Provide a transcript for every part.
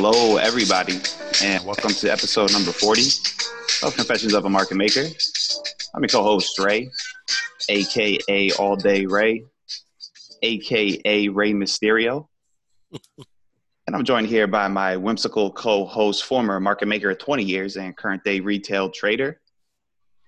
Hello, everybody, and welcome to episode number 40 of Confessions of a Market Maker. I'm your co host, Ray, aka All Day Ray, aka Ray Mysterio. and I'm joined here by my whimsical co host, former market maker of 20 years and current day retail trader,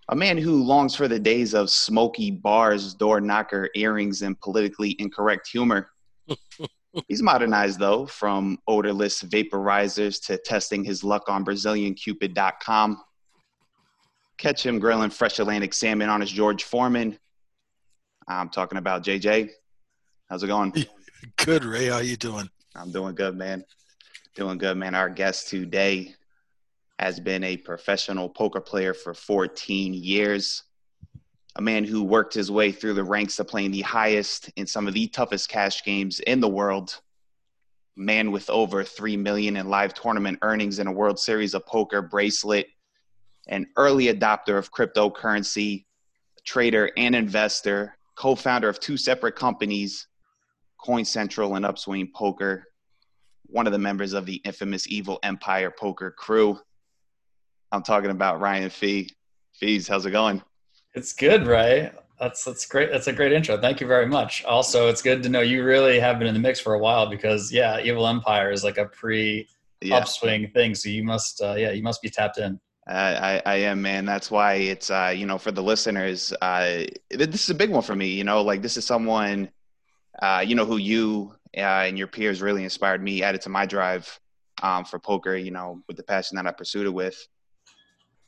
a man who longs for the days of smoky bars, door knocker, earrings, and politically incorrect humor. He's modernized though, from odorless vaporizers to testing his luck on BrazilianCupid.com. Catch him grilling fresh Atlantic salmon on his George Foreman. I'm talking about JJ. How's it going? Good, Ray. How you doing? I'm doing good, man. Doing good, man. Our guest today has been a professional poker player for 14 years a man who worked his way through the ranks of playing the highest in some of the toughest cash games in the world. Man with over 3 million in live tournament earnings in a World Series of Poker bracelet, an early adopter of cryptocurrency, trader and investor, co-founder of two separate companies, Coin Central and Upswing Poker, one of the members of the infamous Evil Empire Poker crew. I'm talking about Ryan Fee. Fees, how's it going? It's good, right? That's that's great. That's a great intro. Thank you very much. Also, it's good to know you really have been in the mix for a while because yeah, Evil Empire is like a pre upswing yeah. thing. So you must uh, yeah, you must be tapped in. I, I am, man. That's why it's, uh, you know, for the listeners, uh, this is a big one for me. You know, like this is someone, uh, you know, who you uh, and your peers really inspired me, added to my drive um, for poker. You know, with the passion that I pursued it with.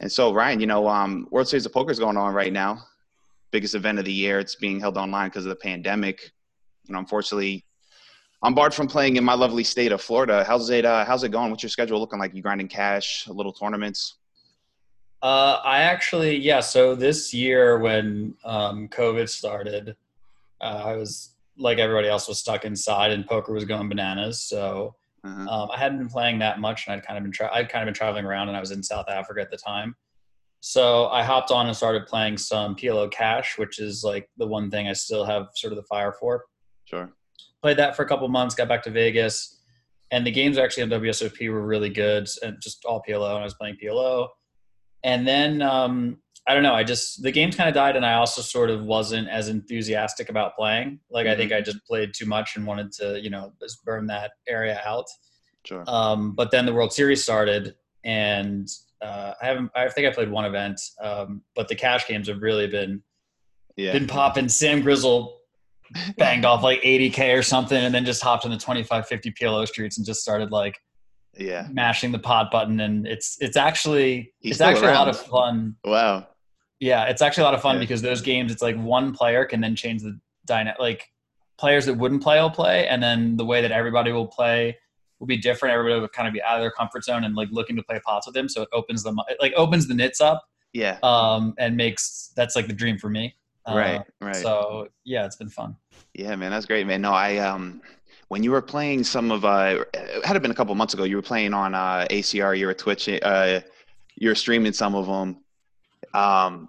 And so, Ryan, you know, um, World Series of Poker is going on right now. Biggest event of the year. It's being held online because of the pandemic. You know, unfortunately, I'm barred from playing in my lovely state of Florida. How's it? Uh, how's it going? What's your schedule looking like? You grinding cash, little tournaments? Uh, I actually, yeah. So this year, when um, COVID started, uh, I was like everybody else was stuck inside, and poker was going bananas. So uh-huh. Um, I hadn't been playing that much, and I'd kind of been tra- I'd kind of been traveling around, and I was in South Africa at the time. So I hopped on and started playing some PLO Cash, which is like the one thing I still have sort of the fire for. Sure. Played that for a couple months, got back to Vegas, and the games actually on WSOP were really good, and just all PLO, and I was playing PLO. And then um, I don't know, I just the games kind of died, and I also sort of wasn't as enthusiastic about playing. Like mm-hmm. I think mm-hmm. I just played too much and wanted to, you know, just burn that area out. Sure. Um, but then the World Series started, and uh, I haven't. I think I played one event, um, but the cash games have really been yeah. been popping. Sam Grizzle banged off like 80k or something, and then just hopped in the 25, 50 PLO streets and just started like yeah mashing the pot button and it's it's actually He's it's actually around. a lot of fun wow yeah, it's actually a lot of fun yeah. because those games, it's like one player can then change the dynamic. Like players that wouldn't play will play, and then the way that everybody will play will be different. Everybody will kind of be out of their comfort zone and like looking to play pots with them. So it opens them, it like opens the nits up. Yeah. Um, and makes that's like the dream for me. Uh, right. Right. So yeah, it's been fun. Yeah, man, that's great, man. No, I um, when you were playing some of uh, it had been a couple months ago. You were playing on uh ACR. You were Twitch. Uh, you were streaming some of them. Um,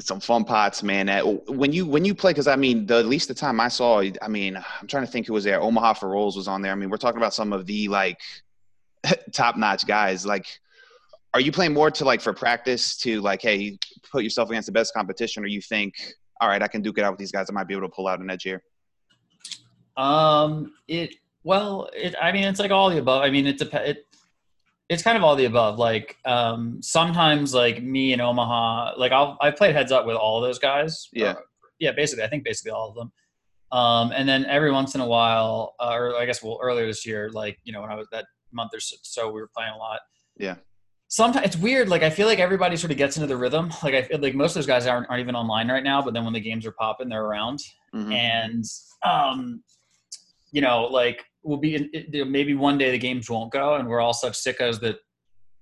some fun pots, man. When you when you play, because I mean, the at least the time I saw, I mean, I'm trying to think who was there. Omaha4Rollz was on there. I mean, we're talking about some of the like top notch guys. Like, are you playing more to like for practice to like, hey, put yourself against the best competition, or you think, all right, I can duke it out with these guys. I might be able to pull out an edge here. Um, it well, it. I mean, it's like all the above. I mean, it depends. It it's kind of all the above. Like um, sometimes, like me in Omaha, like I'll I played heads up with all those guys. Yeah, uh, yeah. Basically, I think basically all of them. Um, and then every once in a while, uh, or I guess well earlier this year, like you know when I was that month or so, we were playing a lot. Yeah. Sometimes it's weird. Like I feel like everybody sort of gets into the rhythm. Like I feel like most of those guys aren't aren't even online right now, but then when the games are popping, they're around. Mm-hmm. And um, you know, like we'll be in, maybe one day the games won't go, and we're all such sickos that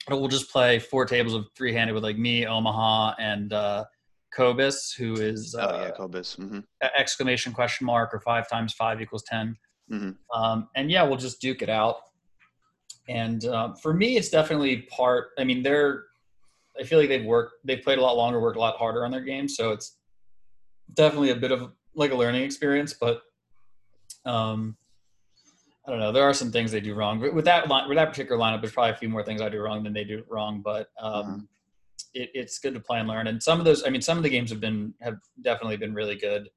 we'll just play four tables of three handed with like me, Omaha, and uh, Cobus, who is uh, oh yeah, Cobus, mm-hmm. exclamation question mark or five times five equals 10 mm-hmm. um, and yeah, we'll just duke it out. And uh, for me, it's definitely part. I mean, they're. I feel like they've worked. They've played a lot longer, worked a lot harder on their game, so it's definitely a bit of like a learning experience. But um, I don't know. There are some things they do wrong, with that line, with that particular lineup, there's probably a few more things I do wrong than they do wrong. But um, Uh-huh. it, it's good to play and learn. And some of those, I mean, some of the games have been have definitely been really good.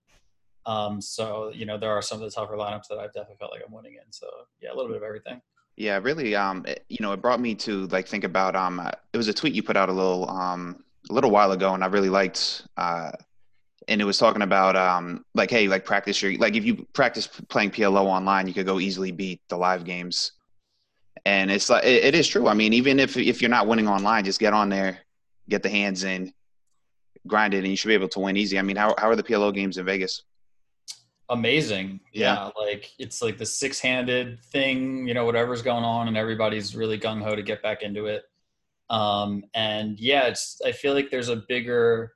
Um, so you know, there are some of the tougher lineups that I've definitely felt like I'm winning in. So yeah, a little bit of everything. Yeah, really. Um, it- you know, it brought me to like think about um, uh, it was a tweet you put out a little um a little while ago, and I really liked. Uh, and it was talking about um like hey like practice your like if you practice playing PLO online, you could go easily beat the live games. And it's like it, it is true. I mean, even if if you're not winning online, just get on there, get the hands in, grind it, and you should be able to win easy. I mean, how how are the PLO games in Vegas? Amazing. Yeah. Yeah. Like it's like the six handed thing, you know, whatever's going on and everybody's really gung ho to get back into it. Um, and yeah, it's, I feel like there's a bigger,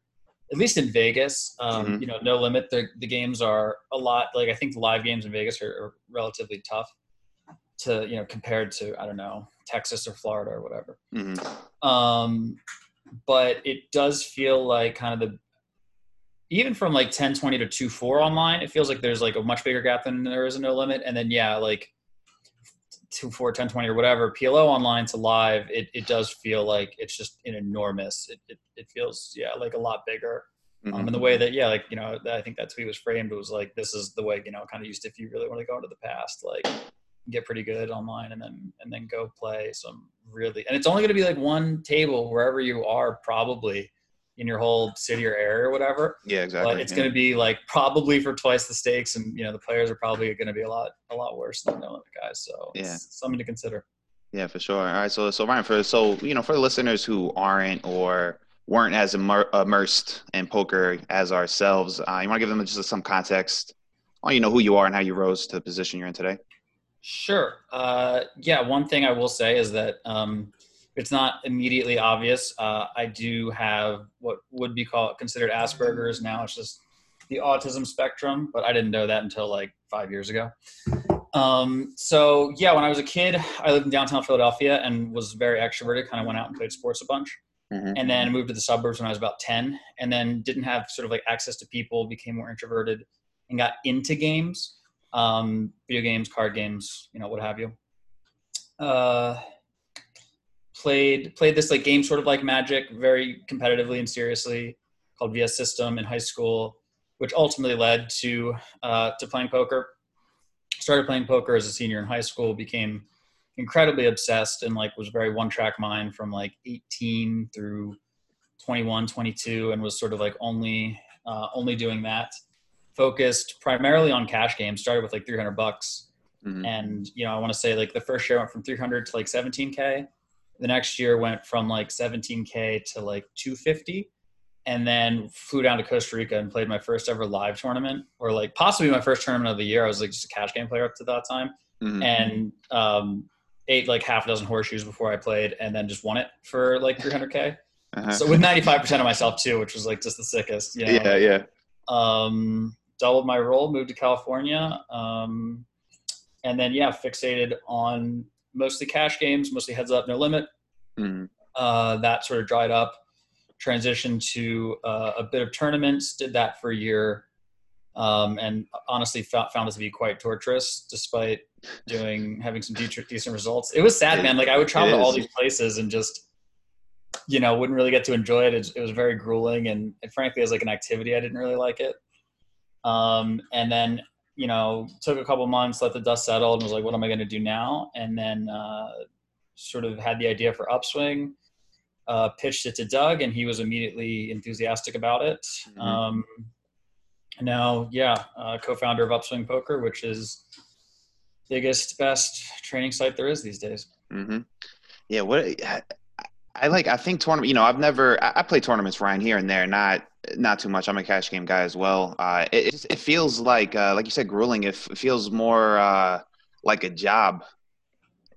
at least in Vegas, um, Mhm. you know, no limit. The, the games are a lot like, I think the live games in Vegas are, are relatively tough to, you know, compared to, I don't know, Texas or Florida or whatever. hmm Um, but it does feel like kind of the even from like 10 20 to 2 4 online it feels like there's like a much bigger gap than there is a no limit and then yeah like 2 4 10 20 or whatever plo online to live it, it does feel like it's just an enormous it, it, it feels yeah like a lot bigger. Um, hmm and the way that yeah like you know i think that tweet was framed it was like this is the way you know kind of used if you really want to go into the past like get pretty good online and then and then go play some really and it's only going to be like one table wherever you are probably in your whole city or area or whatever Yeah, exactly. but it's yeah. going to be like probably for twice the stakes and you know the players are probably going to be a lot a lot worse than the other guys so Yeah. something to consider Yeah, for sure. All right, so so Ryan, for so you know, for the listeners who aren't or weren't as immer- immersed in poker as ourselves, uh, you want to give them just some context on you know who you are and how you rose to the position you're in today. Sure. Uh, yeah, one thing I will say is that um, it's not immediately obvious. Uh, I do have what would be called considered Asperger's. Now it's just the autism spectrum, but I didn't know that until like five years ago. Um, so yeah, when I was a kid, I lived in downtown Philadelphia and was very extroverted. Kind of went out and played sports a bunch, Mhm. and then moved to the suburbs when I was about ten, and then didn't have sort of like access to people, became more introverted, and got into games um, video games, card games, you know, what have you. Uh, played played this like game sort of like Magic, very competitively and seriously, called VS System in high school, which ultimately led to uh, to playing poker. Started playing poker as a senior in high school, became incredibly obsessed and like was very one track mind from like 18 through 21 22 and was sort of like only uh, only doing that focused primarily on cash games started with like 300 bucks Mhm. and you know i want to say like the first year went from 300 to like 17k the next year went from like 17k to like 250 and then flew down to costa rica and played my first ever live tournament or like possibly my first tournament of the year i was like just a cash game player up to that time Mhm. and um, ate like half a dozen horseshoes before i played and then just won it for like 300k Uh-huh. so with 95% of myself too which was like just the sickest you know? yeah, yeah. um, doubled my roll, moved to California, um, and then yeah, fixated on mostly cash games, mostly heads up, no limit. Mhm. Uh, that sort of dried up. Transitioned to uh, a bit of tournaments. Did that for a year, um, and honestly found, found it to be quite torturous, despite doing having some decent, decent results. It was sad, man. Like I would travel to all these places and just you know wouldn't really get to enjoy it. It, was- it was very grueling, and, and frankly, as like an activity, I didn't really like it. Um, and then you know took a couple months, let the dust settle, and was like, what am I going to do now? And then uh, sort of had the idea for Upswing. Uh, pitched it to Doug, and he was immediately enthusiastic about it. Mhm. Um, now, yeah, uh, co-founder of Upswing Poker, which is biggest, best training site there is these days. hmm Yeah, what I, like. I think tournament. You know, I've never. I, I play tournaments Ryan here and there. Not not too much. I'm a cash game guy as well. Uh, it it, it feels like uh, like you said, grueling. It, it feels more uh, like a job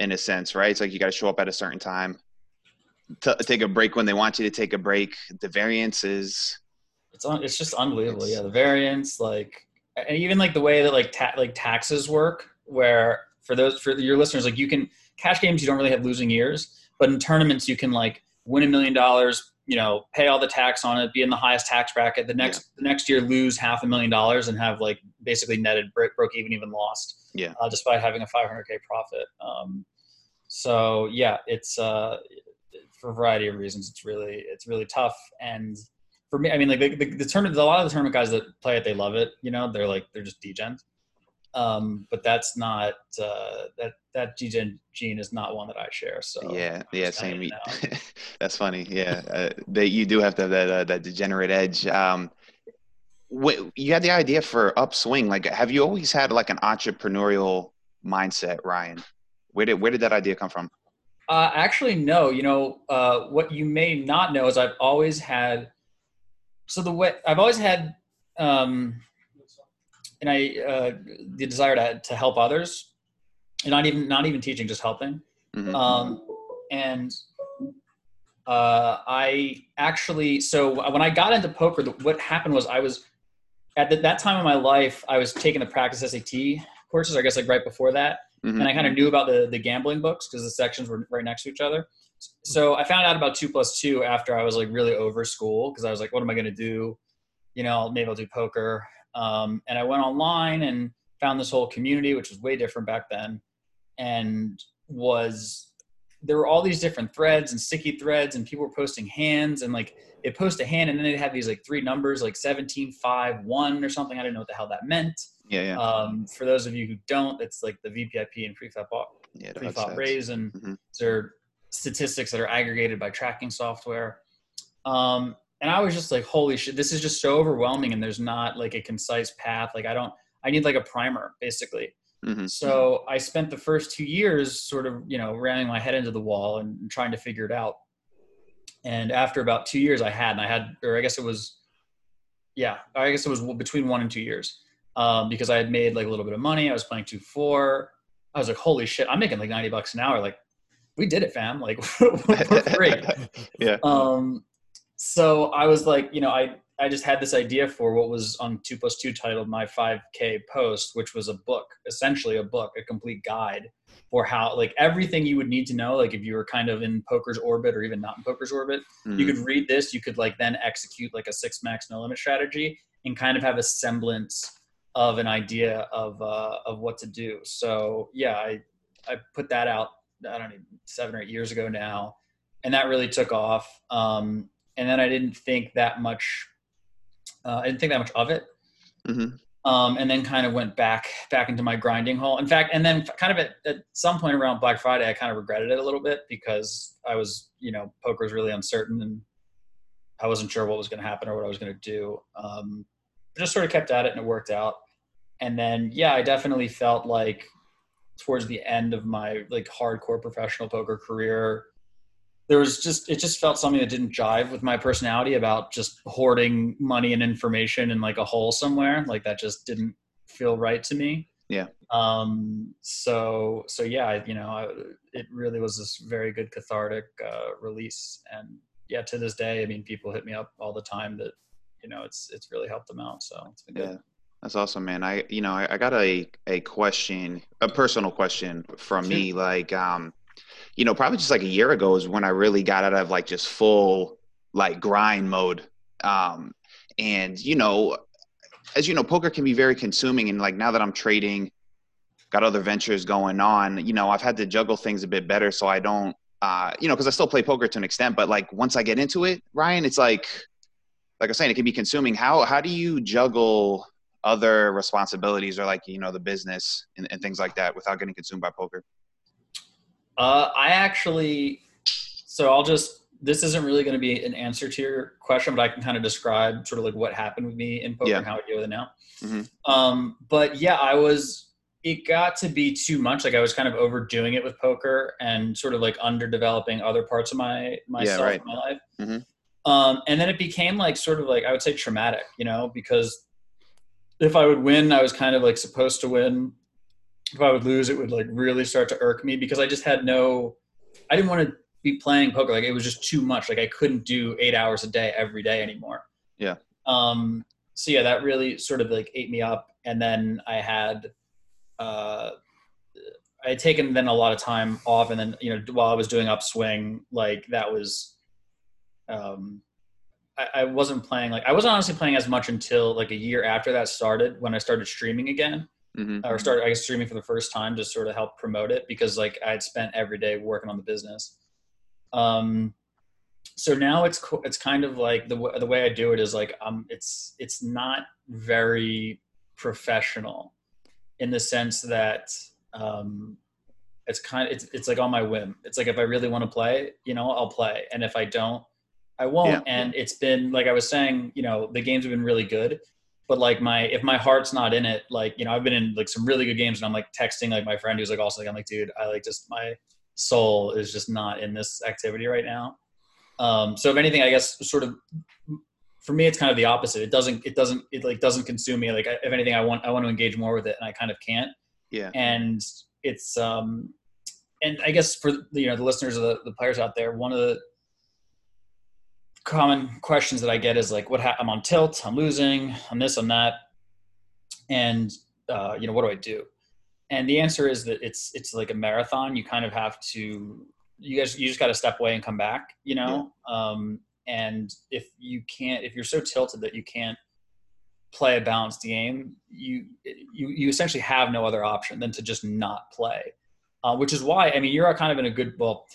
in a sense, right? It's like you got to show up at a certain time, t- take a break when they want you to take a break. The variances. It's un- it's just unbelievable. Yeah, the variance, like, and even like the way that like ta- like taxes work, where for those for your listeners, like you can cash games, you don't really have losing years, but in tournaments, you can like win a million dollars, you know, pay all the tax on it, be in the highest tax bracket. The next the next year, lose half a million dollars and have like basically netted broke, broke even, even lost. Yeah. Uh, despite having a 500k profit. Um, so yeah, it's uh, for a variety of reasons. It's really it's really tough. And for me, I mean, like the, the, the tournament, a lot of the tournament guys that play it, they love it. You know, they're like they're just degens. Um, but that's not uh, that that degen gene is not one that I share. So yeah, yeah, same. That's funny. Yeah, uh, that you do have to have that uh, that degenerate edge. Um, wh- you had the idea for upswing. Like, have you always had like an entrepreneurial mindset, Ryan? Where did where did that idea come from? Uh, actually, no. You know, uh, what you may not know is I've always had. So the way I've always had, um, and I uh, the desire to to help others, and not even not even teaching, just helping. Mhm. Um, and uh, I actually, so when I got into poker, the, what happened was I was at the, that time in my life, I was taking the practice SAT courses. I guess like right before that, Mhm. and I kind of knew about the the gambling books because the sections were right next to each other. So I found out about two plus two after I was like really over school because I was like, what am I going to do? You know, maybe I'll do poker. Um, and I went online and found this whole community, which was way different back then, and was there were all these different threads and sticky threads and people were posting hands and like they post a hand and then they'd have these like three numbers like 17 5 1 or something i didn't know what the hell that meant yeah, yeah, um, for those of you who don't it's like the vpip and preflop yeah. upsets. raise and Mhm. they're statistics that are aggregated by tracking software um, and i was just like holy shit this is just so overwhelming and there's not like a concise path. Like i don't i need like a primer basically. Mhm. so i spent the first two years sort of you know ramming my head into the wall and trying to figure it out. And after about two years i had and i had or i guess it was yeah i guess it was between one and two years um, because i had made like a little bit of money. I was playing 2-4 i was like holy shit i'm making like 90 bucks an hour. Like we did it fam. Like we're great. Yeah. um, so I was like, you know, I I just had this idea for what was on two plus two titled my 5K post, which was a book, essentially a book, a complete guide for how like everything you would need to know, like if you were kind of in poker's orbit or even not in poker's orbit, you Mhm. could read this, you could like then execute like a six max no limit strategy and kind of have a semblance of an idea of uh, of what to do. So yeah, I I put that out. I don't know seven or eight years ago now, and that really took off. Um, and then I didn't think that much. Uh, I didn't think that much of it. Mhm. Um, and then kind of went back back into my grinding hole. In fact, and then kind of at, at some point around Black Friday, I kind of regretted it a little bit because I was, you know, poker was really uncertain and I wasn't sure what was going to happen or what I was going to do. Um, just sort of kept at it and it worked out. And then, yeah, I definitely felt like towards the end of my like hardcore professional poker career, there was just it just felt something that didn't jive with my personality about just hoarding money and information in like a hole somewhere. Like that just didn't feel right to me. Yeah. Um. So so yeah, you know, I, it really was this very good cathartic uh, release, and yeah, to this day, I mean, people hit me up all the time that you know it's it's really helped them out. So it's been good. Yeah. That's awesome, man. I, you know, I, I got a, a question, a personal question from me. Like, um, you know, probably just like a year ago is when I really got out of like just full like grind mode. Um, and you know, as you know, poker can be very consuming. And like now that I'm trading, got other ventures going on, you know, I've had to juggle things a bit better so I don't, uh, you know, because I still play poker to an extent. But like once I get into it, Ryan, it's like, like I was saying, it can be consuming. How how do you juggle other responsibilities or like you know the business and, and things like that without getting consumed by poker? Uh, I actually, so I'll just, this isn't really going to be an answer to your question, but I can kind of describe sort of like what happened with me in poker Yeah. and how I deal with it now. Mhm. Um, but yeah, I was, it got to be too much. Like I was kind of overdoing it with poker and sort of like underdeveloping other parts of my, myself, right. my life. Mhm. Um, and then it became like sort of like, I would say traumatic, you know, because if I would win, I was kind of like supposed to win if I would lose, it would like really start to irk me because I just had no, I didn't want to be playing poker. Like it was just too much. Like I couldn't do eight hours a day every day anymore. Yeah. Um. So yeah, that really sort of like ate me up. And then I had, uh, I had taken then a lot of time off, and then you know while I was doing upswing, like that was um, I, I wasn't playing like I wasn't honestly playing as much until like a year after that started when I started streaming again hmm or started I guess streaming for the first time to sort of help promote it because like I had spent every day working on the business. Um, so now it's it's kind of like the w- the way I do it is like um it's it's not very professional in the sense that um it's kind of it's it's like on my whim. It's like if I really want to play, you know, I'll play, and if I don't, I won't. Yeah. And it's been like I was saying, you know, the games have been really good, but like my if my heart's not in it, like you know, I've been in like some really good games, and I'm like texting like my friend who's like also like I'm like, dude, I like just my soul is just not in this activity right now. Um, so if anything, I guess sort of for me, it's kind of the opposite. It doesn't it doesn't it like doesn't consume me. Like if anything, I want I want to engage more with it, and I kind of can't Yeah. and it's um and i guess for you know the listeners of the, the players out there one of the common questions that i get is like what ha- i'm on tilt i'm losing i'm this i'm that and uh, you know what do i do? And the answer is that it's it's like a marathon. You kind of have to you guys you just got to step away and come back you know? Um and if you can't if you're so tilted that you can't play a balanced game, you you you essentially have no other option than to just not play. Uh, which is why I mean you're kind of in a good well,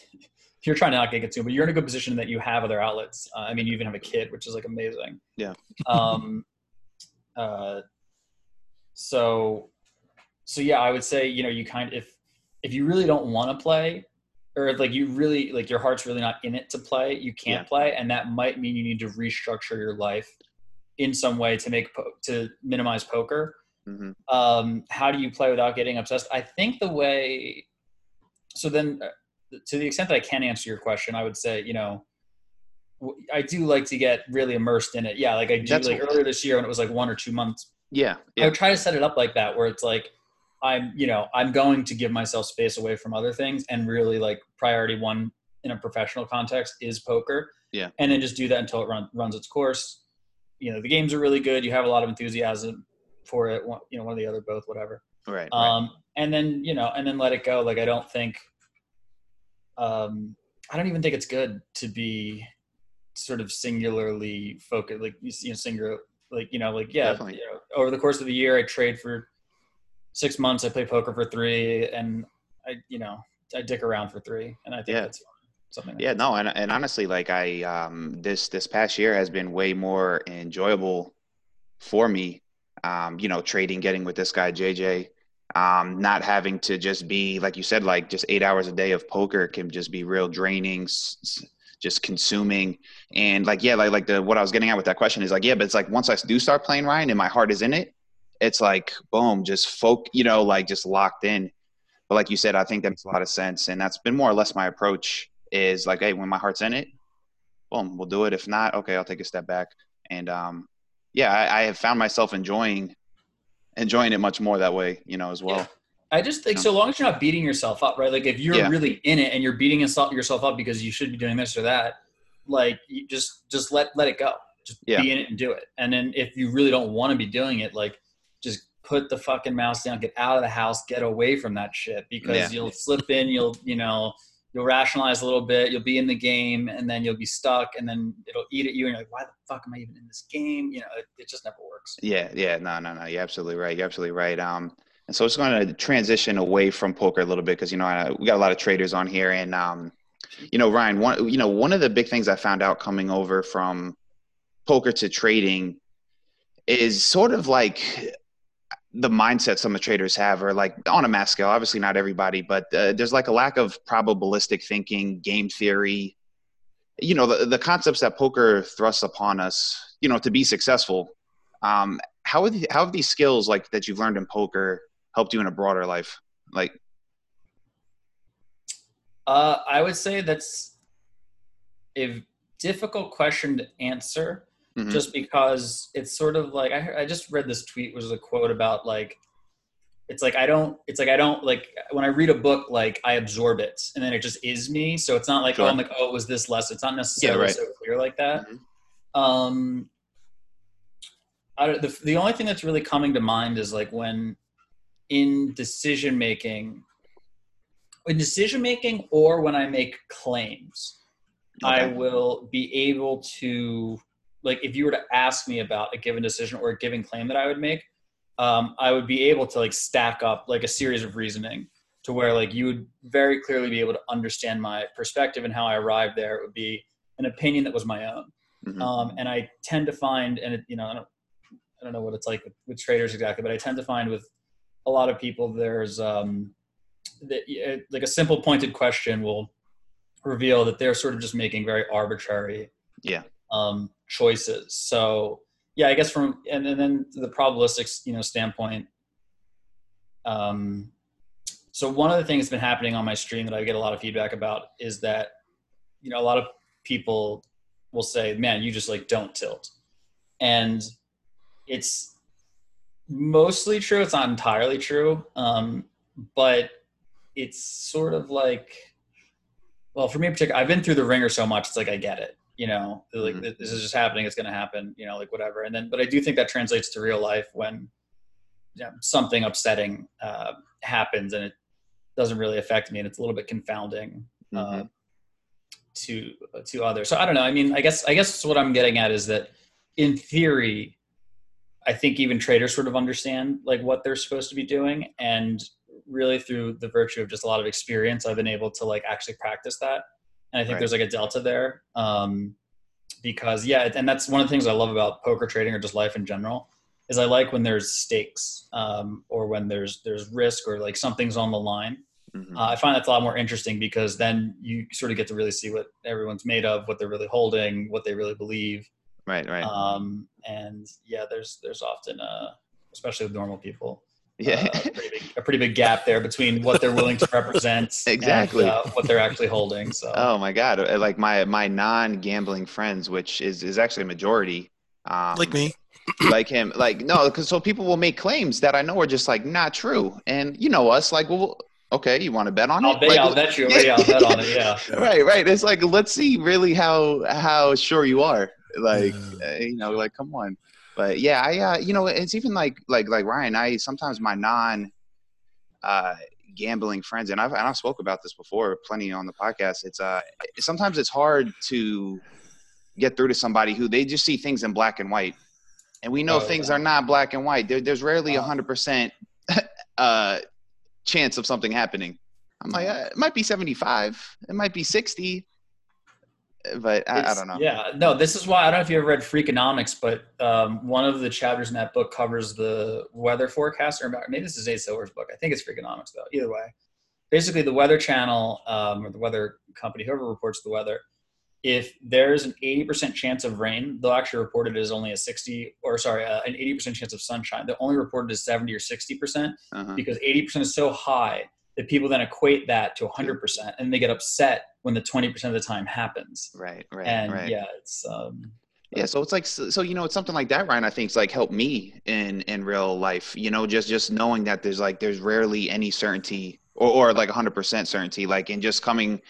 you're trying to not get consumed, but you're in a good position that you have other outlets. Uh, I mean, you even have a kid, which is like amazing. Yeah. um. Uh. So. So yeah, I would say you know you kind of, if if you really don't want to play, or if like you really like your heart's really not in it to play, you can't Yeah. play, and that might mean you need to restructure your life in some way to make po- to minimize poker. hmm Um, how do you play without getting obsessed? I think the way. So then, uh, to the extent that I can answer your question, I would say you know. I do like to get really immersed in it. Yeah, like I do. That's like earlier this year when it was like one or two months Yeah. I would try to set it up like that where it's like I'm, you know, I'm going to give myself space away from other things and really like priority one in a professional context is poker. Yeah. And then just do that until it run, runs its course. You know, the games are really good. You have a lot of enthusiasm for it. One, you know, one or the other, both, whatever. Right. right. Um, and then, you know, and then let it go. Like, I don't think, um, I don't even think it's good to be sort of singularly focused, like, you see, singular, like, you know, like, yeah, Definitely. you know, over the course of the year, I trade for six months. I play poker for three and I, you know, I dick around for three. And I think Yeah. that's something. like yeah that. no and, and honestly like i um this this past year has been way more enjoyable for me um you know trading getting with this guy jj um not having to just be like you said like just eight hours a day of poker can just be real draining just consuming. And like yeah like like the what i was getting at with that question is like yeah but it's like once i do start playing ryan and my heart is in it it's like boom just folk you know like just locked in. But like you said i think that makes a lot of sense. And that's been more or less my approach is like hey when my heart's in it boom we'll do it. If not okay i'll take a step back. And um yeah i, I have found myself enjoying enjoying it much more that way you know as well Yeah. I just think so long as you're not beating yourself up, right? Like if you're Yeah. really in it and you're beating yourself yourself up because you should be doing this or that, like you just just let let it go. Just Yeah. be in it and do it. And then if you really don't want to be doing it, like just put the fucking mouse down, get out of the house, get away from that shit because Yeah. you'll slip in, you'll you know you'll rationalize a little bit, you'll be in the game, and then you'll be stuck, and then it'll eat at you, and you're like, why the fuck am I even in this game? You know, it, it just never works. yeah yeah no no no you're absolutely right you're absolutely right um and so it's going to transition away from poker a little bit because you know I, we got a lot of traders on here and um you know ryan one you know one of the big things i found out coming over from poker to trading is sort of like the mindset some of the traders have are like on a mass scale obviously not everybody but uh, there's like a lack of probabilistic thinking game theory. You know the, the concepts that poker thrusts upon us you know to be successful um, how, how have these skills like that you've learned in poker helped you in a broader life? Like Uh, I would say that's a difficult question to answer, mhm, just because it's sort of like I, heard- I just read this tweet was a quote about like it's like I don't it's like I don't like when I read a book like I absorb it and then it just is me. So it's not like Sure. oh I'm like oh it was this less. It's not necessarily right. so clear like that. Mhm. Um, I don't, the the only thing that's really coming to mind is like when in decision making in decision making or when I make claims. I will be able to, like, if you were to ask me about a given decision or a given claim that I would make, um, I would be able to like stack up like a series of reasoning to where like you would very clearly be able to understand my perspective and how I arrived there. It would be an opinion that was my own. Mhm. Um, and I tend to find, and it, you know, I don't, I don't know what it's like with, with traders exactly, but I tend to find with a lot of people, there's um, that uh, like a simple pointed question will reveal that they're sort of just making very arbitrary Yeah. Um, choices. So yeah, I guess from and, and then the probabilistic you know standpoint. Um, so one of the things that's been happening on my stream that I get a lot of feedback about is that you know a lot of people will say, "Man, you just like don't tilt," and it's mostly true. It's not entirely true, um, but it's sort of like well for me in particular i've been through the wringer so much it's like i get it you know like Mhm. this is just happening it's going to happen you know like whatever and then but i do think that translates to real life when you know, something upsetting uh, happens and it doesn't really affect me and it's a little bit confounding uh, Mhm. to to others so i don't know i mean i guess i guess what i'm getting at is that in theory i think even traders sort of understand like what they're supposed to be doing and really through the virtue of just a lot of experience i've been able to like actually practice that and i think Right. there's like a delta there um because yeah and that's one of the things i love about poker trading or just life in general is i like when there's stakes um or when there's there's risk or like something's on the line Mhm. uh, I find that's a lot more interesting because then you sort of get to really see what everyone's made of, what they're really holding, what they really believe. right. Right. Um, and yeah, there's there's often, uh, especially with normal people, yeah. uh, a, pretty big, a pretty big gap there between what they're willing to represent Exactly. and uh, what they're actually holding. So Oh my God! Uh, Like my my non-gambling friends, which is is actually a majority. Um, like me. like him, like no, because so people will make claims that I know are just like not true, and you know us, like well, okay, you want to bet on I'll it? bet, Like, I'll bet you, yeah, I'll bet on it. Yeah. Right, right. It's like let's see really how how sure you are. Like Yeah. uh, you know, like come on. But yeah, I uh, you know, it's even like like like Ryan. I sometimes my non uh gambling friends, and I've and I've spoke about this before plenty on the podcast. It's uh sometimes it's hard to get through to somebody who they just see things in black and white, and we know Oh, things yeah. are not black and white. There, there's rarely a Uh. hundred percent uh chance of something happening. I'm like, uh, it might be 75, it might be 60, but I, I don't know. Yeah, no, this is why I don't know if you ever read Freakonomics, but um, one of the chapters in that book covers the weather forecast, or maybe this is Nate Silver's book. I think it's Freakonomics, though. Either way, basically, the Weather Channel um, or the weather company, whoever reports the weather, if there's an 80% chance of rain, they'll actually report it as only a 60 or sorry, uh, an 80% chance of sunshine. They'll only report it as 70 or 60% Uh-huh. because 80% is so high that people then equate that to 100% and they get upset when the 20% of the time happens Right, right, and right. yeah it's um Yeah, so it's like so, so you know it's something like that, Ryan. I think it's like helped me in in real life. You know, just just knowing that there's like there's rarely any certainty or or like 100 percent certainty. Like and just coming,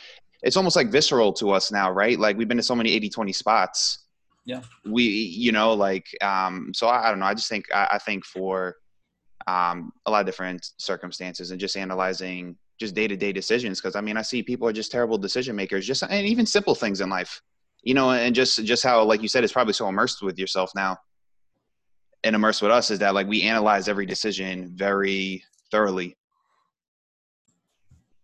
it's almost like visceral to us now, right? Like we've been to so many 80-20 spots. Yeah. We you know like um so I, I don't know. I just think I, I think for um a lot of different circumstances and just analyzing just day to day decisions because I mean I see people are just terrible decision makers. Just and even simple things in life you know and just just how like you said it's probably so immersed with yourself now and immersed with us is that like we analyze every decision very thoroughly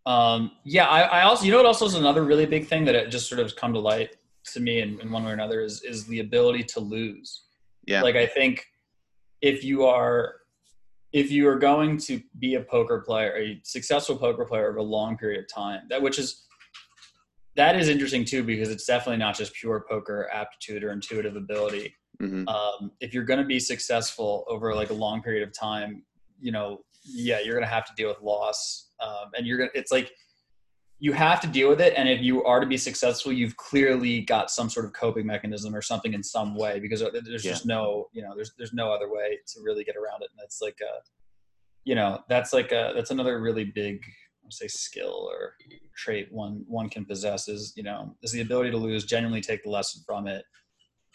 um yeah I, I also you know what also is another really big thing that it just sort of has come to light to me in, in one way or another is is the ability to lose yeah like i think if you are if you are going to be a poker player a successful poker player over a long period of time that which is that is interesting too because it's definitely not just pure poker aptitude or intuitive ability hmm um, if you're going to be successful over like a long period of time, you know, yeah, you're going to have to deal with loss, um, and you're going. to It's like you have to deal with it, and if you are to be successful, you've clearly got some sort of coping mechanism or something in some way because there's Yeah. just no, you know, there's there's no other way to really get around it, and that's like a, you know, that's like a that's another really big. I would say skill or trait one one can possess is you know is the ability to lose genuinely take the lesson from it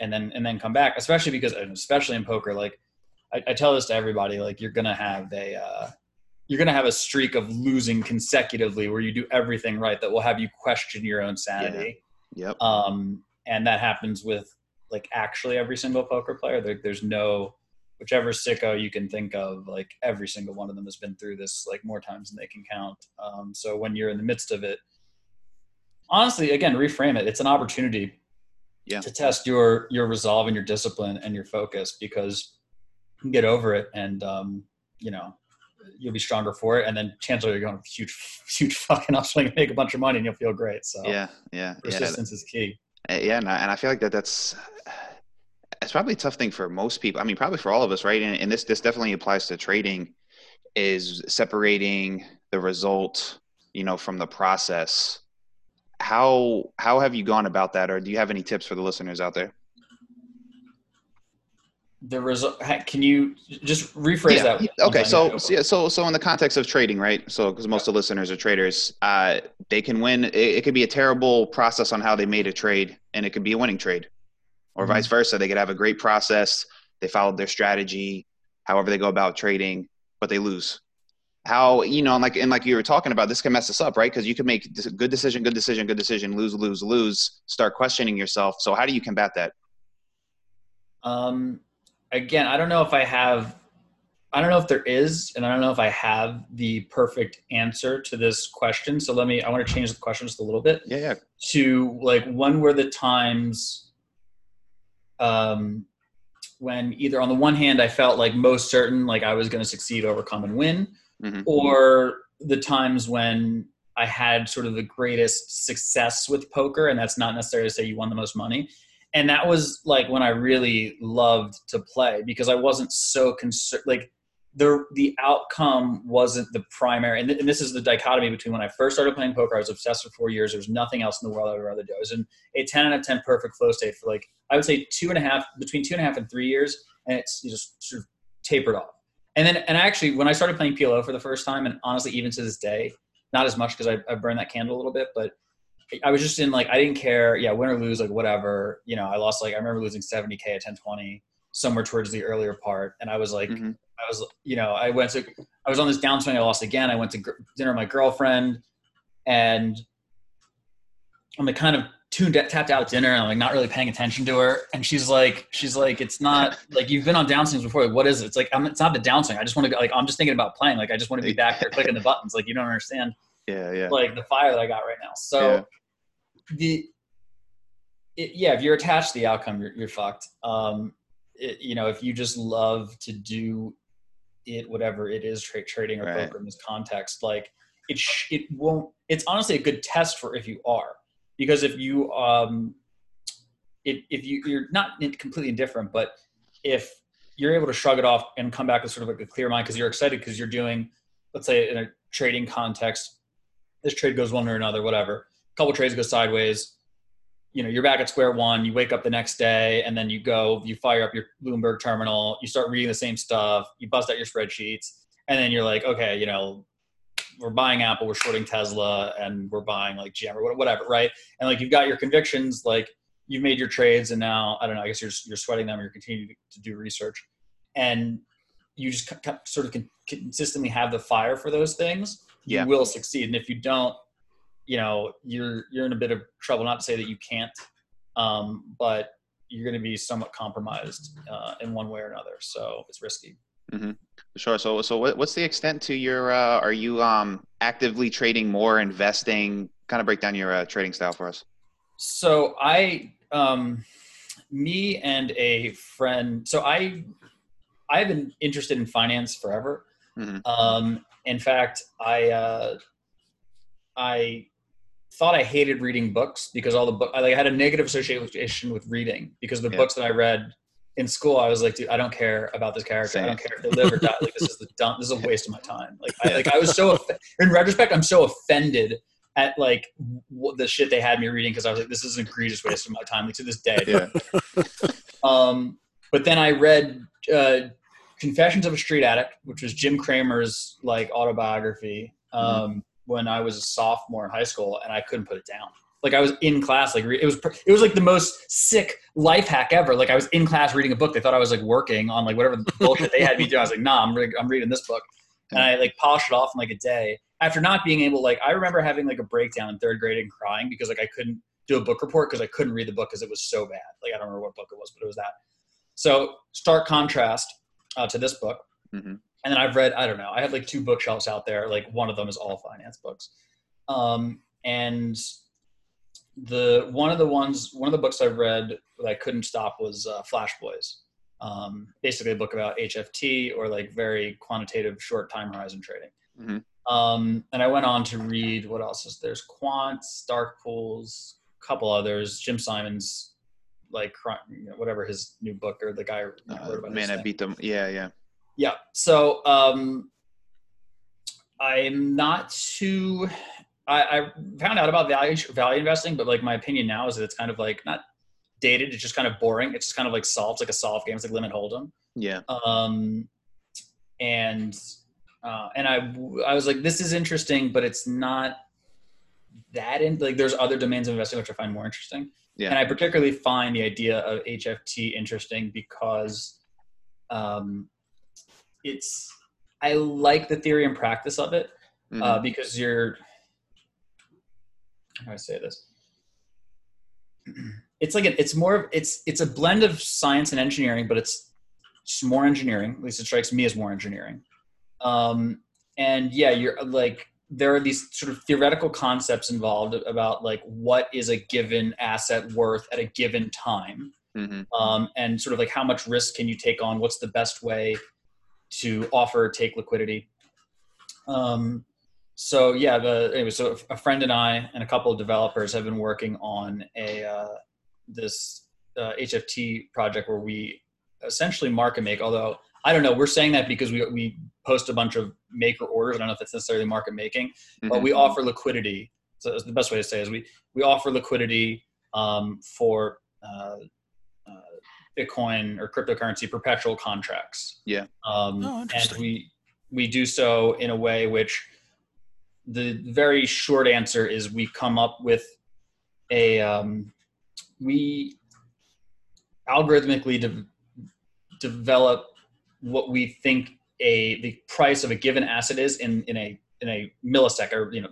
and then and then come back especially because especially in poker like I, I tell this to everybody like you're gonna have a uh, you're gonna have a streak of losing consecutively where you do everything right that will have you question your own sanity Yep. Um, and that happens with like actually every single poker player. There, there's no whichever sicko you can think of. Like every single one of them has been through this like more times than they can count. Um, so when you're in the midst of it, honestly, again, reframe it. It's an opportunity Yeah. to test your your resolve and your discipline and your focus because you can get over it and um, you know you'll be stronger for it and then chances are you're going to huge huge fucking upswing and make a bunch of money and you'll feel great so Yeah. Yeah. Yeah. persistence is key Uh, Yeah, and I, and I feel like that that's it's probably a tough thing for most people. I mean, probably for all of us, right? And, and this this definitely applies to trading, is separating the result, you know, from the process. How how have you gone about that, or do you have any tips for the listeners out there? The result can you just rephrase Yeah. that Okay, so so yeah, so so in the context of trading, right? So because most of the listeners are traders, uh, they can win. It, it could be a terrible process on how they made a trade, and it could be a winning trade, or Mhm. vice versa. They could have a great process. They followed their strategy, however they go about trading, but they lose. How you know, and like and like you were talking about, this can mess us up, right? Because you can make good decision, good decision, good decision, lose, lose, lose. Start questioning yourself. So how do you combat that? Um, again, I don't know if I have, I don't know if there is, and I don't know if I have the perfect answer to this question. So let me, I want to change the question just a little bit Yeah, yeah, to like when were the times um, when either on the one hand I felt like most certain like I was going to succeed, overcome, and win, Mhm. or the times when I had sort of the greatest success with poker, and that's not necessarily to say you won the most money. And that was like when I really loved to play because I wasn't so concerned. Like the the outcome wasn't the primary, and, th- and this is the dichotomy between when I first started playing poker. I was obsessed for four years. There was nothing else in the world I would rather do. I was in a ten out of ten perfect flow state for like I would say two and a half between two and a half and three years, and it's just sort of tapered off. And then, and actually, when I started playing PLO for the first time, and honestly, even to this day, not as much because I, I burned that candle a little bit, but I was just in like I didn't care, yeah, win or lose, like whatever. You know, I lost like I remember losing 70k at 1020 somewhere towards the earlier part, and I was like, Mhm. I was, you know, I went to, I was on this downswing, I lost again. I went to gr- dinner with my girlfriend, and I'm like kind of tuned, tapped out at dinner, and I'm like not really paying attention to her, and she's like, she's like, it's not like you've been on downswings before. Like, what is it? It's like I'm, it's not the downswing. I just want to like I'm just thinking about playing. Like I just want to be back there clicking the buttons. Like you don't understand yeah, yeah. like the fire that I got right now. So Yeah. The it, yeah, if you're attached to the outcome, you're, you're fucked. Um, it, you know, if you just love to do it, whatever it is, tra- trading or Right. poker in this context, like it, sh- it won't. It's honestly a good test for if you are, because if you um, if if you you're not completely indifferent, but if you're able to shrug it off and come back with sort of like a clear mind because you're excited because you're doing, let's say in a trading context, this trade goes one or another, whatever. Couple trades go sideways. You know, you're back at square one. You wake up the next day, and then you go, you fire up your Bloomberg terminal. You start reading the same stuff. You bust out your spreadsheets, and then you're like, okay, you know, we're buying Apple, we're shorting Tesla, and we're buying like GM or whatever, right? And like you've got your convictions, like you've made your trades, and now I don't know. I guess you're you're sweating them. or You're continuing to do research, and you just sort of con- consistently have the fire for those things. Yeah. You will succeed, and if you don't, you know, you're you're in a bit of trouble. Not to say that you can't, um, but you're going to be somewhat compromised uh, in one way or another. So it's risky. Sure. So, so what, what's the extent to your? Uh, are you um, actively trading more, investing? Kind of break down your uh, trading style for us. So I, um, me and a friend. So I, I've been interested in finance forever. Mhm. Um, in fact, I, uh, I thought I hated reading books because all the book I like had a negative association with reading because the Yeah. books that I read in school, I was like, dude, I don't care about this character. I don't care if they live or die. Like this is the dumb. This is a waste of my time. Like, I, like I was so. Off- in retrospect, I'm so offended at like w- the shit they had me reading because I was like, this is an egregious waste of my time. Like to this day. Yeah. Um, but then I read uh, Confessions of a Street Addict, which was Jim Cramer's like autobiography um, when I was a sophomore in high school, and I couldn't put it down. Like I was in class, like it was it was like the most sick life hack ever. Like I was in class reading a book. They thought I was like working on like whatever bullshit they had me do. I was like, nah, I'm re- I'm reading this book, and I like polished it off in like a day. After not being able, like I remember having like a breakdown in third grade and crying because like I couldn't do a book report because I couldn't read the book because it was so bad. Like I don't remember what book it was, but it was that. So stark contrast uh, to this book. Mhm. And then I've read, I don't know, I have like two bookshelves out there. Like one of them is all finance books. Um, and the one of the ones, one of the books I've read that I couldn't stop was uh, Flash Boys. Um, basically, a book about HFT or like very quantitative short time horizon trading. Mhm. Um, and I went on to read what else is there's Quants, Dark Pools, a couple others, Jim Simons, like you know, whatever his new book or the guy wrote Uh, about his man, I beat them. Yeah, yeah. Yeah. So um, I'm not too. I, I found out about value value investing, but like my opinion now is that it's kind of like not dated. It's just kind of boring. It's just kind of like solves like a solve game. It's like limit hold'em. Yeah. Um, and uh, and I I was like, this is interesting, but it's not that in like there's other domains of investing which I find more interesting. Yeah. And I particularly find the idea of HFT interesting because um, it's I like the theory and practice of it Mhm. uh, because you're how do I say this? It's like a, it's more of it's it's a blend of science and engineering, but it's just more engineering. At least it strikes me as more engineering. Um, and yeah, you're like there are these sort of theoretical concepts involved about like what is a given asset worth at a given time Mhm. um, and sort of like how much risk can you take on what's the best way to offer take liquidity um, so yeah the anyway so a friend and i and a couple of developers have been working on a uh, this uh, hft project where we essentially market make although i don't know we're saying that because we, we post a bunch of maker orders i don't know if that's necessarily market making but Mhm. we offer liquidity. So the best way to say is we we offer liquidity um, for uh, Bitcoin or cryptocurrency perpetual contracts. Yeah. Um, Oh, and we we do so in a way which the very short answer is we come up with a um, we algorithmically de- develop what we think a the price of a given asset is in in a in a millisecond or you know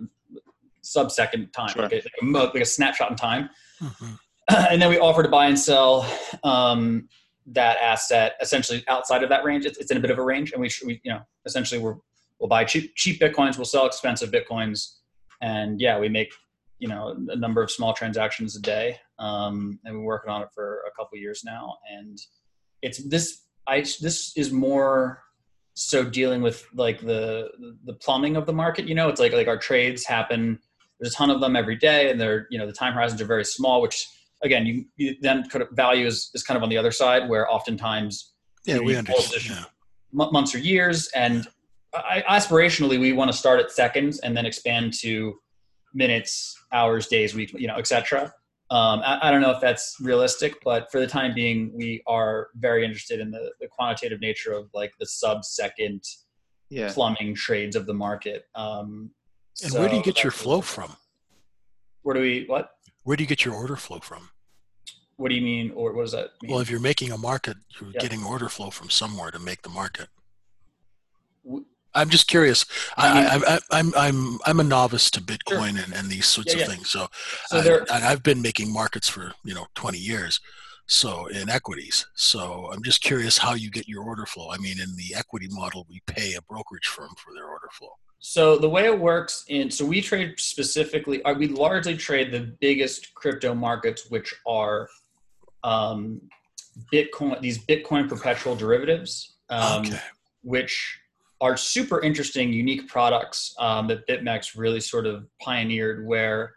sub-second time Sure. like, a, like, a, mo- like a snapshot in time Mhm. and then we offer to buy and sell um, that asset essentially outside of that range. It's, it's in a bit of a range and we, we you know essentially we're, we'll buy cheap cheap bitcoins we'll sell expensive bitcoins and yeah we make you know a number of small transactions a day um, and we're working on it for a couple years now. And it's this i this is more so dealing with like the the plumbing of the market you know? It's like like our trades happen there's a ton of them every day and they're you know the time horizons are very small which again you, you then kind of value is, is kind of on the other side where oftentimes Yeah, you we understand. Yeah. months or years and I, aspirationally we want to start at seconds and then expand to minutes hours days week you know etc um, I, I don't know if that's realistic but for the time being we are very interested in the, the quantitative nature of like the sub second Yeah. plumbing trades of the market um, And where do you get your flow from? where do we what Where do you get your order flow from? what do you mean or what does that mean Well, if you're making a market, you're Yeah. getting order flow from somewhere to make the market. I'm just curious. I, I, I, I'm I'm I'm a novice to Sure. Bitcoin and, and these sorts Yeah, of yeah. things. So, so I, there and I've been making markets for you know 20 years. So in equities. So I'm just curious how you get your order flow. I mean, in the equity model, we pay a brokerage firm for their order flow. So the way it works in so we trade specifically, uh, we largely trade the biggest crypto markets, which are um, Bitcoin. These Bitcoin perpetual derivatives, um, okay. which are super interesting, unique products um, that BitMEX really sort of pioneered. Where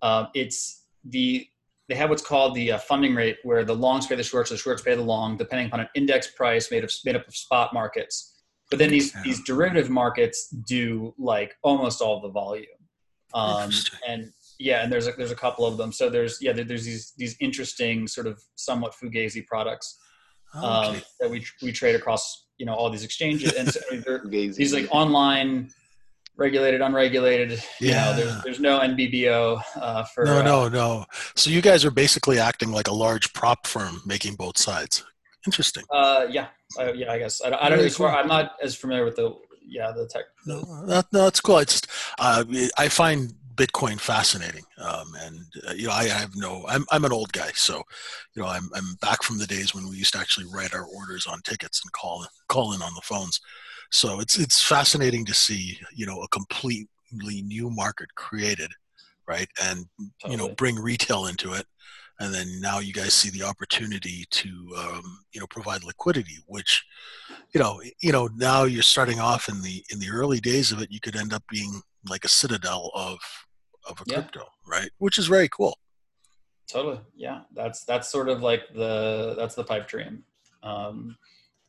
uh, it's the they have what's called the uh, funding rate, where the longs pay the shorts, the shorts pay the long, depending upon an index price made of made up of spot markets. But then these Yeah. these derivative markets do like almost all the volume, um, and yeah, and there's a, there's a couple of them. So there's yeah, there, there's these these interesting sort of somewhat fugazi products um, Okay. that we we trade across you know all these exchanges, and so, I mean, Fugazi. these like online, regulated, unregulated. You know, Yeah. there's there's no NBBO uh, for no, uh, no, no. So you guys are basically acting like a large prop firm, making both sides. Interesting. Uh, yeah, uh, yeah. I guess I, don't- I don't know. Very As far, cool. I'm not as familiar with the yeah the tech. No, that, no, that's cool. I just uh, I find Bitcoin fascinating, um, and uh, you know I have no. I'm I'm an old guy, so you know I'm I'm back from the days when we used to actually write our orders on tickets and call call in on the phones. So it's it's fascinating to see you know a completely new market created, right? And totally. you know bring retail into it, and then now you guys see the opportunity to um, you know provide liquidity, which you know you know now you're starting off in the in the early days of it, you could end up being like a citadel of of a yeah. crypto, right? Which is very cool. Totally, yeah. That's that's sort of like the that's the pipe dream, um,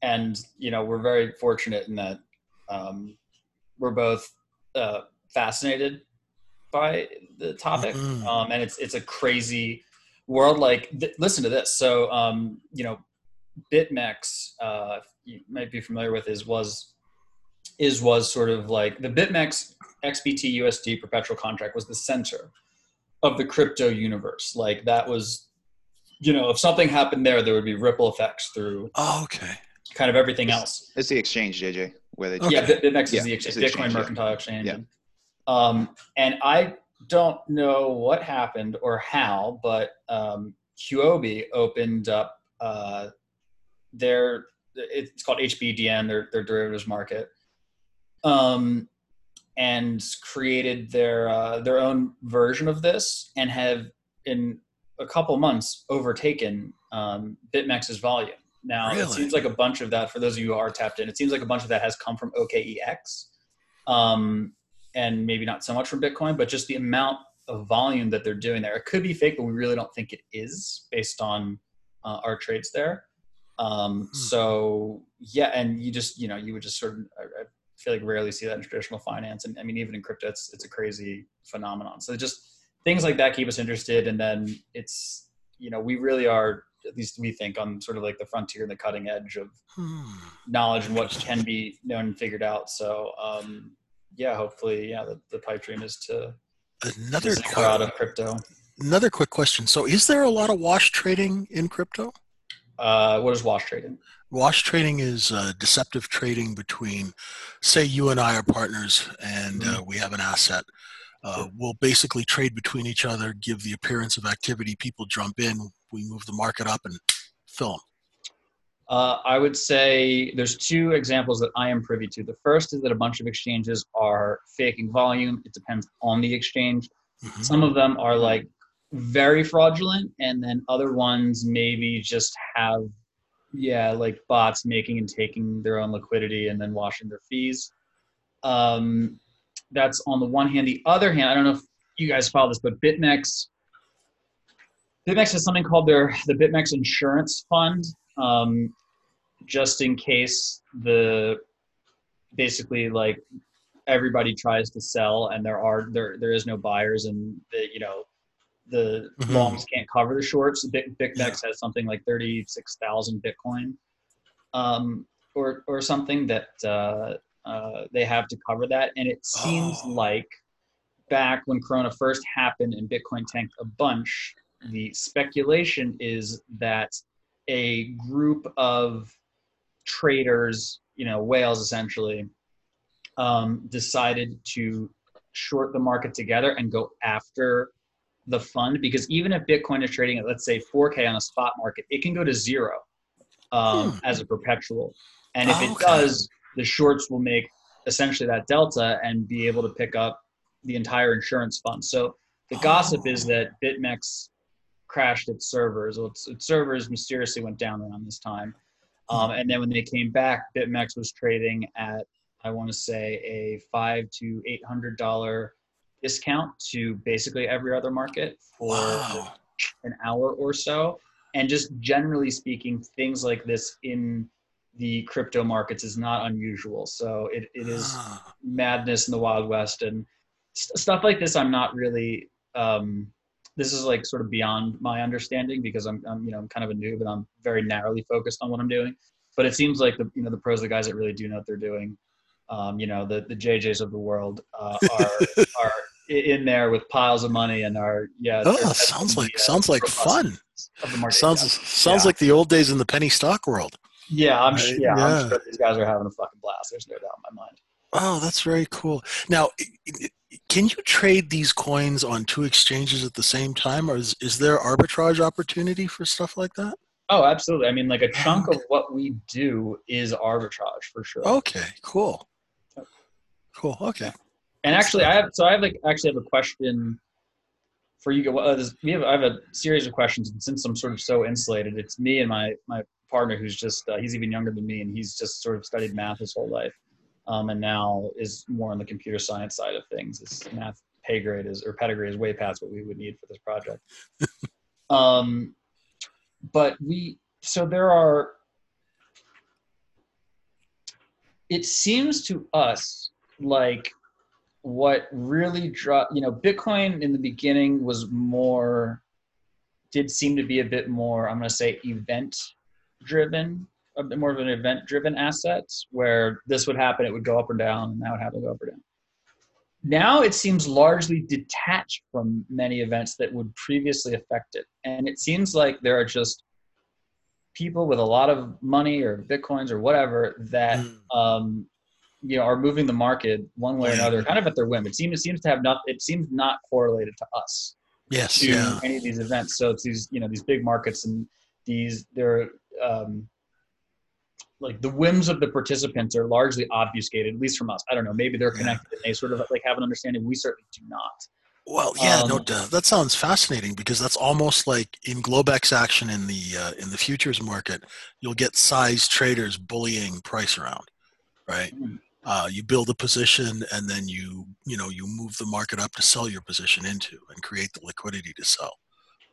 and you know we're very fortunate in that um, we're both uh, fascinated by the topic, mm-hmm. um, and it's it's a crazy world. Like, th- listen to this. So, um, you know, BitMEX, uh, you might be familiar with, is was is was sort of like the BitMEX XBT USD perpetual contract was the center of the crypto universe. Like that was, you know, if something happened there, there would be ripple effects through. Oh, okay. Kind of everything it's, else. It's the exchange, JJ, where they. Okay. Yeah, BitMEX yeah, is the exchange, Bitcoin exchange, Mercantile yeah. Exchange. Yeah. Um, and I don't know what happened or how, but um, Huobi opened up uh, their. It's called HBDM, their their derivatives market. Um, and created their uh, their own version of this and have in a couple months overtaken um, BitMEX's volume. Now really? it seems like a bunch of that for those of you who are tapped in, it seems like a bunch of that has come from OKEX, um, and maybe not so much from Bitcoin, but just the amount of volume that they're doing there. It could be fake, but we really don't think it is based on uh, our trades there. Um, hmm. So yeah, and you just you know you would just sort of I, feel like rarely see that in traditional finance. And I mean, even in crypto, it's, it's a crazy phenomenon. So just things like that keep us interested. And then it's, you know, we really are, at least we think on sort of like the frontier and the cutting edge of hmm. knowledge and what can be known and figured out. So, um, yeah, hopefully, yeah, the, the pipe dream is to another out of crypto. Another quick question. So is there a lot of wash trading in crypto? Uh, what is wash trading? Wash trading is uh, deceptive trading between, say, you and I are partners and uh, mm-hmm. we have an asset. Uh, we'll basically trade between each other, give the appearance of activity. People jump in, we move the market up and fill them. Uh, I would say there's two examples that I am privy to. The first is that a bunch of exchanges are faking volume. It depends on the exchange. Mm-hmm. Some of them are like very fraudulent, and then other ones maybe just have yeah, like bots making and taking their own liquidity and then washing their fees. Um, that's on the one hand. The other hand, I don't know if you guys follow this, but BitMEX, BitMEX has something called their the BitMEX Insurance Fund, um, just in case the basically like everybody tries to sell and there are there there is no buyers and the, you know the mm-hmm. longs can't cover the shorts. Big BitMEX yeah. has something like thirty six thousand Bitcoin, um, or or something that uh, uh, they have to cover that. And it seems oh. like back when Corona first happened and Bitcoin tanked a bunch, the speculation is that a group of traders, you know, whales essentially, um, decided to short the market together and go after the fund because even if Bitcoin is trading at let's say 4K on a spot market, it can go to zero um, hmm. as a perpetual, and if oh, it does, the shorts will make essentially that delta and be able to pick up the entire insurance fund. So the oh. gossip is that BitMEX crashed its servers. Well, its, its, servers mysteriously went down around this time, um, and then when they came back, BitMEX was trading at I want to say a five to eight hundred dollar discount to basically every other market for wow. an hour or so. And just generally speaking, things like this in the crypto markets is not unusual. So it, it is ah. madness in the Wild West. And st- stuff like this, I'm not really, um, this is like sort of beyond my understanding because I'm, I'm, you know, I'm kind of a noob and I'm very narrowly focused on what I'm doing. But it seems like the, you know, the pros, the guys that really do know what they're doing, um, you know, the, the JJs of the world uh, are, are in there with piles of money and are yeah. Oh, sounds like the, uh, sounds like fun. Sounds yeah. sounds yeah. like the old days in the penny stock world. Yeah, I'm right? yeah, yeah, I'm sure these guys are having a fucking blast. There's no doubt in my mind. Oh, that's very cool. Now, can you trade these coins on two exchanges at the same time, or is, is there arbitrage opportunity for stuff like that? Oh, absolutely. I mean, like a chunk of what we do is arbitrage for sure. Okay, cool. Cool. Okay. And actually, I have so I have like actually have a question for you. Uh, we have I have a series of questions, and since I'm sort of so insulated, it's me and my my partner who's just uh, he's even younger than me, and he's just sort of studied math his whole life, um, and now is more on the computer science side of things. His math pay grade is or pedigree is way past what we would need for this project. um, but we so there are. It seems to us like what really draw you know bitcoin in the beginning was more did seem to be a bit more i'm going to say event driven a bit more of an event driven asset where this would happen it would go up or down and that would happen to go up or down now it seems largely detached from many events that would previously affect it and it seems like there are just people with a lot of money or bitcoins or whatever that mm. um, you know are moving the market one way or another, kind of at their whim. It seems it seems to have not it seems not correlated to us. Yes, to yeah. any of these events. So it's these you know these big markets and these they're um, like the whims of the participants are largely obfuscated, at least from us. I don't know. Maybe they're connected yeah. and they sort of like have an understanding. We certainly do not. Well, yeah, um, no, that sounds fascinating because that's almost like in Globex action in the uh, in the futures market, you'll get size traders bullying price around, right? Mm-hmm uh, you build a position and then you you know you move the market up to sell your position into and create the liquidity to sell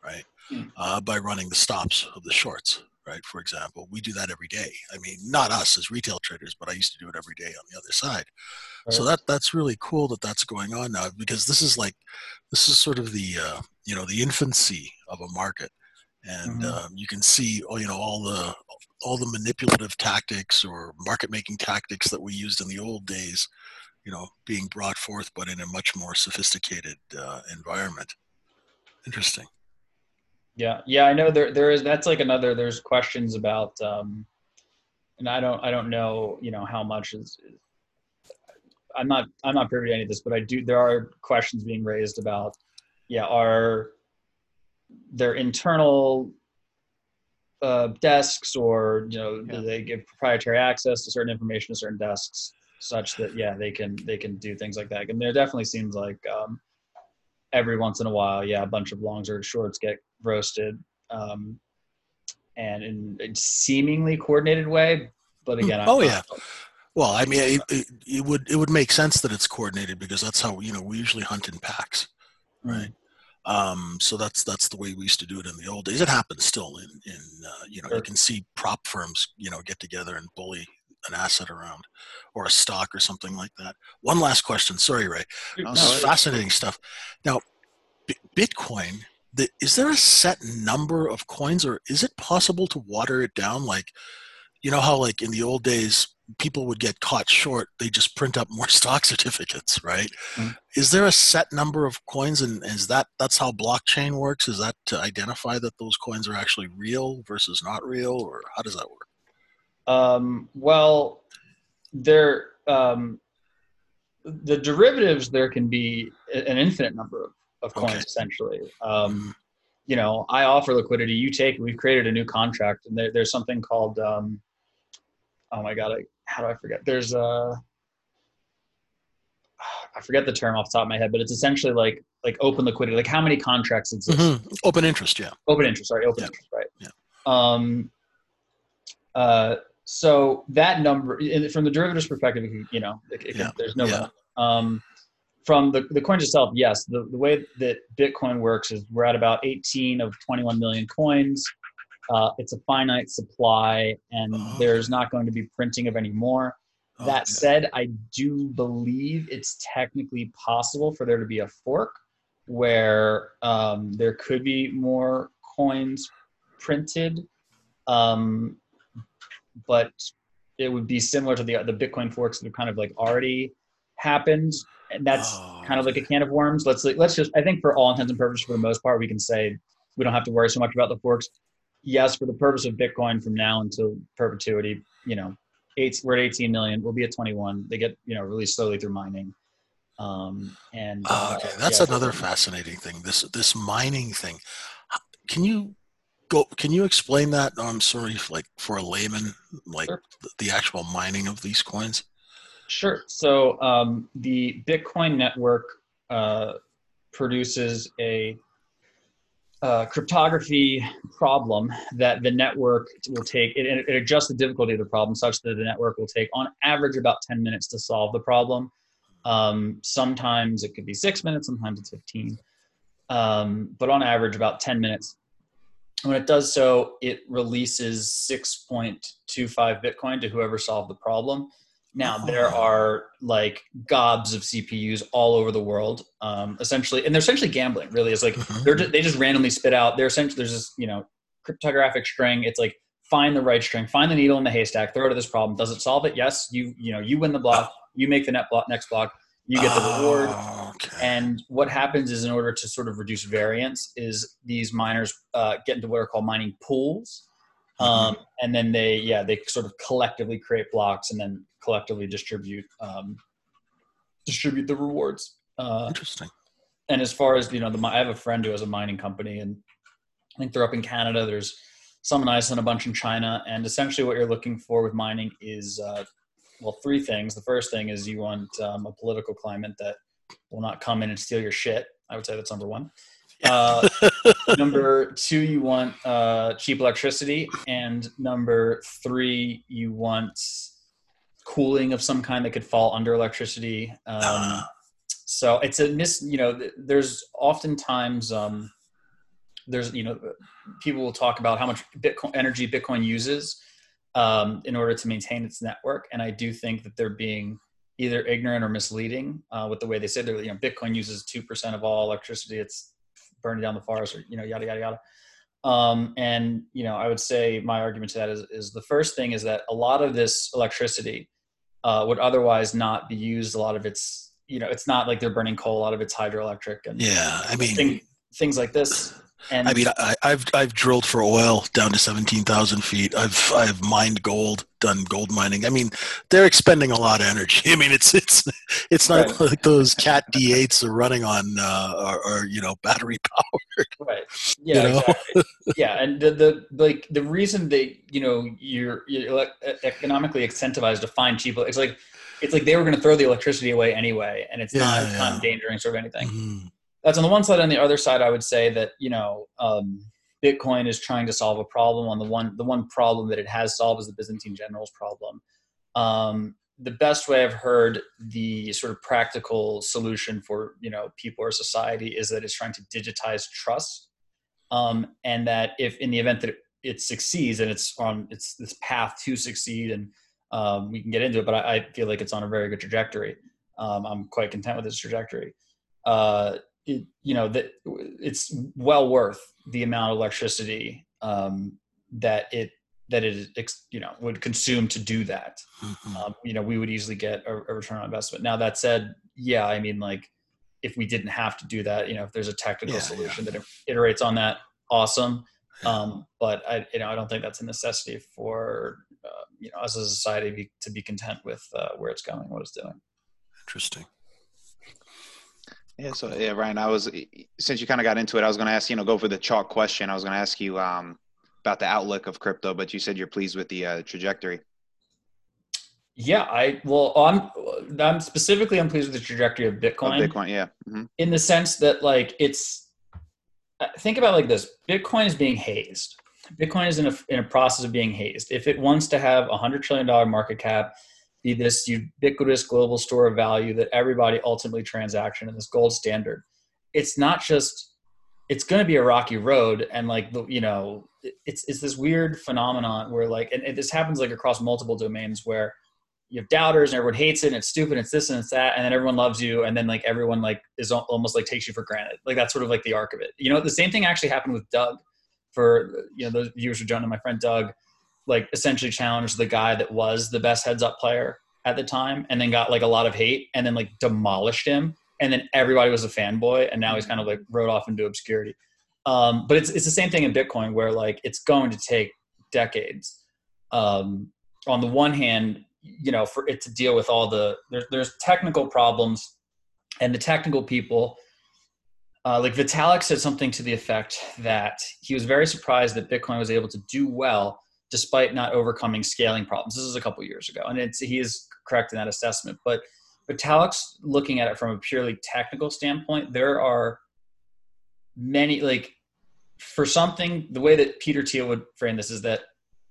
right mm. uh, by running the stops of the shorts right for example we do that every day i mean not us as retail traders but i used to do it every day on the other side right. so that that's really cool that that's going on now because this is like this is sort of the uh, you know the infancy of a market and mm-hmm. um, you can see oh, you know all the all the manipulative tactics or market making tactics that we used in the old days, you know, being brought forth, but in a much more sophisticated uh, environment. Interesting. Yeah, yeah, I know there there is. That's like another. There's questions about, um, and I don't I don't know you know how much is. I'm not I'm not privy to any of this, but I do. There are questions being raised about, yeah, are their internal uh, desks or you know yeah. they give proprietary access to certain information to certain desks such that yeah they can they can do things like that and there definitely seems like um, every once in a while yeah a bunch of longs or shorts get roasted um, and in a seemingly coordinated way but again oh I'm, yeah well i mean it, it, it, would it would make sense that it's coordinated because that's how you know we usually hunt in packs right mm um, so that's that's the way we used to do it in the old days. It happens still in in uh, you know sure. you can see prop firms you know get together and bully an asset around or a stock or something like that. One last question. Sorry, Ray. This no, is fascinating stuff. Now, B- Bitcoin. The, is there a set number of coins, or is it possible to water it down? Like, you know how like in the old days people would get caught short, they just print up more stock certificates, right? Mm-hmm. Is there a set number of coins, and is that that's how blockchain works? Is that to identify that those coins are actually real versus not real, or how does that work? Um, well, there um, the derivatives there can be an infinite number of, of coins okay. essentially. Um. You know, I offer liquidity, you take. We've created a new contract, and there, there's something called um, oh my god, I, how do I forget? There's a I forget the term off the top of my head, but it's essentially like like open liquidity, like how many contracts exist. Mm-hmm. Open interest, yeah. Open interest, sorry, open yeah. interest, right? Yeah. Um, uh, so that number, from the derivatives perspective, you know, it, it, yeah. there's no yeah. Um, from the, the coins itself, yes, the, the way that Bitcoin works is we're at about 18 of 21 million coins. Uh, it's a finite supply, and oh, there's not going to be printing of any more. Oh, that said, I do believe it's technically possible for there to be a fork where um, there could be more coins printed, um, but it would be similar to the the Bitcoin forks that have kind of like already happened, and that's oh, kind of like a can of worms. Let's let's just I think for all intents and purposes, for the most part, we can say we don't have to worry so much about the forks yes, for the purpose of Bitcoin from now until perpetuity, you know, eight, we're at 18 million, we'll be at 21. They get, you know, released slowly through mining. Um, and Oh, uh, okay, that's yeah, another fascinating thing. This this mining thing. Can you go? Can you explain that? I'm sorry, like for a layman, like Sure. the actual mining of these coins. Sure. So um, the Bitcoin network uh, produces a uh, cryptography problem that the network will take. It, it adjusts the difficulty of the problem such that the network will take, on average, about 10 minutes to solve the problem. Um, sometimes it could be six minutes, sometimes it's 15. Um, but on average, about 10 minutes. When it does so, it releases 6.25 Bitcoin to whoever solved the problem. Now there are like gobs of CPUs all over the world, um, essentially, and they're essentially gambling. Really, it's like Mhm. they're just, they just randomly spit out. They're essentially there's this you know cryptographic string. It's like find the right string, find the needle in the haystack, throw it at this problem. Does it solve it? Yes. You you know you win the block. You make the net block, next block. You get the reward. Oh, okay. And what happens is, in order to sort of reduce variance, is these miners uh, get into what are called mining pools, um, and then they, yeah, they sort of collectively create blocks and then collectively distribute um, distribute the rewards. Uh, Interesting. and as far as you know, the I have a friend who has a mining company, and I think they're up in Canada. There's some in Iceland, a bunch in China, and essentially what you're looking for with mining is uh, well, three things. The first thing is you want um, a political climate that will not come in and steal your shit. I would say that's number one. Uh, number two, you want uh, cheap electricity, and number three, you want cooling of some kind that could fall under electricity. Um, Ah. so it's a miss. You know, there's oftentimes um, there's you know people will talk about how much Bitcoin energy Bitcoin uses um, in order to maintain its network, and I do think that they're being either ignorant or misleading uh, with the way they say they're. You know, Bitcoin uses two percent of all electricity. It's burning down the forest, or you know, yada yada yada. Um, and you know, I would say my argument to that is, is the first thing is that a lot of this electricity uh, would otherwise not be used. A lot of it's you know, it's not like they're burning coal. A lot of it's hydroelectric and Yeah, I mean, thing, things like this. And I mean, I, I've I've drilled for oil down to seventeen thousand feet. I've I've mined gold, done gold mining. I mean, they're expending a lot of energy. I mean, it's it's it's not Right. like those Cat D eights are running on uh, or, or you know battery power. right yeah know? exactly yeah and the, the like the reason they you know you're, you're economically incentivized to find cheap it's like it's like they were going to throw the electricity away anyway and it's not Yeah, not yeah. endangering sort of anything Mhm. That's on the one side on the other side i would say that you know um, bitcoin is trying to solve a problem on the one the one problem that it has solved is the byzantine generals problem. Um, the best way i've heard the sort of practical solution for you know people or society is that it's trying to digitize trust. Um, and that if in the event that it, it succeeds and it's on it's this path to succeed and um, we can get into it but I, I feel like it's on a very good trajectory. Um, i'm quite content with this trajectory. Uh, it, you know that it's well worth the amount of electricity um, that it that it you know would consume to do that. Mhm. um, you know we would easily get a, a return on investment. Now that said yeah i mean like if we didn't have to do that you know if there's a technical Yeah, solution that iterates on that awesome. Um, but i you know i don't think that's a necessity for uh, you know us as a society be, to be content with uh, where it's going what it's doing. Interesting. Yeah, so yeah, Ryan, I was since you kind of got into it, I was going to ask you know go for the chalk question. I was going to ask you um, about the outlook of crypto, but you said you're pleased with the uh, trajectory. yeah i well i'm i'm specifically i'm pleased with the trajectory of Of bitcoin Bitcoin, yeah. hmm in the sense that like it's uh, think about it like this bitcoin is being hazed bitcoin is in a, in a process of being hazed if it wants to have a hundred trillion dollar market cap be this ubiquitous global store of value that everybody ultimately transaction and this gold standard. It's not just it's going to be a rocky road and like the you know it's it's this weird phenomenon where like and, and this happens like across multiple domains where you have doubters and everyone hates it and it's stupid and it's this and it's that and then everyone loves you and then like everyone like is almost like takes you for granted. Like that's sort of like the arc of it. You know the same thing actually happened with doug for you know those viewers who don't my friend doug like essentially challenged the guy that was the best heads up player at the time and then got like a lot of hate and then like demolished him. And then everybody was a fanboy and now he's kind of like rode off into obscurity. Um, but it's, it's the same thing in bitcoin where like it's going to take decades. Um, on the one hand you know for it to deal with all the there's there's technical problems and the technical people uh, like Vitalik said something to the effect that he was very surprised that Bitcoin was able to do well despite not overcoming scaling problems. This is a couple years ago, and it's he is correct in that assessment. But Vitalik's looking at it from a purely technical standpoint. There are many like for something the way that Peter Thiel would frame this is that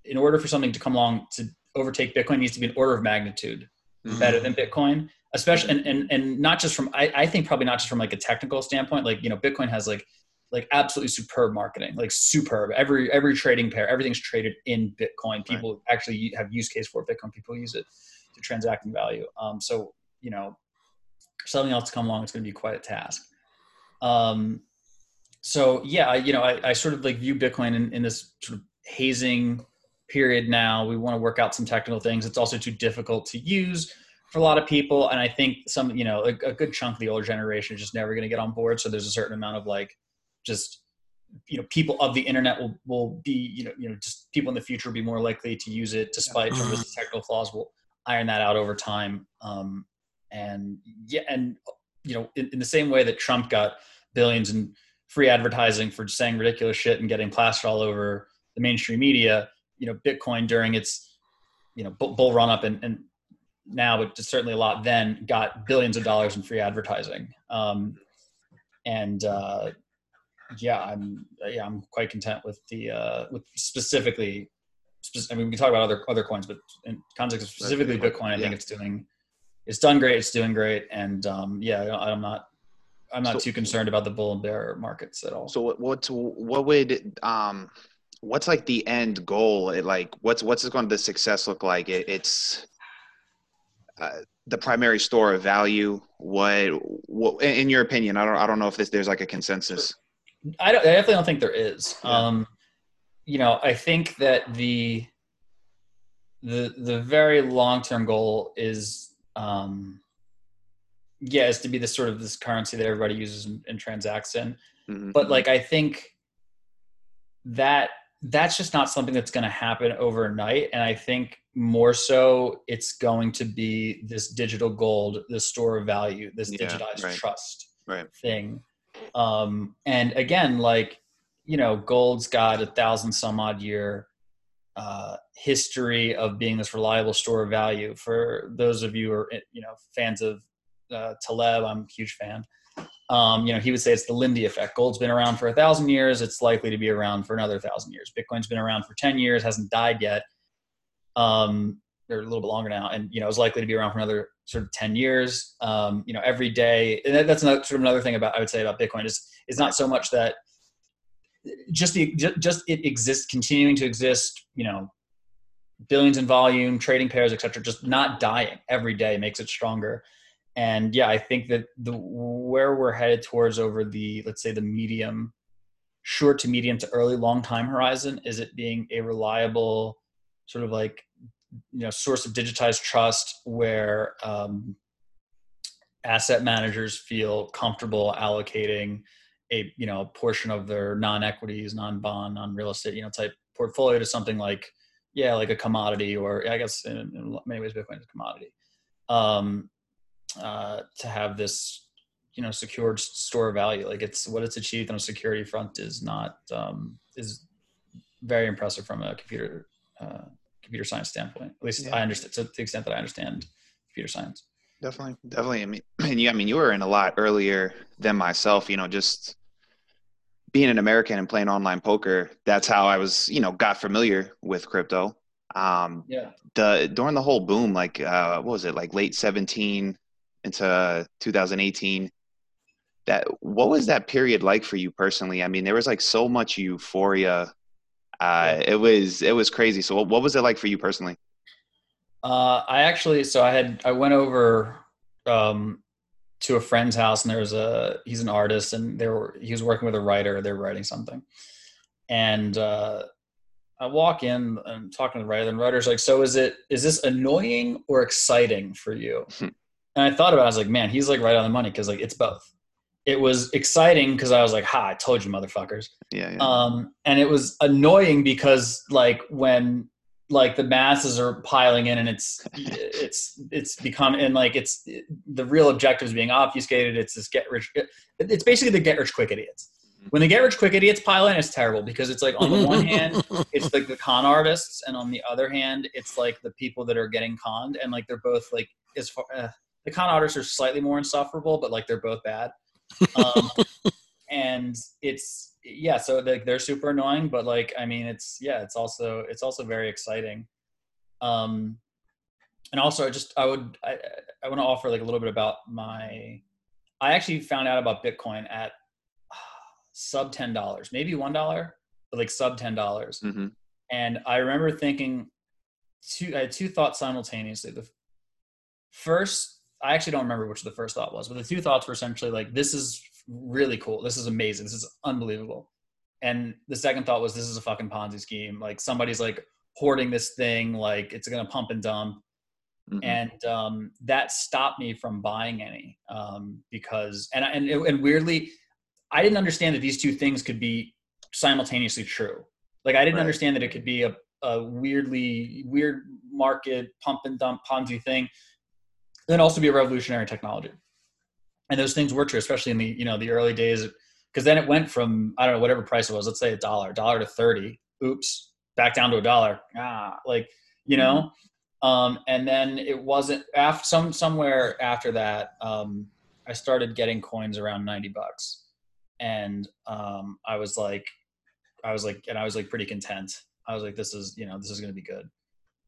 in order for something to come along to overtake Bitcoin needs to be an order of magnitude mm-hmm. better than Bitcoin especially and, and and not just from I, I think probably not just from like a technical standpoint like you know bitcoin has like like absolutely superb marketing like superb. Every every trading pair everything's traded in bitcoin. People right. actually have use case for bitcoin. People use it to transact in value. Um so you know something else to come along it's going to be quite a task. Um so yeah I, you know I, I sort of like view bitcoin in, in this sort of hazing period now. We want to work out some technical things. It's also too difficult to use for a lot of people and i think some you know a, a good chunk of the older generation is just never going to get on board. So there's a certain amount of like just you know people of the internet will will be you know you know just people in the future will be more likely to use it despite some of the technical flaws. We'll iron that out over time. Um and yeah and you know in, in the same way that trump got billions in free advertising for saying ridiculous shit and getting plastered all over the mainstream media you know bitcoin during its you know bull run up and, and now, but certainly a lot then, got billions of dollars in free advertising. Um, and uh, yeah, I'm yeah I'm quite content with the uh, with specifically. I mean, we can talk about other other coins, but in context of specifically Bitcoin, I yeah. think it's doing it's done great. It's doing great, and um, yeah, I'm not I'm not so, too concerned about the bull and bear markets at all. So what's what would um what's like the end goal? It like what's what's going to the success look like? It, it's uh, the primary store of value? What, what, in your opinion? I don't, I don't know if this, there's like a consensus. I, I definitely don't think there is. Yeah. Um, you know, I think that the the the very long term goal is, um, yeah, is to be this sort of this currency that everybody uses and, and transacts in. Mm-hmm. But like, I think that that's just not something that's going to happen overnight. And I think more so it's going to be this digital gold, this store of value, this yeah, digitized right. trust right. thing. Um, and again, like, you know, gold's got a thousand some odd year uh, history of being this reliable store of value. For those of you who are, you know, fans of uh, Taleb, I'm a huge fan. Um, you know, he would say it's the Lindy effect. Gold's been around for a thousand years. It's likely to be around for another thousand years. Bitcoin's been around for 10 years, hasn't died yet um, or a little bit longer now, and you know is likely to be around for another sort of ten years. Um, you know, every day, and that's another, sort of another thing about I would say about Bitcoin is is not so much that just the just it exists, continuing to exist. You know, billions in volume, trading pairs, etc. Just not dying every day makes it stronger. And yeah, I think that the where we're headed towards over the let's say the medium, short to medium to early long time horizon is it being a reliable sort of like you know source of digitized trust where um, asset managers feel comfortable allocating a you know a portion of their non-equities non-bond non-real estate you know type portfolio to something like yeah like a commodity or i guess in, in many ways bitcoin is a commodity. Um, uh, to have this you know secured store of value. Like it's what it's achieved on a security front is not um, is very impressive from a computer uh, computer science standpoint. At least yeah. I understand to the extent that I understand computer science. Definitely, definitely. I mean, and you, I mean, you were in a lot earlier than myself. You know, just being an American and playing online poker. That's how I was, you know, got familiar with crypto. Um, yeah. The during the whole boom, like uh, what was it, like late seventeen into 2018 that what was that period like for you personally i mean there was like so much euphoria uh, it was it was crazy. So what was it like for you personally? Uh, I actually so I had I went over um, to a friend's house and there was a he's an artist and they were he was working with a writer. They were writing something, and uh, I walk in and talking to the writer. And the writer's like, "So is it is this annoying or exciting for you?" Hmm. and I thought about it. I was like, "Man, he's like right on the money because like it's both." It was exciting because I was like, "Ha! I told you, motherfuckers." Yeah, yeah. Um, and it was annoying because like when like the masses are piling in and it's it's it's become and like it's the real objectives being obfuscated it's this get rich it's basically the get rich quick idiots when the get rich quick idiots pile in it's terrible because it's like on the one hand it's like the con artists and on the other hand it's like the people that are getting conned and like they're both like as far uh, the con artists are slightly more insufferable but like they're both bad um, and it's yeah so like they're super annoying but like i mean it's yeah it's also it's also very exciting. Um and also i just i would i i want to offer like a little bit about my i actually found out about bitcoin at uh, sub ten dollars maybe one dollar but like sub ten dollars. Mm-hmm. and i remember thinking two i had two thoughts simultaneously. The first i actually don't remember which the first thought was but the two thoughts were essentially like this is really cool this is amazing this is unbelievable and the second thought was this is a fucking ponzi scheme like somebody's like hoarding this thing like it's gonna pump and dump Mhm. and um, that stopped me from buying any um, because and and and weirdly, I didn't understand that these two things could be simultaneously true. Like I didn't Right. understand that it could be a, a weirdly weird market pump and dump Ponzi thing, then also be a revolutionary technology. And those things were true, especially in the you know the early days, because then it went from I don't know whatever price it was, let's say a dollar, dollar to thirty. Oops, back down to a dollar. Ah, like you know. Um, and then it wasn't after some somewhere after that, um, I started getting coins around 90 bucks. And um, I was like, I was like, and I was like pretty content. I was like, this is, you know, this is going to be good.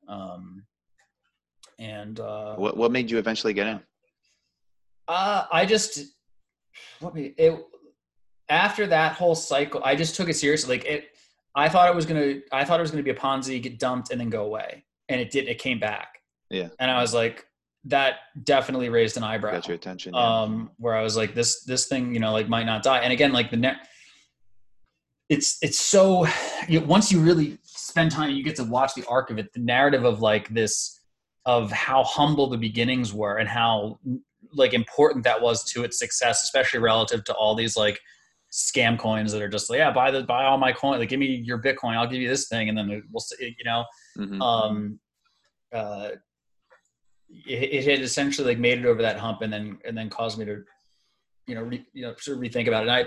Um, and uh, What what made you eventually get in? uh, I just, what me, it, after that whole cycle, I just took it seriously. Like it, I thought it was going to, I thought it was to be a Ponzi, get dumped and then go away. And it did, it came back. Yeah. And I was like, that definitely raised an eyebrow. Got your attention. yeah. Um, where I was like, this, this thing, you know, like might not die. And again, like the net, it's, it's so, you, once you really spend time, you get to watch the arc of it, the narrative of like this, of how humble the beginnings were and how like important that was to its success, especially relative to all these like scam coins that are just like, yeah, buy the buy all my coin, like give me your Bitcoin, I'll give you this thing, and then we'll see, you know, Mhm. um, uh, it, it had essentially like made it over that hump, and then and then caused me to, you know, re, you know, sort of rethink about it. And I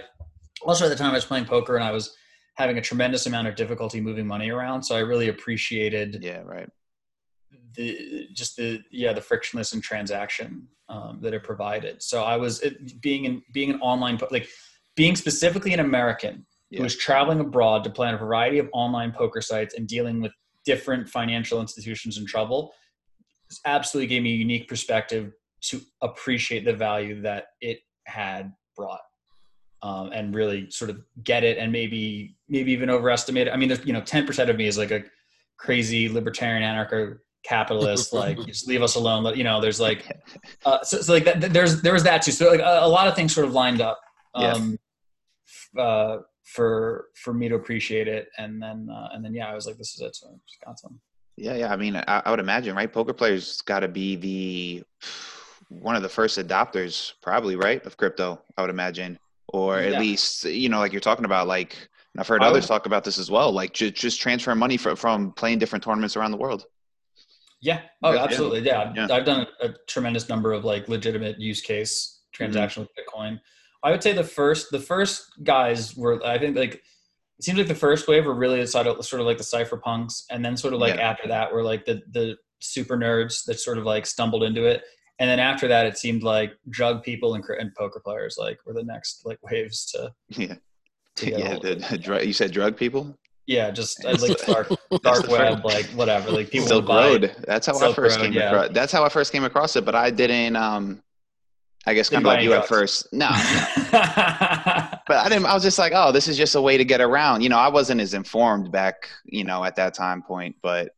also at the time I was playing poker and I was having a tremendous amount of difficulty moving money around, so I really appreciated yeah, right. The just the yeah the frictionless and transaction um, that it provided. So I was it, being in being an online like being specifically an American Yeah. who was traveling abroad to play on a variety of online poker sites and dealing with different financial institutions in trouble. Absolutely gave me a unique perspective to appreciate the value that it had brought. Um, and really sort of get it and maybe maybe even overestimate it. I mean, there's you know, ten percent of me is like a crazy libertarian anarcho capitalist like just leave us alone you know there's like uh, so, so like that, there's there was that too so like a, a lot of things sort of lined up um uh for for me to appreciate it and then uh, and then yeah i was like this is it so I just got some Yeah, yeah. I mean, I, I would imagine, right? Poker players got to be the one of the first adopters, probably, right, of crypto. I would imagine, or at Yeah. least, you know, like you're talking about, like I've heard others talk about this as well, like just just transfer money from from playing different tournaments around the world. Yeah oh Yeah. absolutely yeah, Yeah. i've done a, a tremendous number of like legitimate use case Mm-hmm. transaction with bitcoin i would say the first the first guys were i think like it seems like the first wave were really sort of sort of like the cypherpunks and then sort of like Yeah. after that were like the the super nerds that sort of like stumbled into it and then after that it seemed like drug people and, and poker players like were the next like waves to Yeah, to get yeah. The, the you said drug people. Yeah just uh, like dark dark web like whatever like people Silk would Road. That's how I first Road, came yeah. across. That's how I first came across it. But I didn't. Um, I guess Didn't kind of like any you at first. No, no. but I didn't. I was just like, oh, this is just a way to get around. You know, I wasn't as informed back, you know, at that time point. But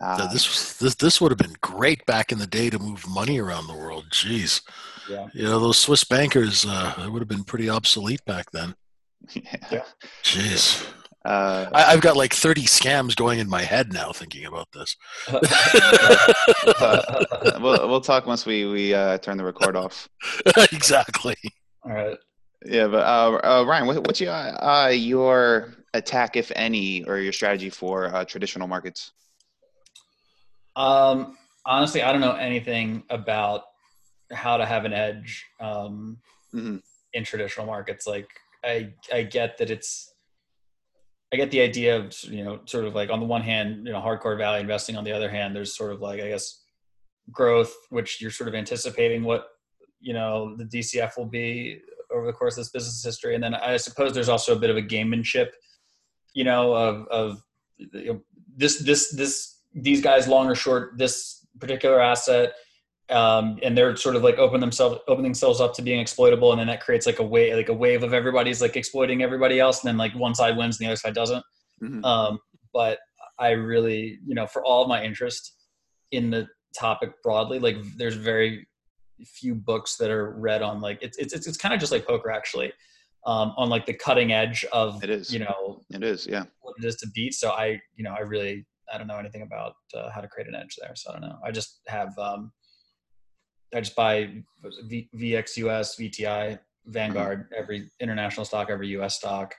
uh, Yeah, this was this this would have been great back in the day to move money around the world. Jeez, yeah you know those Swiss bankers uh, they would have been pretty obsolete back then. yeah. Yeah. Jeez, Uh, I, I've got like thirty scams going in my head now thinking about this. we'll we'll talk once we we uh, turn the record off. exactly. all right Yeah, but uh, uh, Ryan, what, what's your uh, your attack, if any, or your strategy for uh, traditional markets? Um, honestly, I don't know anything about how to have an edge um, hmm in traditional markets. Like, I I get that it's I get the idea of you know sort of like on the one hand you know hardcore value investing on the other hand there's sort of like I guess growth which you're sort of anticipating what you know the DCF will be over the course of this business history. And then I suppose there's also a bit of a gamemanship you know of of you know, this this this these guys long or short this particular asset um, and they're sort of like open themselves open themselves up to being exploitable and then that creates like a wave like a wave of everybody's like exploiting everybody else and then like one side wins and the other side doesn't hmm um, but i really you know for all of my interest in the topic broadly like there's very few books that are read on like it's it's it's kind of just like poker actually um, on like the cutting edge of It is. you know It is, yeah. what it is to beat. So I, you know, I really, I don't know anything about uh, how to create an edge there. So I don't know. I just have, um, I just buy what was it, v, VXUS, VTI, Vanguard, every international stock, every US stock.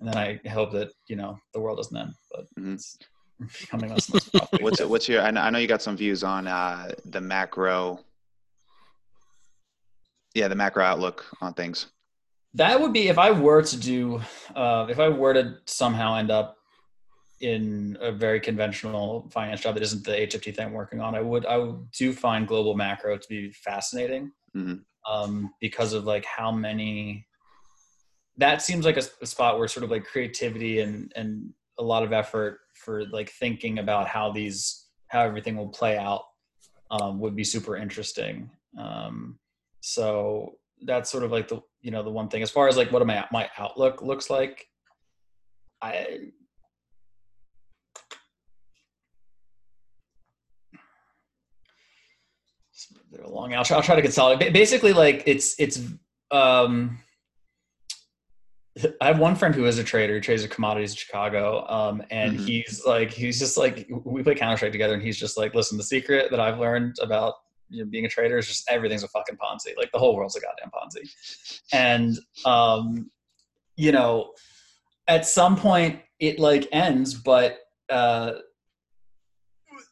And then I hope that, you know, the world doesn't end, but Mhm. it's becoming less and less. What's what's your? I know, I know you got some views on uh, the macro. Yeah, the macro outlook on things. That would be if I were to do, uh, if I were to somehow end up in a very conventional finance job that isn't the HFT thing I'm working on, I would I would do find global macro to be fascinating Mhm. um, because of like how many. That seems like a, a spot where sort of like creativity and and a lot of effort for like thinking about how these how everything will play out um, would be super interesting. Um, so that's sort of like the you know the one thing as far as like what my my outlook looks like. I they're long. I'll try, I'll try to consolidate. Ba- Basically, like it's it's. Um, I have one friend who is a trader. He trades commodities in Chicago, um, and Mhm. he's like, he's just like, we play Counter Strike together, and he's just like, listen, the secret that I've learned about you know, being a trader is just everything's a fucking Ponzi. Like the whole world's a goddamn Ponzi, and um, you know, at some point it like ends, but uh,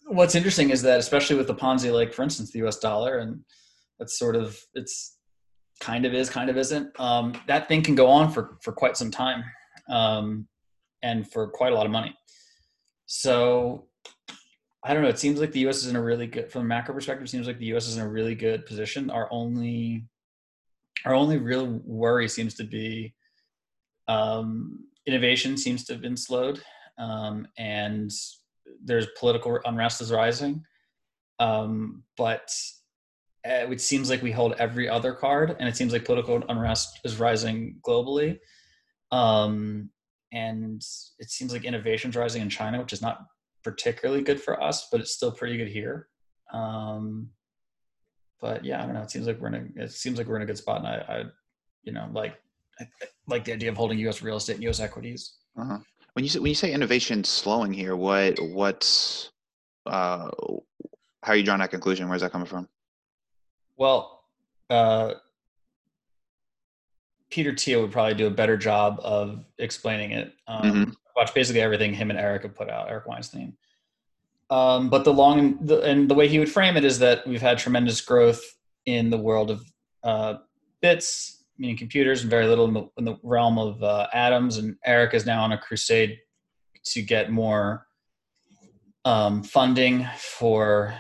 what's interesting is that especially with the Ponzi, like for instance, the U.S. dollar, and that's sort of it's kind of is, kind of isn't. Um, that thing can go on for for quite some time, um, and for quite a lot of money. So I don't know. It seems like the U.S. is in a really good, from a macro perspective. It seems like the U.S. is in a really good position. Our only, our only real worry seems to be um, innovation seems to have been slowed, um, and there's political unrest is rising. Um, but uh, it seems like we hold every other card, and it seems like political unrest is rising globally. Um, and it seems like innovation's rising in China, which is not particularly good for us, but it's still pretty good here. Um, but yeah, I don't know. It seems like we're in a it seems like we're in a good spot, and I, I you know, like I like the idea of holding U.S. real estate and U.S. equities. Uh-huh. When you say when you say innovation slowing here, what what's uh, how are you drawing that conclusion? Where's that coming from? Well, uh, Peter Thiel would probably do a better job of explaining it. Um, Mhm. Watch basically everything him and Eric have put out, Eric Weinstein. Um, but the long the, and the way he would frame it is that we've had tremendous growth in the world of uh, bits, meaning computers, and very little in the, in the realm of uh, atoms. And Eric is now on a crusade to get more um, funding for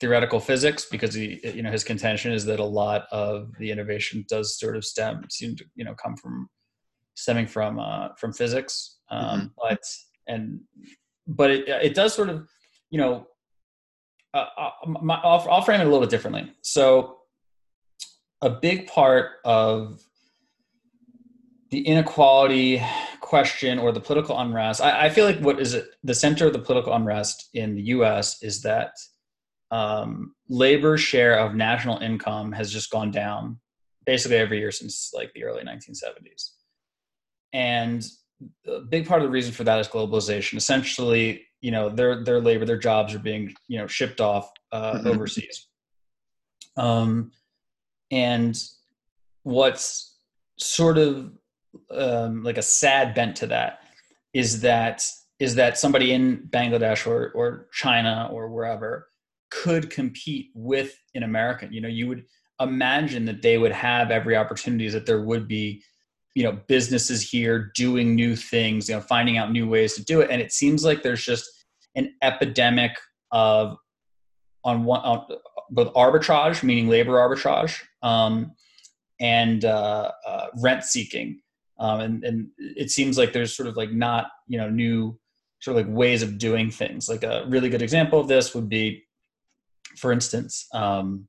theoretical physics because he, you know, his contention is that a lot of the innovation does sort of stem, seem to, you know, come from stemming from uh, from physics. Um, But and but it it does sort of, you know, uh, uh, I'll, I'll frame it a little bit differently. So a big part of the inequality question or the political unrest, I, I feel like what is it, the center of the political unrest in the U.S. is that um, labor's share of national income has just gone down basically every year since like the early 1970s, and a big part of the reason for that is globalization. Essentially, you know, their their labor, their jobs are being you know shipped off uh, Mhm. overseas. Um, and what's sort of um, like a sad bent to that is that is that somebody in Bangladesh or or China or wherever could compete with an American. You know, you would imagine that they would have every opportunity that there would be you know businesses here doing new things you know finding out new ways to do it and it seems like there's just an epidemic of on one on both arbitrage meaning labor arbitrage um, and uh, uh, rent seeking. Um, and, and it seems like there's sort of like not you know new sort of like ways of doing things. Like a really good example of this would be for instance um,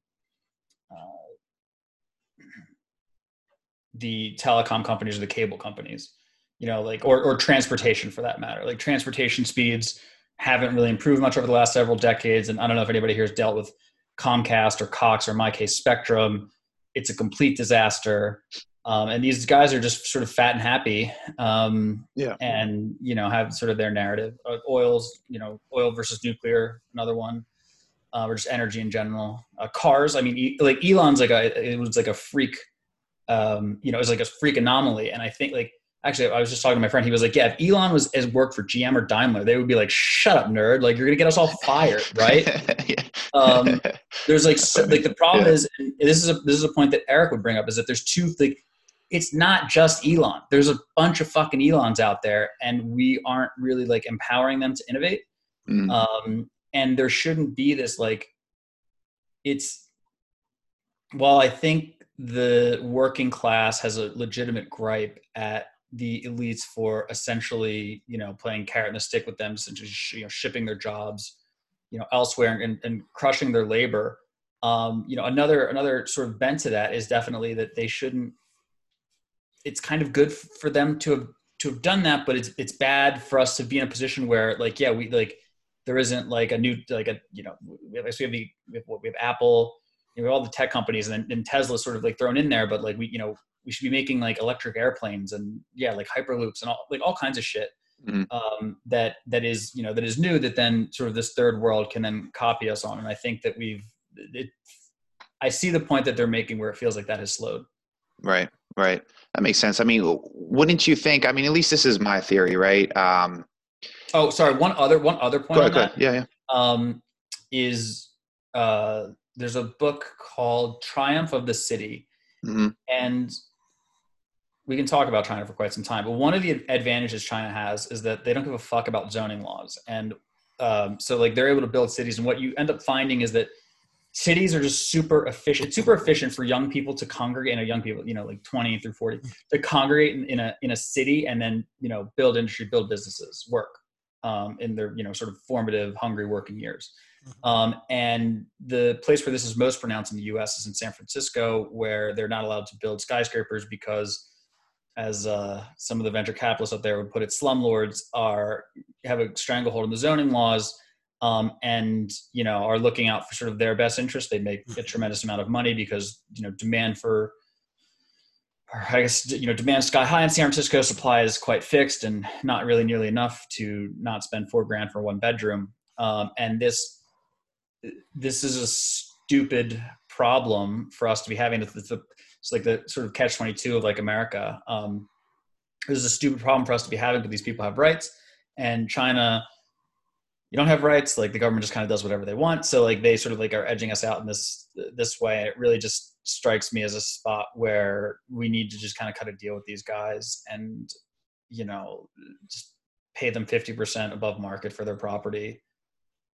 the telecom companies or the cable companies you know like or, or transportation for that matter. Like transportation speeds haven't really improved much over the last several decades and i don't know if anybody here has dealt with comcast or cox or in my case spectrum it's a complete disaster. Um, and these guys are just sort of fat and happy um, yeah. and you know have sort of their narrative. Uh, oils you know oil versus nuclear another one. Uh, or just energy in general. Uh, cars i mean e- like elon's like a it was like a freak um, you know, it was like a freak anomaly. And I think like actually I was just talking to my friend, he was like, Yeah, if Elon was has worked for GM or Daimler, they would be like, Shut up, nerd, like you're gonna get us all fired, right? yeah. um, there's like so, like the problem yeah. is this is a this is a point that Eric would bring up is that there's two like it's not just Elon. There's a bunch of fucking Elons out there, and we aren't really like empowering them to innovate. Mm. Um, and there shouldn't be this like, it's. Well, I think the working class has a legitimate gripe at the elites for essentially, you know, playing carrot and the stick with them, essentially, you know, shipping their jobs, you know, elsewhere and, and crushing their labor. Um, you know, another another sort of bent to that is definitely that they shouldn't. It's kind of good for them to have to have done that, but it's it's bad for us to be in a position where, like, yeah, we like there isn't like a new like a you know we have, we have the we have, we have Apple you know, all the tech companies and then and Tesla's sort of like thrown in there, but like we, you know, we should be making like electric airplanes and yeah, like hyperloops and all like all kinds of shit mm-hmm. um, that that is you know that is new that then sort of this third world can then copy us on. And I think that we've it, I see the point that they're making where it feels like that has slowed. Right, right. That makes sense. I mean, wouldn't you think? I mean, at least this is my theory, right? Um, oh, sorry. One other one other point. Go ahead, Yeah, yeah. Um, is uh, there's a book called Triumph of the City, mm-hmm. and we can talk about China for quite some time. But one of the advantages China has is that they don't give a fuck about zoning laws, and um, so like they're able to build cities. And what you end up finding is that cities are just super efficient. It's super efficient for young people to congregate. You know, young people, you know, like twenty through forty, to congregate in, in a in a city and then you know build industry, build businesses, work um, in their you know sort of formative, hungry working years. Mm-hmm. Um, and the place where this is most pronounced in the U.S. is in San Francisco, where they're not allowed to build skyscrapers because, as uh, some of the venture capitalists up there would put it, slumlords are have a stranglehold on the zoning laws, um, and you know are looking out for sort of their best interest. They make a mm-hmm. tremendous amount of money because you know demand for I guess you know demand sky high in San Francisco. Supply is quite fixed and not really nearly enough to not spend four grand for one bedroom. Um, and this this is a stupid problem for us to be having. It's, it's like the sort of catch 22 of like America. Um, this is a stupid problem for us to be having, but these people have rights. And China, you don't have rights. Like the government just kind of does whatever they want. So like they sort of like are edging us out in this this way. It really just strikes me as a spot where we need to just kind of cut a deal with these guys and you know just pay them 50% above market for their property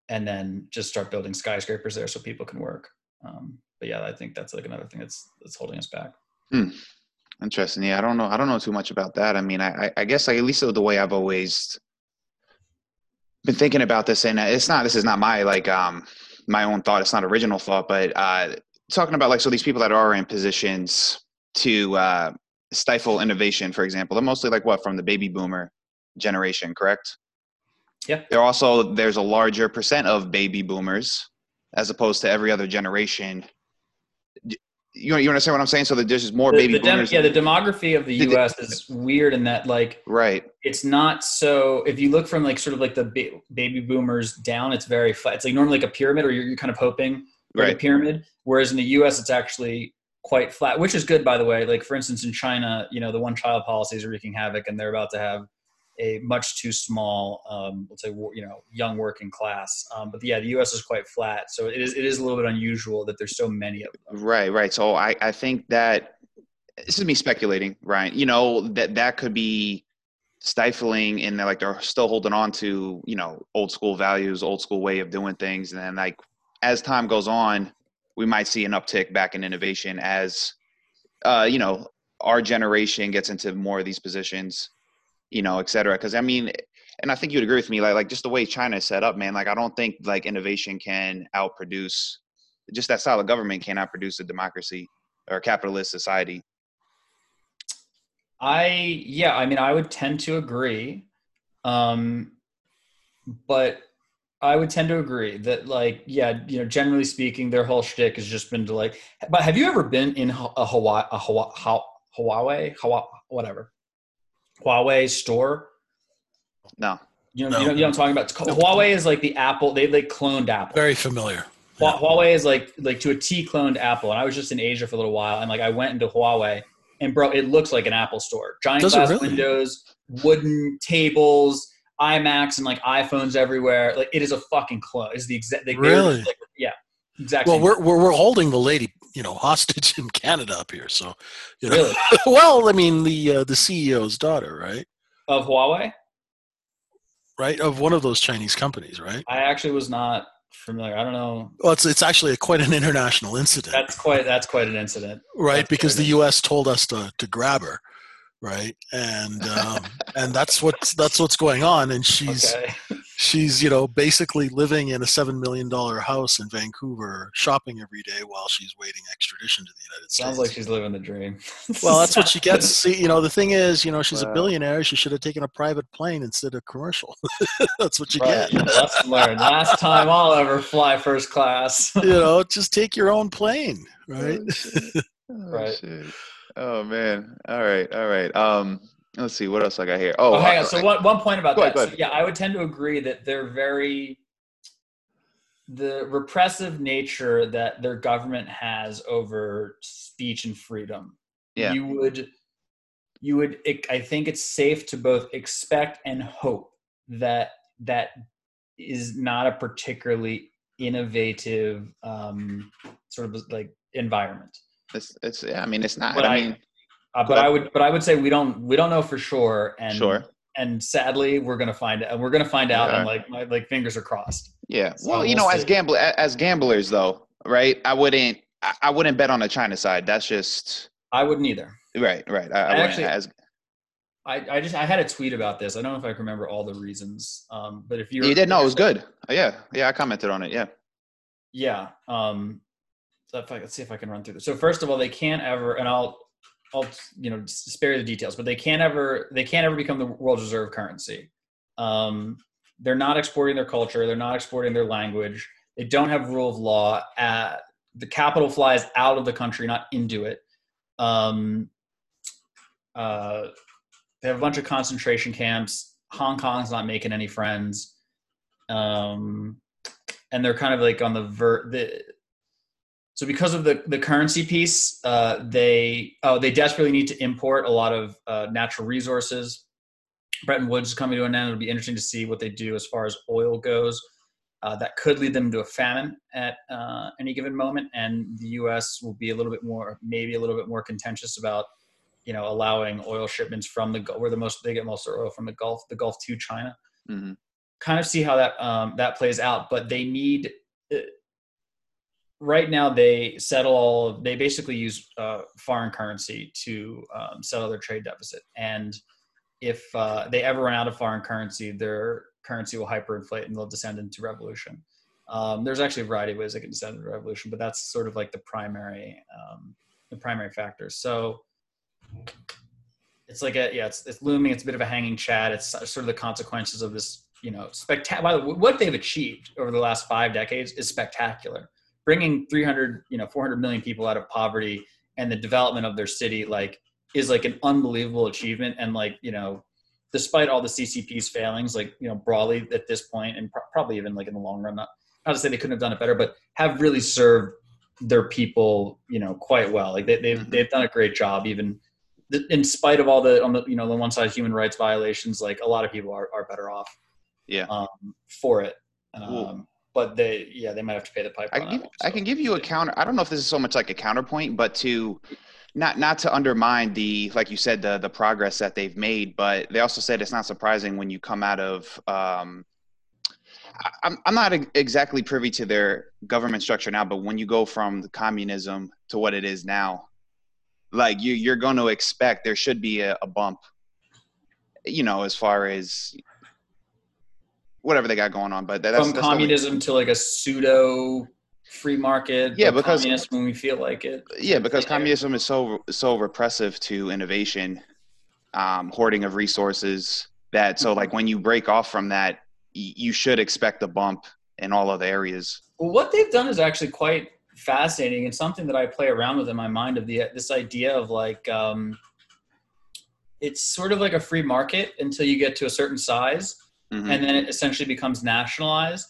and then just start building skyscrapers there so people can work. Um, but yeah, I think that's like another thing that's that's holding us back. Hmm. Interesting. Yeah, I don't know. I don't know too much about that. I mean, I I guess like at least the way I've always been thinking about this, and it's not. This is not my like um my own thought. It's not original thought, but uh, talking about like so these people that are in positions to uh, stifle innovation, for example, they're mostly like what from the baby boomer generation, correct? Yeah. There also there's a larger percent of baby boomers as opposed to every other generation. You you understand what I'm saying? So that there's just more the, baby the dem- boomers. yeah, the demography of the U.S. is weird in that like right. It's not so. If you look from like sort of like the ba- baby boomers down, it's very flat. It's like normally like a pyramid, or you're, you're kind of hoping for right. a pyramid. Whereas in the U.S., it's actually quite flat, which is good by the way. Like for instance, in China, you know, the one child policies are wreaking havoc, and they're about to have a much too small, um, let's say, you know, young working class. Um, but yeah, the U.S. is quite flat, so it is it is a little bit unusual that there's so many of them. Right, right. So I I think that this is me speculating, Ryan. You know that that could be stifling and they're like they're still holding on to you know old school values old school way of doing things and then like as time goes on we might see an uptick back in innovation as uh you know our generation gets into more of these positions you know et cetera because i mean and i think you'd agree with me like like just the way china is set up man like i don't think like innovation can outproduce just that style of government cannot produce a democracy or a capitalist society I yeah, I mean, I would tend to agree, um, but I would tend to agree that like yeah, you know, generally speaking, their whole shtick has just been to like. But have you ever been in a Hawaii, a Hawaii, Huawei, Hawaii, whatever, Huawei store? No. You know, no. you know, you know what I'm talking about. Huawei is like the Apple. They like cloned Apple. Very familiar. Yeah. Huawei is like like to a T cloned Apple. And I was just in Asia for a little while, and like I went into Huawei and bro, it looks like an Apple store. Giant Does glass really? windows, wooden tables, iMacs, and like iPhones everywhere. Like it is a fucking clone. Is the exact really? Like, yeah, exactly. Well, we're, we're we're holding the lady, you know, hostage in Canada up here. So, you know, really? well, I mean, the uh, the CEO's daughter, right? Of Huawei. Right of one of those Chinese companies, right? I actually was not familiar. I don't know. Well, it's it's actually a, quite an international incident. That's quite that's quite an incident, right? That's because the U.S. told us to to grab her, right? And um, and that's what's that's what's going on. And she's okay. she's you know basically living in a seven million dollar house in Vancouver, shopping every day while she's waiting extradition to the United States. Sounds like she's living the dream. well, that's what she gets. See, you know, the thing is, you know, she's wow. a billionaire. She should have taken a private plane instead of commercial. that's what you right. get. Lesson learned. Last time I'll ever fly first class. you know, just take your own plane, right? Oh, oh, right. Shit. Oh man. All right. All right. Um, let's see what else I got here. Oh, oh hang on. So one, one point about that. Ahead, so, yeah, I would tend to agree that they're very the repressive nature that their government has over speech and freedom. Yeah. You would you would I think it's safe to both expect and hope that that is not a particularly innovative um, sort of like environment. It's it's yeah, I mean it's not. But I, mean, uh, but I would but I would say we don't we don't know for sure. And sure. And sadly, we're gonna find and we're gonna find out. Yeah. And like my like fingers are crossed. Yeah. So well, you know, see. as gamble as gamblers though, right? I wouldn't I wouldn't bet on the China side. That's just. I wouldn't either. Right. Right. I, I actually. As, I, I just I had a tweet about this. I don't know if I can remember all the reasons, um, but if you you did know it was good. Yeah, yeah, I commented on it. Yeah, yeah. Um, so if I, let's see if I can run through this. So first of all, they can't ever, and I'll, I'll, you know, spare the details, but they can't ever, they can't ever become the world reserve currency. Um, they're not exporting their culture. They're not exporting their language. They don't have rule of law. At, the capital flies out of the country, not into it. Um, uh, they have a bunch of concentration camps. Hong Kong's not making any friends. Um, and they're kind of like on the ver the so because of the, the currency piece, uh, they oh they desperately need to import a lot of uh, natural resources. Bretton Woods is coming to an end. It'll be interesting to see what they do as far as oil goes. Uh, that could lead them to a famine at uh, any given moment, and the U.S. will be a little bit more, maybe a little bit more contentious about, you know, allowing oil shipments from the where the most they get most of their oil from the Gulf, the Gulf to China. Mm-hmm. Kind of see how that um, that plays out, but they need uh, right now they settle all they basically use uh, foreign currency to um, settle their trade deficit. And if uh, they ever run out of foreign currency their currency will hyperinflate and they'll descend into revolution. Um, there's actually a variety of ways they can descend into revolution but that's sort of like the primary um, the primary factor. So it's like a yeah it's, it's looming it's a bit of a hanging chad it's sort of the consequences of this you know spectacular what they've achieved over the last five decades is spectacular bringing 300 you know 400 million people out of poverty and the development of their city like is like an unbelievable achievement and like you know despite all the ccp's failings like you know broadly at this point and probably even like in the long run not, not to say they couldn't have done it better but have really served their people you know quite well like they, they've, mm-hmm. they've done a great job even th- in spite of all the on the you know the one side human rights violations, like a lot of people are, are better off. Yeah. Um, for it. Cool. But they yeah they might have to pay the piper. I give, one, I can give you a counter. I don't know if this is so much like a counterpoint, but to not not to undermine the like you said the the progress that they've made, but they also said it's not surprising when you come out of. Um, I- I'm I'm not exactly privy to their government structure now, but when you go from the communism to what it is now, like you you're going to expect there should be a, a bump. You know, as far as whatever they got going on, but that, that's from that's communism to like a pseudo free market. Yeah, because- when we feel like it. yeah because communism is so so repressive to innovation um hoarding of resources that so like when you break off from that y- you should expect a bump in all other areas Well, what they've done is actually quite fascinating and something that I play around with in my mind of the this idea of like um, it's sort of like a free market until you get to a certain size, Mhm. and then it essentially becomes nationalized.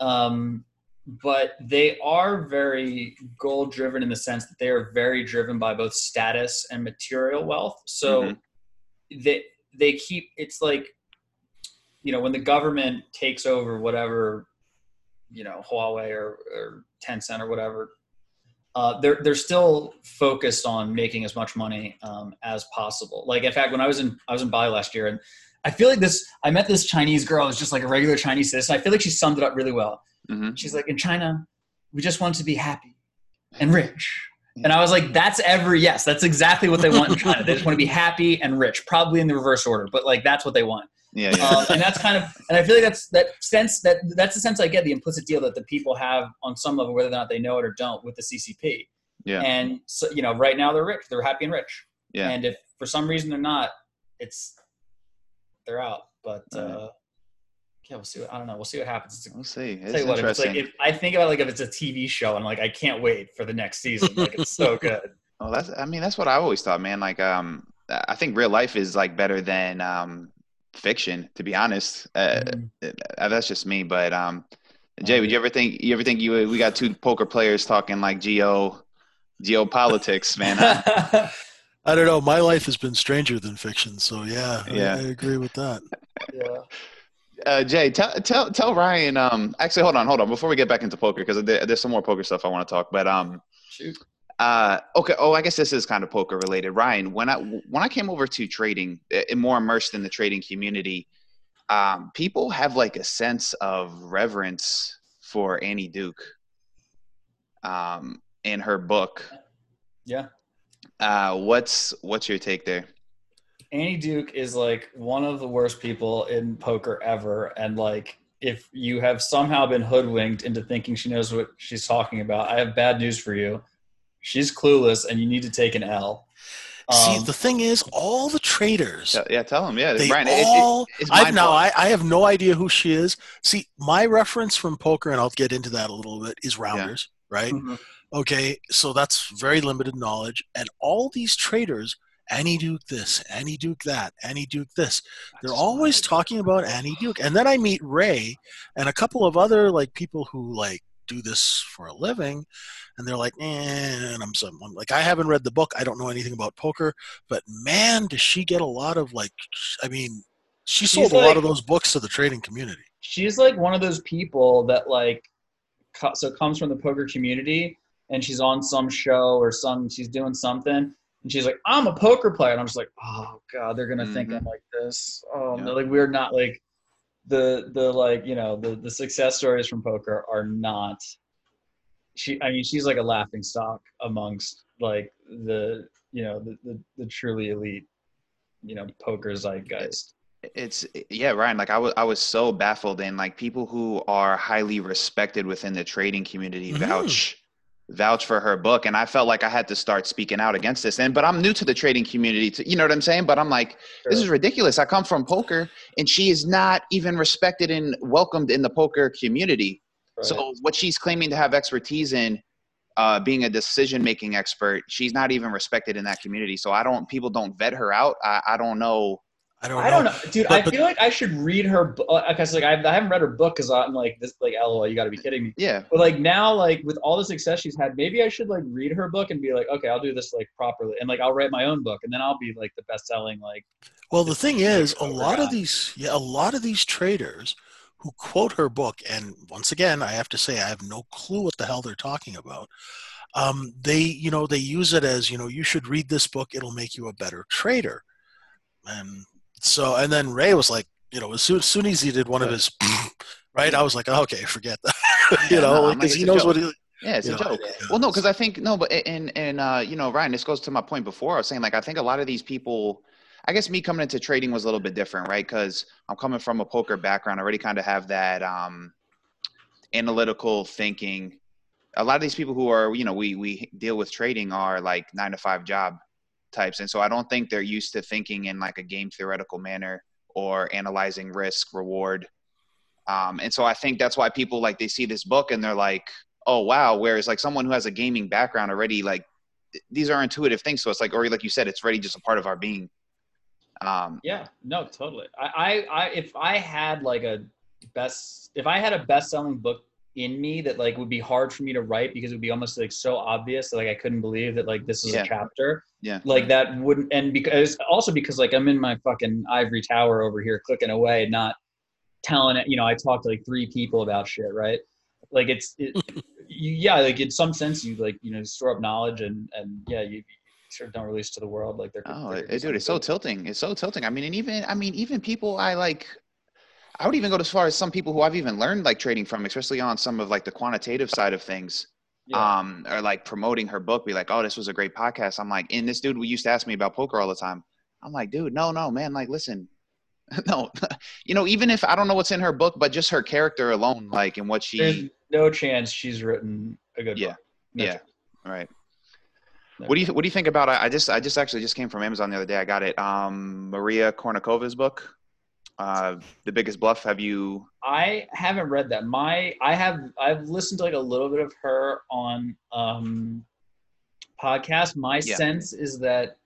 Um, but they are very goal driven in the sense that they are very driven by both status and material wealth. So Mhm. they they keep it's like you know when the government takes over whatever you know Huawei or, or Tencent or whatever, uh, they're they're still focused on making as much money um, as possible. Like in fact, when I was in I was in Bali last year, and I feel like this. I met this Chinese girl who's just like a regular Chinese citizen. I feel like she summed it up really well. Mhm. She's like, in China, we just want to be happy and rich. And I was like, that's every yes, that's exactly what they want in China. They just want to be happy and rich, probably in the reverse order, but like that's what they want yeah, yeah. um, and that's kind of and i feel like that's that sense that that's the sense i get the implicit deal that the people have on some level whether or not they know it or don't with the ccp Yeah. and so you know right now they're rich they're happy and rich Yeah. and if for some reason they're not it's they're out but uh yeah we'll see what i don't know. We'll see what happens. We'll see. It's tell you what, if it's interesting. like if i think about like if it's a tv show and like i can't wait for the next season. Like it's so good. Well that's i mean that's what i always thought man. Like um i think real life is like better than um fiction to be honest. Uh, uh, that's just me but um jay would you ever think you ever think you we got two poker players talking like geo geopolitics man? I- I don't know. My life has been stranger than fiction, so yeah, I- Yeah. I, agree with that. yeah uh, Jay, tell tell tell Ryan. Um, actually, hold on, hold on. Before we get back into poker, because there, there's some more poker stuff I want to talk. But um, shoot uh, okay. Oh, I guess this is kind of poker related. Ryan, when I when I came over to trading, uh, and more immersed in the trading community, um, people have like a sense of reverence for Annie Duke. Um, in her book, yeah uh, what's what's your take there? Annie Duke is like one of the worst people in poker ever. And like, if you have somehow been hoodwinked into thinking she knows what she's talking about, I have bad news for you. She's clueless and you need to take an L. See, Um, the thing is, all the traders, Tell- Yeah, tell them. Yeah, they Ryan. it- it- all. it's I've now. I, I have no idea who she is. See, my reference from poker, and I'll get into that a little bit, is rounders, right? Mhm. Okay, so that's very limited knowledge, and all these traders, Annie Duke this, Annie Duke that, Annie Duke this. They're always talking about Annie Duke, and then I meet Ray and a couple of other like people who like do this for a living, and they're like, eh, and I'm, some, I'm like, I haven't read the book, I don't know anything about poker, but man, does she get a lot of like, I mean, she sold a lot of those books to the trading community. she's like one of those people that like, so comes from the poker community and she's on some show or some, she's doing something. And she's like, I'm a poker player. And I'm just like, oh God, they're gonna think Mhm. I'm like this. Oh Yeah. no, like we're not like the the like, you know, the the success stories from poker are not she I mean, she's like a laughing stock amongst like the you know, the the, the truly elite, you know, poker zeitgeist. It's yeah, Ryan. Like I was, I was so baffled, and like people who are highly respected within the trading community Mhm. vouch vouch for her book, and I felt like I had to start speaking out against this. And but I'm new to the trading community, to, you know what I'm saying? But I'm like, this is ridiculous. I come from poker, and she is not even respected and welcomed in the poker community. Right. So what she's claiming to have expertise in, uh, being a decision making expert, she's not even respected in that community. So I don't, people don't vet her out. I, I don't know I don't know. I don't know, dude. But- I but- feel like I should read her book because like I, I haven't read her book because I'm like this like lol you got to be kidding me. Yeah, But like now like with all the success she's had, maybe I should like read her book and be like, okay, I'll do this like properly, and like I'll write my own book, and then I'll be like the best selling like Well, the thing is, a Over lot of these, yeah, a lot of these traders who quote her book, and once again, I have to say, I have no clue what the hell they're talking about. Um, they, you know, they use it as, you know, you should read this book; it'll make you a better trader. And so, and then Ray was like, you know, as soon, as soon as he did one of his, right, I was like, okay, forget that, you Yeah, know, no, because like, he knows what he. yeah, it's a know, joke. yeah. Well, no, because I think no, but and and uh, you know, Ryan, this goes to my point before. I was saying like I think a lot of these people, I guess me coming into trading was a little bit different, right? Because I'm coming from a poker background, I already kind of have that um, analytical thinking. A lot of these people who are, you know, we we deal with trading are like nine to five job types, and so I don't think they're used to thinking in like a game theoretical manner or analyzing risk reward. Um, and so I think that's why people like they see this book and they're like, oh wow. Whereas like someone who has a gaming background already like these are intuitive things. So it's like or like you said it's already just a part of our being. Um Yeah, no, totally. I, I, I, if I had like a best, if I had a best-selling book in me that like would be hard for me to write because it would be almost like so obvious that like I couldn't believe that like this is Yeah. a chapter. yeah Like that wouldn't, and because also because like I'm in my fucking ivory tower over here clicking away, not telling it. You know, I talked to like three people about shit, right? Like it's, it, you, yeah, like in some sense you like you know store up knowledge and and yeah you. you Sort of don't release to the world like they're. oh they're it, it- dude it's so tilting it's so tilting i mean and even i mean even people i like i would even go as far as some people who i've even learned like trading from especially on some of like the quantitative side of things Yeah. um or like promoting her book be like oh this was a great podcast i'm like and this dude we used to ask me about poker all the time i'm like dude no no man like listen no you know even if i don't know what's in her book but just her character alone like and what she There's no chance she's written a good Yeah. book. No Yeah. chance. Right. No What do you What do you think about? I I just I just actually just came from Amazon the other day. I got it. Um, Maria Konnikova's book, uh, "The Biggest Bluff." Have you? I haven't read that. My I have I've listened to like a little bit of her on um podcast. My Yeah. sense is that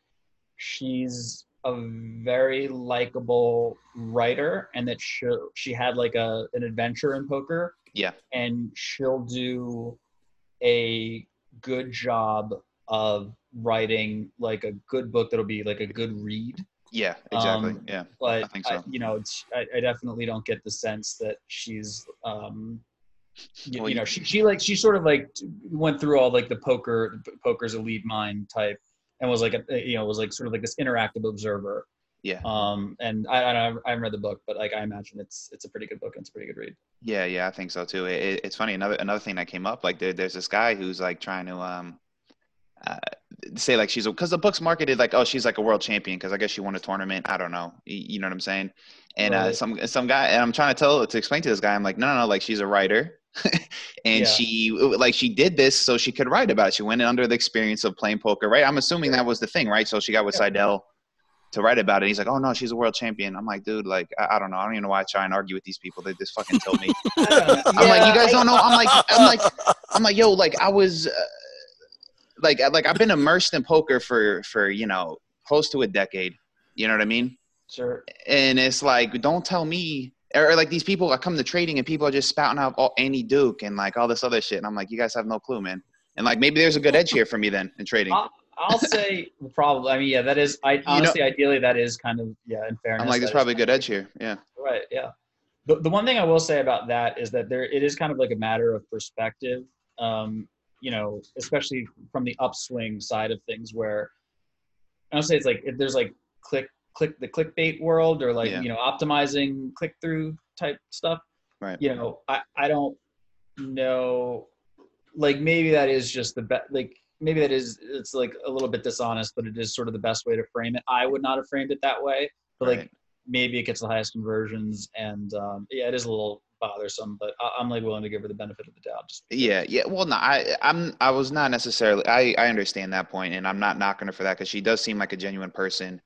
she's a very likable writer and that she she had like a an adventure in poker. Yeah. And she'll do a good job of writing like a good book that'll be like a good read. Yeah, exactly. Um, yeah, but I think so. you know, I, I definitely don't get the sense that she's, um, you, Well, you know, she, she like she sort of like went through all like the poker, poker's elite mind type, and was like a, you know was like sort of like this interactive observer. Yeah. Um, and I I, don't, I haven't read the book, but like I imagine it's it's a pretty good book and it's a pretty good read. Yeah, yeah, I think so too. It, it- it's funny. Another another thing that came up, like there, there's this guy who's like trying to um, uh, say like she's because the book's marketed like oh she's like a world champion because I guess she won a tournament. I don't know. You, know what I'm saying? And uh, some some guy and I'm trying to tell to explain to this guy I'm like no no no like she's a writer. and Yeah. she like she did this so she could write about it. She went under the experience of playing poker, right? I'm assuming that was the thing, right? So she got with Yeah. Seidel to write about it. He's like, "Oh no, she's a world champion." I'm like, "Dude, like I, I don't know. I don't even know why I try and argue with these people. They just fucking tilt me." I'm like, you guys don't know. I'm like, I'm like, I'm like, yo, like I was, uh, like, like I've been immersed in poker for for you know close to a decade. You know what I mean? Sure. And it's like, don't tell me. Or, like these people, I come to trading and people are just spouting out all Annie Duke and like all this other shit, and I'm like, you guys have no clue, man. And like maybe there's a good edge here for me then in trading. I'll, I'll say probably. I mean, yeah, that is. I honestly, ideally, that is kind of yeah. In fairness, I'm like, there's probably a good edge here. Yeah. Right. Yeah. The, the one thing I will say about that is that there it is kind of like a matter of perspective. Um, you know, especially from the upswing side of things, where I'll say it's like if there's like click click the clickbait world or like Yeah. you know optimizing click through type stuff. Right. You know, I I don't know. Like maybe that is just the best. Like maybe that is it's like a little bit dishonest, but it is sort of the best way to frame it. I would not have framed it that way, but like maybe it gets the highest conversions and um, yeah it is a little bothersome but I, i'm like willing to give her the benefit of the doubt just Yeah, yeah. Well, no, I, I'm, I was not necessarily. I, I understand that point, and I'm not knocking her for that because she does seem like a genuine person.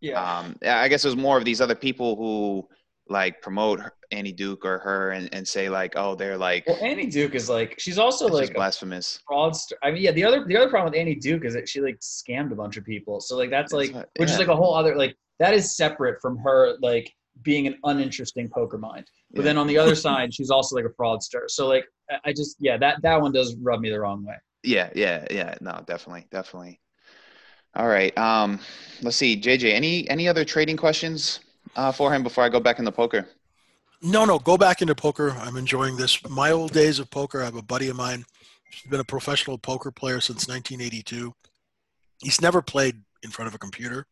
yeah Um, I guess there's more of these other people who like promote Annie Duke or her and, and say like, oh, they're like, well annie duke is like she's also like blasphemous. fraudster i mean yeah the other the other problem with annie duke is that she like scammed a bunch of people so like that's That's like what- which is like a whole other like that is separate from her like being an uninteresting poker mind. But Yeah. then on the other side, she's also like a fraudster. So like I- I just yeah that that one does rub me the wrong way. Yeah, yeah, yeah. No, definitely, definitely. All right. Um, let's see, JJ. Any any other trading questions uh, for him before I go back into poker? No, no, go back into poker. I'm enjoying this. My old days of poker. I have a buddy of mine. He's been a professional poker player since 1982. He's never played in front of a computer,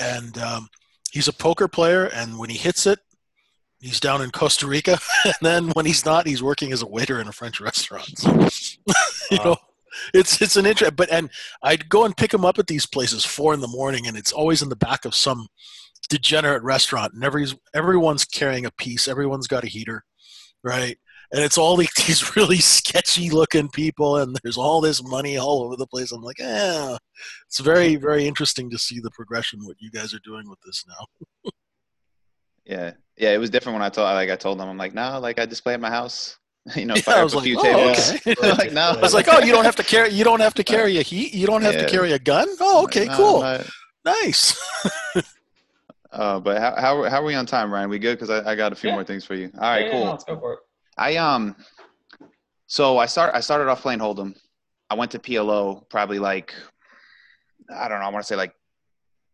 and um, he's a poker player. And when he hits it, he's down in Costa Rica. And then when he's not, he's working as a waiter in a French restaurant. So, you Wow. know, it's it's an interest. But and I'd go and pick him up at these places four in the morning, and it's always in the back of some degenerate restaurant, and every everyone's carrying a piece. Everyone's got a heater, right? And it's all these, these really sketchy looking people, and there's all this money all over the place. I'm like, yeah, it's very very interesting to see the progression what you guys are doing with this now. Yeah, yeah. It was different when I told like I told them I'm like no, like I display at my house. You know, Yeah, fire I up was a like, few oh, tables. okay. like no, I was like, oh, you don't have to carry you don't have to carry a heat, you don't have Yeah. to carry a gun. Oh, okay, No, cool, not- nice. Uh, but how, how how are we on time, Ryan? We good? Because I, I got a few Yeah. more things for you. All right, Yeah, cool. no, let's go for it. I um, so I start I started off playing Hold'em. I went to PLO probably like I don't know. I want to say like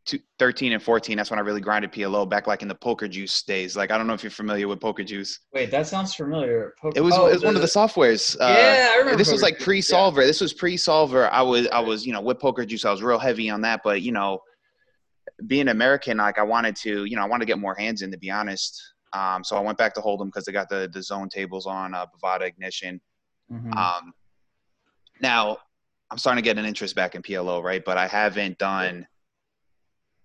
two, 13 and 14. That's when I really grinded PLO back like in the Poker Juice days. Like I don't know if you're familiar with Poker Juice. Wait, that sounds familiar. Poke- It was oh, it was one of the softwares. Uh, Yeah, I remember This was like pre-solver. This was pre-solver. I was I was you know with Poker Juice. I was real heavy on that, but you know, being American, like I wanted to you know I wanted to get more hands in to be honest. Um, so I went back to Hold'em because they got the the zone tables on uh, Bovada Ignition. Mhm. Um, now I'm starting to get an interest back in PLO, right? But I haven't done.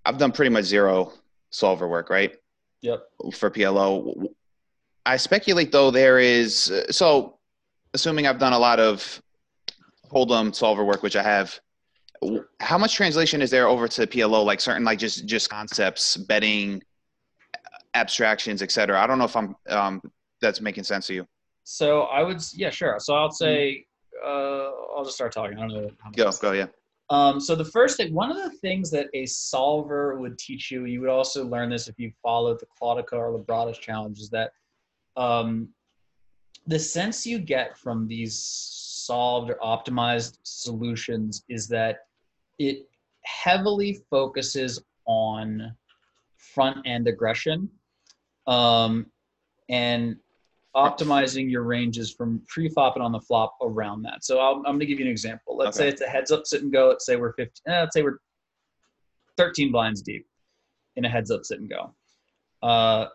I've done pretty much zero solver work, right? Yep. For PLO, I speculate though there is uh, so, assuming I've done a lot of Hold'em solver work, which I have. How much translation is there over to PLO? Like certain, like just just concepts, betting, abstractions, etc. I don't know if I'm um, that's making sense to you. So I would, yeah, sure. So I'll say, uh, I'll just start talking. I don't know. How Go, go, yeah. Um, so the first thing, one of the things that a solver would teach you, you would also learn this if you followed the Claudico or Libratus challenge, is that um, the sense you get from these solved or optimized solutions is that it heavily focuses on front end aggression um, and optimizing your ranges from pre-flop and on the flop around that. So I'll, I'm going to give you an example. Let's Okay. say it's a heads up sit and go. Let's say we're 15. Eh, let's say we're 13 blinds deep in a heads up sit and go. Uh,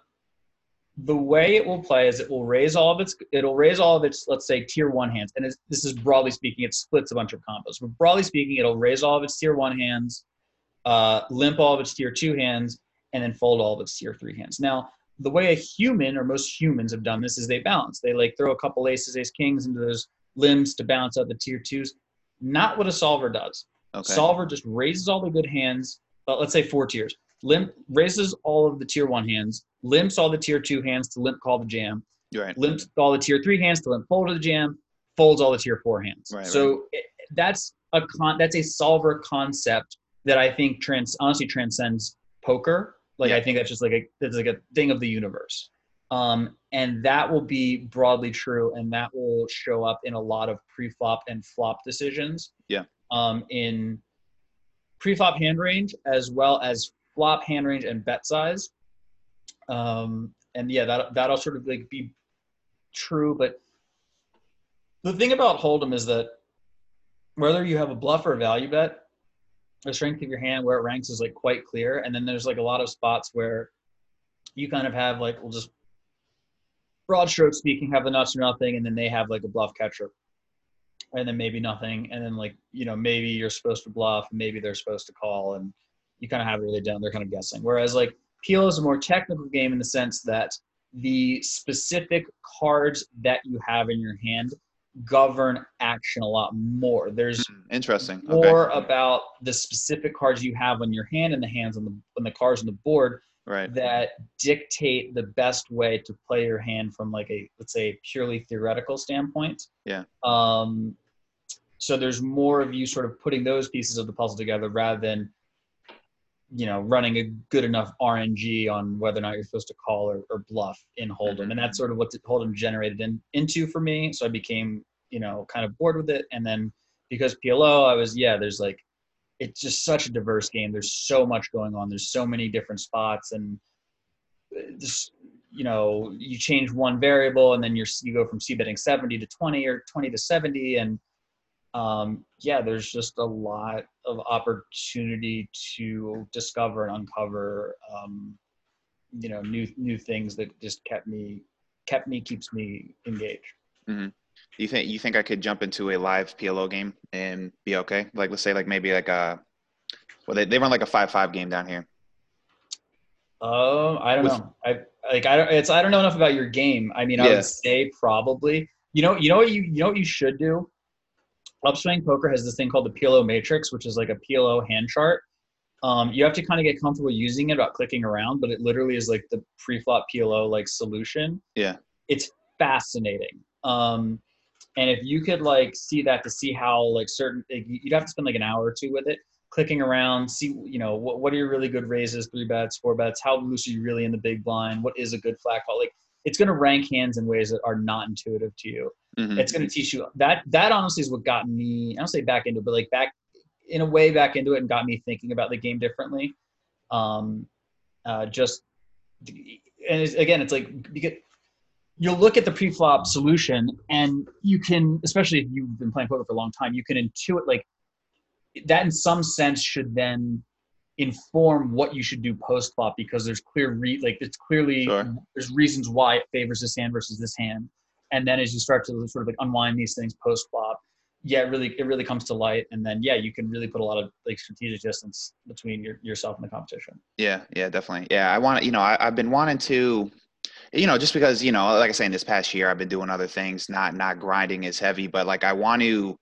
the way it will play is it will raise all of its it'll raise all of its let's say tier one hands and it's, this is broadly speaking it splits a bunch of combos but broadly speaking it'll raise all of its tier one hands uh, limp all of its tier two hands and then fold all of its tier three hands now the way a human or most humans have done this is they balance they like throw a couple aces ace kings into those limps to balance out the tier twos not what a solver does Okay. Solver just raises all the good hands. Uh, let's say four tiers. Limp raises all of the tier one hands. Limps all the tier two hands to limp call the jam. Right. Limps all the tier three hands to limp fold to the jam. Folds all the tier four hands. Right, so It, that's a con. That's a solver concept that I think trans honestly transcends poker. Like Yeah. I think that's just like a it's like a thing of the universe. Um, and that will be broadly true, and that will show up in a lot of pre-flop and flop decisions. Yeah. Um, in pre-flop hand range as well as flop hand range and bet size. Um, and yeah, that that'll sort of like be true. But the thing about Hold'em is that whether you have a bluff or a value bet, the strength of your hand where it ranks is like quite clear. And then there's like a lot of spots where you kind of have like we'll just broad stroke speaking have the nuts or nothing, and then they have like a bluff catcher. And then maybe nothing, and then like you know maybe you're supposed to bluff, and maybe they're supposed to call, and you kind of have it really down. They're kind of guessing. Whereas like peel is a more technical game in the sense that the specific cards that you have in your hand govern action a lot more. There's Hmm, Interesting. Okay. more about the specific cards you have on your hand and the hands on the on the cards on the board Right. that dictate the best way to play your hand from like a let's say purely theoretical standpoint. Yeah. Um, so there's more of you sort of putting those pieces of the puzzle together rather than you know running a good enough RNG on whether or not you're supposed to call or, or bluff in Hold'em, Mhm. and that's sort of what Hold'em generated in, into for me. So I became you know kind of bored with it, and then because PLO, I was yeah, there's like it's just such a diverse game. There's so much going on. There's so many different spots, and uh, just you know you change one variable, and then you're you go from c betting 70 to 20 or 20 to 70, and um, yeah, there's just a lot of opportunity to discover and uncover, um, you know, new new things that just kept me kept me keeps me engaged. Do you think you think I could jump into a live PLO game and be okay? Like let's say like maybe like a well they, they run like a five five game down here. Um, I don't With- know. I like I don't. It's I don't know enough about your game. I mean, I would say probably. You know, you know what you you know what you should do. Upswing Poker has this thing called the PLO Matrix, which is like a PLO hand chart. Um, you have to kind of get comfortable using it about clicking around, but it literally is like the pre-flop PLO like solution. Yeah. It's fascinating. Um, and if you could like see that to see how like certain like, you'd have to spend like an hour or two with it clicking around see you know what, what are your really good raises three bets four bets how loose are you really in the big blind what is a good flat call like it's going to rank hands in ways that are not intuitive to you Mhm. it's going to teach you that that honestly is what got me i don't say back into it but like back in a way back into it and got me thinking about the game differently um uh just and it's, again it's like because you'll look at the pre-flop solution and you can especially if you've been playing poker for a long time you can intuit like that in some sense should then inform what you should do post flop because there's clear re- like it's clearly Sure. there's reasons why it favors this hand versus this hand and then as you start to sort of like unwind these things post flop yeah it really it really comes to light and then yeah you can really put a lot of like strategic distance between your, yourself and the competition Yeah, yeah, definitely. Yeah, I want you know, I, I've been wanting to, you know, just because, you know, like I say, in this past year, I've been doing other things, not not grinding as heavy, but like I want to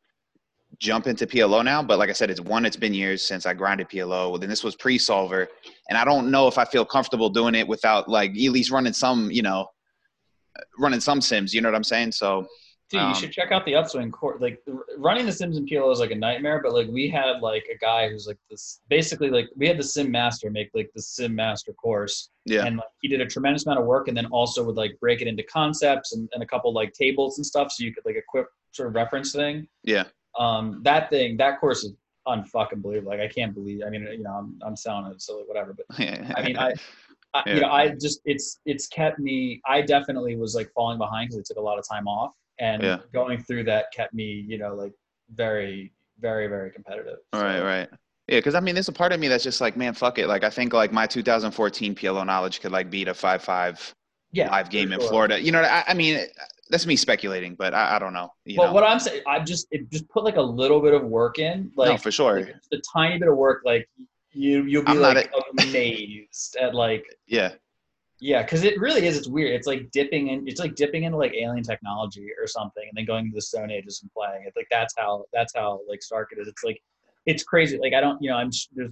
jump into PLO now. But like I said, it's one, it's been years since I grinded PLO. Then this was pre-solver, and I don't know if I feel comfortable doing it without like at least running some, you know, running some sims. You know what I'm saying? So Dude, Um, you should check out the upswing court. Like running the Sims in PLO is like a nightmare, but like we had like a guy who's like this basically like we had the Sim Master make like the Sim Master course. yeah, And like he did a tremendous amount of work and then also would like break it into concepts and, and a couple like tables and stuff so you could like equip sort of reference thing. yeah, Um that thing, that course is unfucking believable. Like I can't believe I mean, you know, I'm I'm selling it, so like whatever. But I mean, I, I Yeah. you know, I just it's it's kept me. I definitely was like falling behind because it took a lot of time off, and Yeah. going through that kept me, you know, like very, very, very competitive. Right, So, right. Yeah, because I mean, there's a part of me that's just like, man, fuck it. Like, I think like my 2014 PLO knowledge could like beat a five-five Yeah, live game in. Florida. You know, I, I mean, that's me speculating, but I, I don't know. You But know, what I'm saying, I just it just put like a little bit of work in, like no, for sure. like, just a tiny bit of work, like you you'll be I'm like amazed at like Yeah, Yeah, because it really is. It's weird. It's like dipping in. It's like dipping into like alien technology or something, and then going to the Stone Ages and playing it. Like that's how that's how like stark it is. It's like it's crazy. Like I don't, you know, I'm there's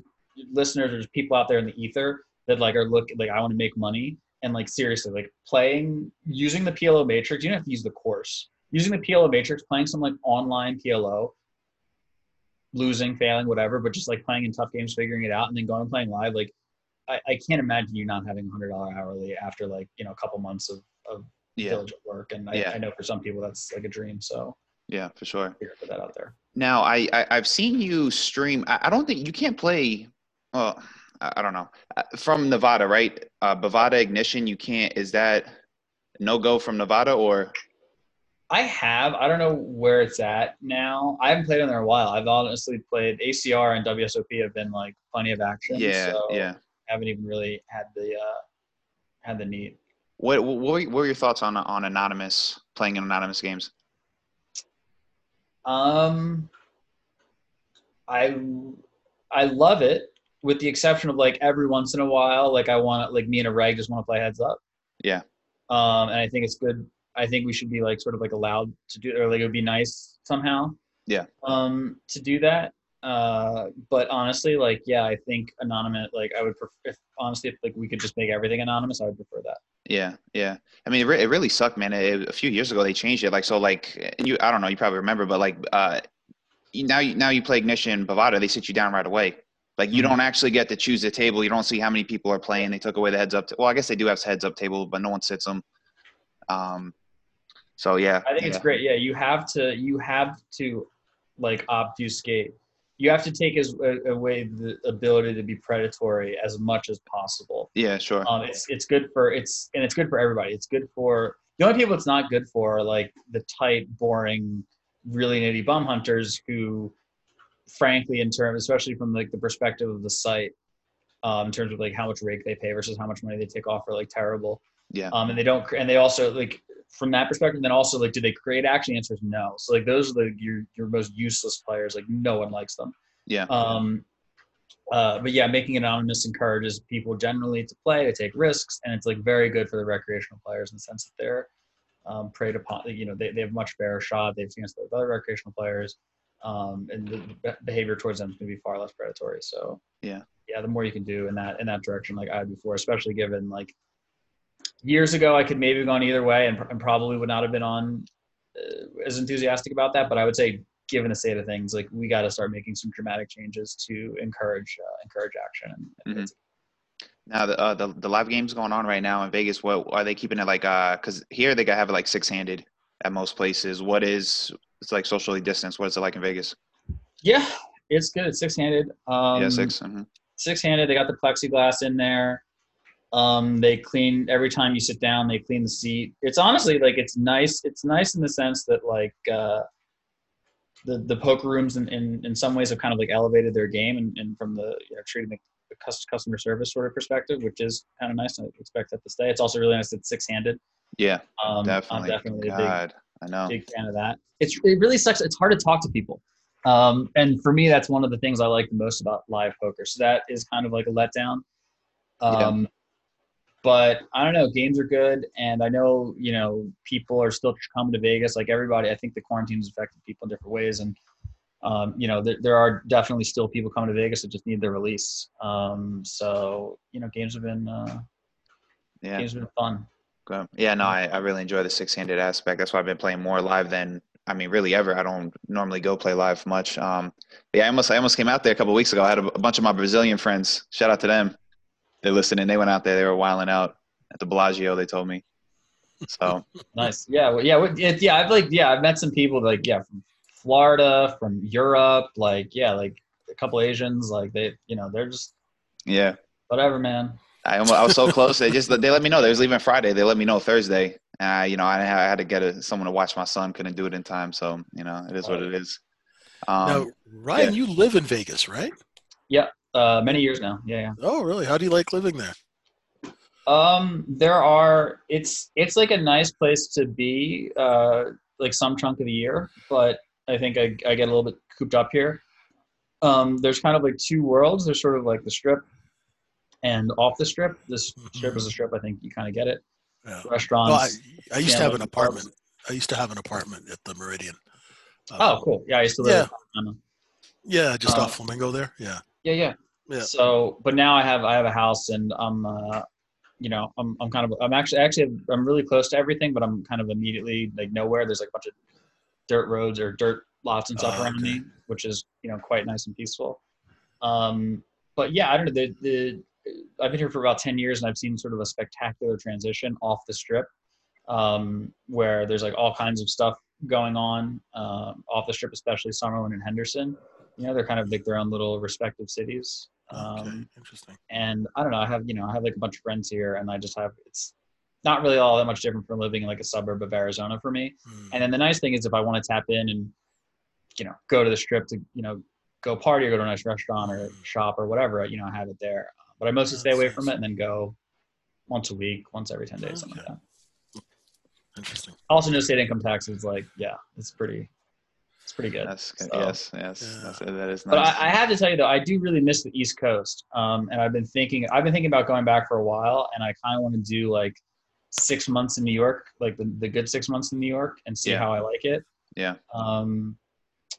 listeners, there's people out there in the ether that like are looking like I want to make money and like seriously like playing using the PLO matrix. You don't have to use the course. Using the PLO matrix, playing some like online PLO, losing, failing, whatever, but just like playing in tough games, figuring it out, and then going and playing live. Like I, I can't imagine you not having a hundred dollar hourly after like you know a couple months of, of yeah, diligent work, and I, Yeah. I know for some people that's like a dream. So yeah, for sure. put that out there. Now, I, I I've seen you stream. I, I don't think you can't play. Well, I, I don't know. Uh, From Nevada, right? Uh, Bovada Ignition. You can't. Is that no go from Nevada or? I have. I don't know where it's at now. I haven't played in there a while. I've honestly played ACR and WSOP have been like plenty of action. Yeah, so yeah. Haven't even really had the uh, had the need. What what were, what were your thoughts on on anonymous playing in anonymous games? Um, I I love it, with the exception of like every once in a while, like I want like me and a rag just want to play heads up. Yeah. Um, and I think it's good. I think we should be like sort of like allowed to do, or like it would be nice somehow. Yeah. Um, to do that. Uh, but honestly, like yeah, I think anonymous. Like I would prefer. If honestly, if like we could just make everything anonymous, I would prefer that. Yeah, yeah. I mean, it, re- it really sucked, man. It, a few years ago, they changed it. Like, so, like, and you, I don't know, you probably remember, but like, uh, you, now you now you play Ignition Bovada, they sit you down right away. Like you Mhm. don't actually get to choose the table. You don't see how many people are playing. They took away the heads up. T- well, I guess they do have heads up table, but no one sits them. Um, so yeah, I think it's great. Yeah, you have to you have to like obfuscate. You have to take as away the ability to be predatory as much as possible. Yeah, sure. Um, it's it's good for it's and it's good for everybody. It's good for the only people it's not good for are like the tight, boring, really nitty bum hunters who, frankly, in terms, especially from like the perspective of the site, um, in terms of like how much rake they pay versus how much money they take off are like terrible. Yeah. Um, and they don't, and they also like from that perspective. Then also like, do they create action? The answer is no. So like those are the your your most useless players. Like no one likes them. Yeah. Um, uh, but yeah, making it anonymous encourages people generally to play, to take risks, and it's like very good for the recreational players in the sense that they're um, preyed upon. You know, they, they have much better shot. They've seen with other recreational players, um, and the behavior towards them is going to be far less predatory. So Yeah. yeah, the more you can do in that in that direction, like I had before, especially given like years ago, I could maybe have gone either way, and, and probably would not have been on uh, as enthusiastic about that. But I would say, given the state of things, like we got to start making some dramatic changes to encourage uh, encourage action. And, and Mhm. Now the, uh, the the live games going on right now in Vegas. What are they keeping it like? Uh, because here they got have it like six handed at most places. What is it's like socially distanced? What is it like in Vegas? yeah, it's good. It's six handed. Um, yeah, 6 mhm. six handed. They got the plexiglass in there. Um, they clean every time you sit down. They clean the seat. It's honestly like it's nice. It's nice in the sense that like uh, the the poker rooms in, in, in some ways have kind of like elevated their game and, and from the you know treating the, the customer service sort of perspective, which is kind of nice. I expect that to stay. It's also really nice that it's six handed. Yeah, Um, definitely. I'm definitely a big God, I know. big fan of that. It's it really sucks. It's hard to talk to people, um, and for me, that's one of the things I like the most about live poker. So that is kind of like a letdown. Um, But I don't know. Games are good, and I know you know people are still coming to Vegas. Like everybody, I think the quarantine has affected people in different ways, and um, you know there, there are definitely still people coming to Vegas that just need their release. Um, so you know, games have been uh, Yeah. games have been fun. Yeah, no, I, I really enjoy the six handed aspect. That's why I've been playing more live than I mean, really ever. I don't normally go play live much. Um, but yeah, I almost I almost came out there a couple weeks ago. I had a, a bunch of my Brazilian friends. Shout out to them. They're listening. They went out there. They were wiling out at the Bellagio. They told me. So Nice. Yeah. Well, yeah. what- It, yeah. I've like, yeah, I've met some people like, yeah, from Florida, from Europe, like, yeah, like a couple Asians, like they, you know, they're just yeah, whatever, man. I, almost, I was so close. They just they let me know they was leaving Friday. They let me know Thursday. Uh, you know, I, I had to get a, someone to watch my son. Couldn't do it in time. So you know, it is what it is. Um, now, Ryan, you live in Vegas, right? Uh, many years now. Yeah. Yeah. Oh, really? How do you like living there? Um, there are, it's, it's like a nice place to be, uh, like some chunk of the year, but I think I, I get a little bit cooped up here. Um, there's kind of like two worlds. There's sort of like the strip and off the strip. This strip is a strip. I think you kind of get it. Yeah. Restaurants. Well, I, I used to have an Yeah, apartment. I used to have an apartment at the Meridian. Oh, Um, cool. Yeah, I used to live. in Yeah, just Uh, off Flamingo there. Yeah. Yeah, yeah. Yeah. So, but now I have I have a house, and I'm, uh, you know, I'm I'm kind of I'm actually actually I'm really close to everything, but I'm kind of immediately like nowhere. There's like a bunch of dirt roads or dirt lots and stuff Oh, around okay. me, which is you know quite nice and peaceful. Um, but yeah, I don't know. The, the I've been here for about ten years, and I've seen sort of a spectacular transition off the strip, um, where there's like all kinds of stuff going on um, off the strip, especially Summerlin and Henderson. You know, they're kind of like their own little respective cities. Okay. Um, Interesting. and I don't know. I have you know I have like a bunch of friends here, and I just have it's not really all that much different from living in like a suburb of Arizona for me. Hmm. And then the nice thing is if I want to tap in and you know go to the strip to you know go party or go to a nice restaurant or shop or whatever, you know I have it there. But I mostly stay away from it and then go once a week, once every ten days, something like that. Interesting. Also, no state income tax is like yeah, it's pretty, it's pretty good. That's good. So- yes, yes. Yeah. That's, that is nice. But I, I have to tell you though, I do really miss the East Coast, um, and I've been thinking, I've been thinking about going back for a while, and I kind of want to do like six months in New York, like the, the good six months in New York, and see Yeah. how I like it. Yeah. Um,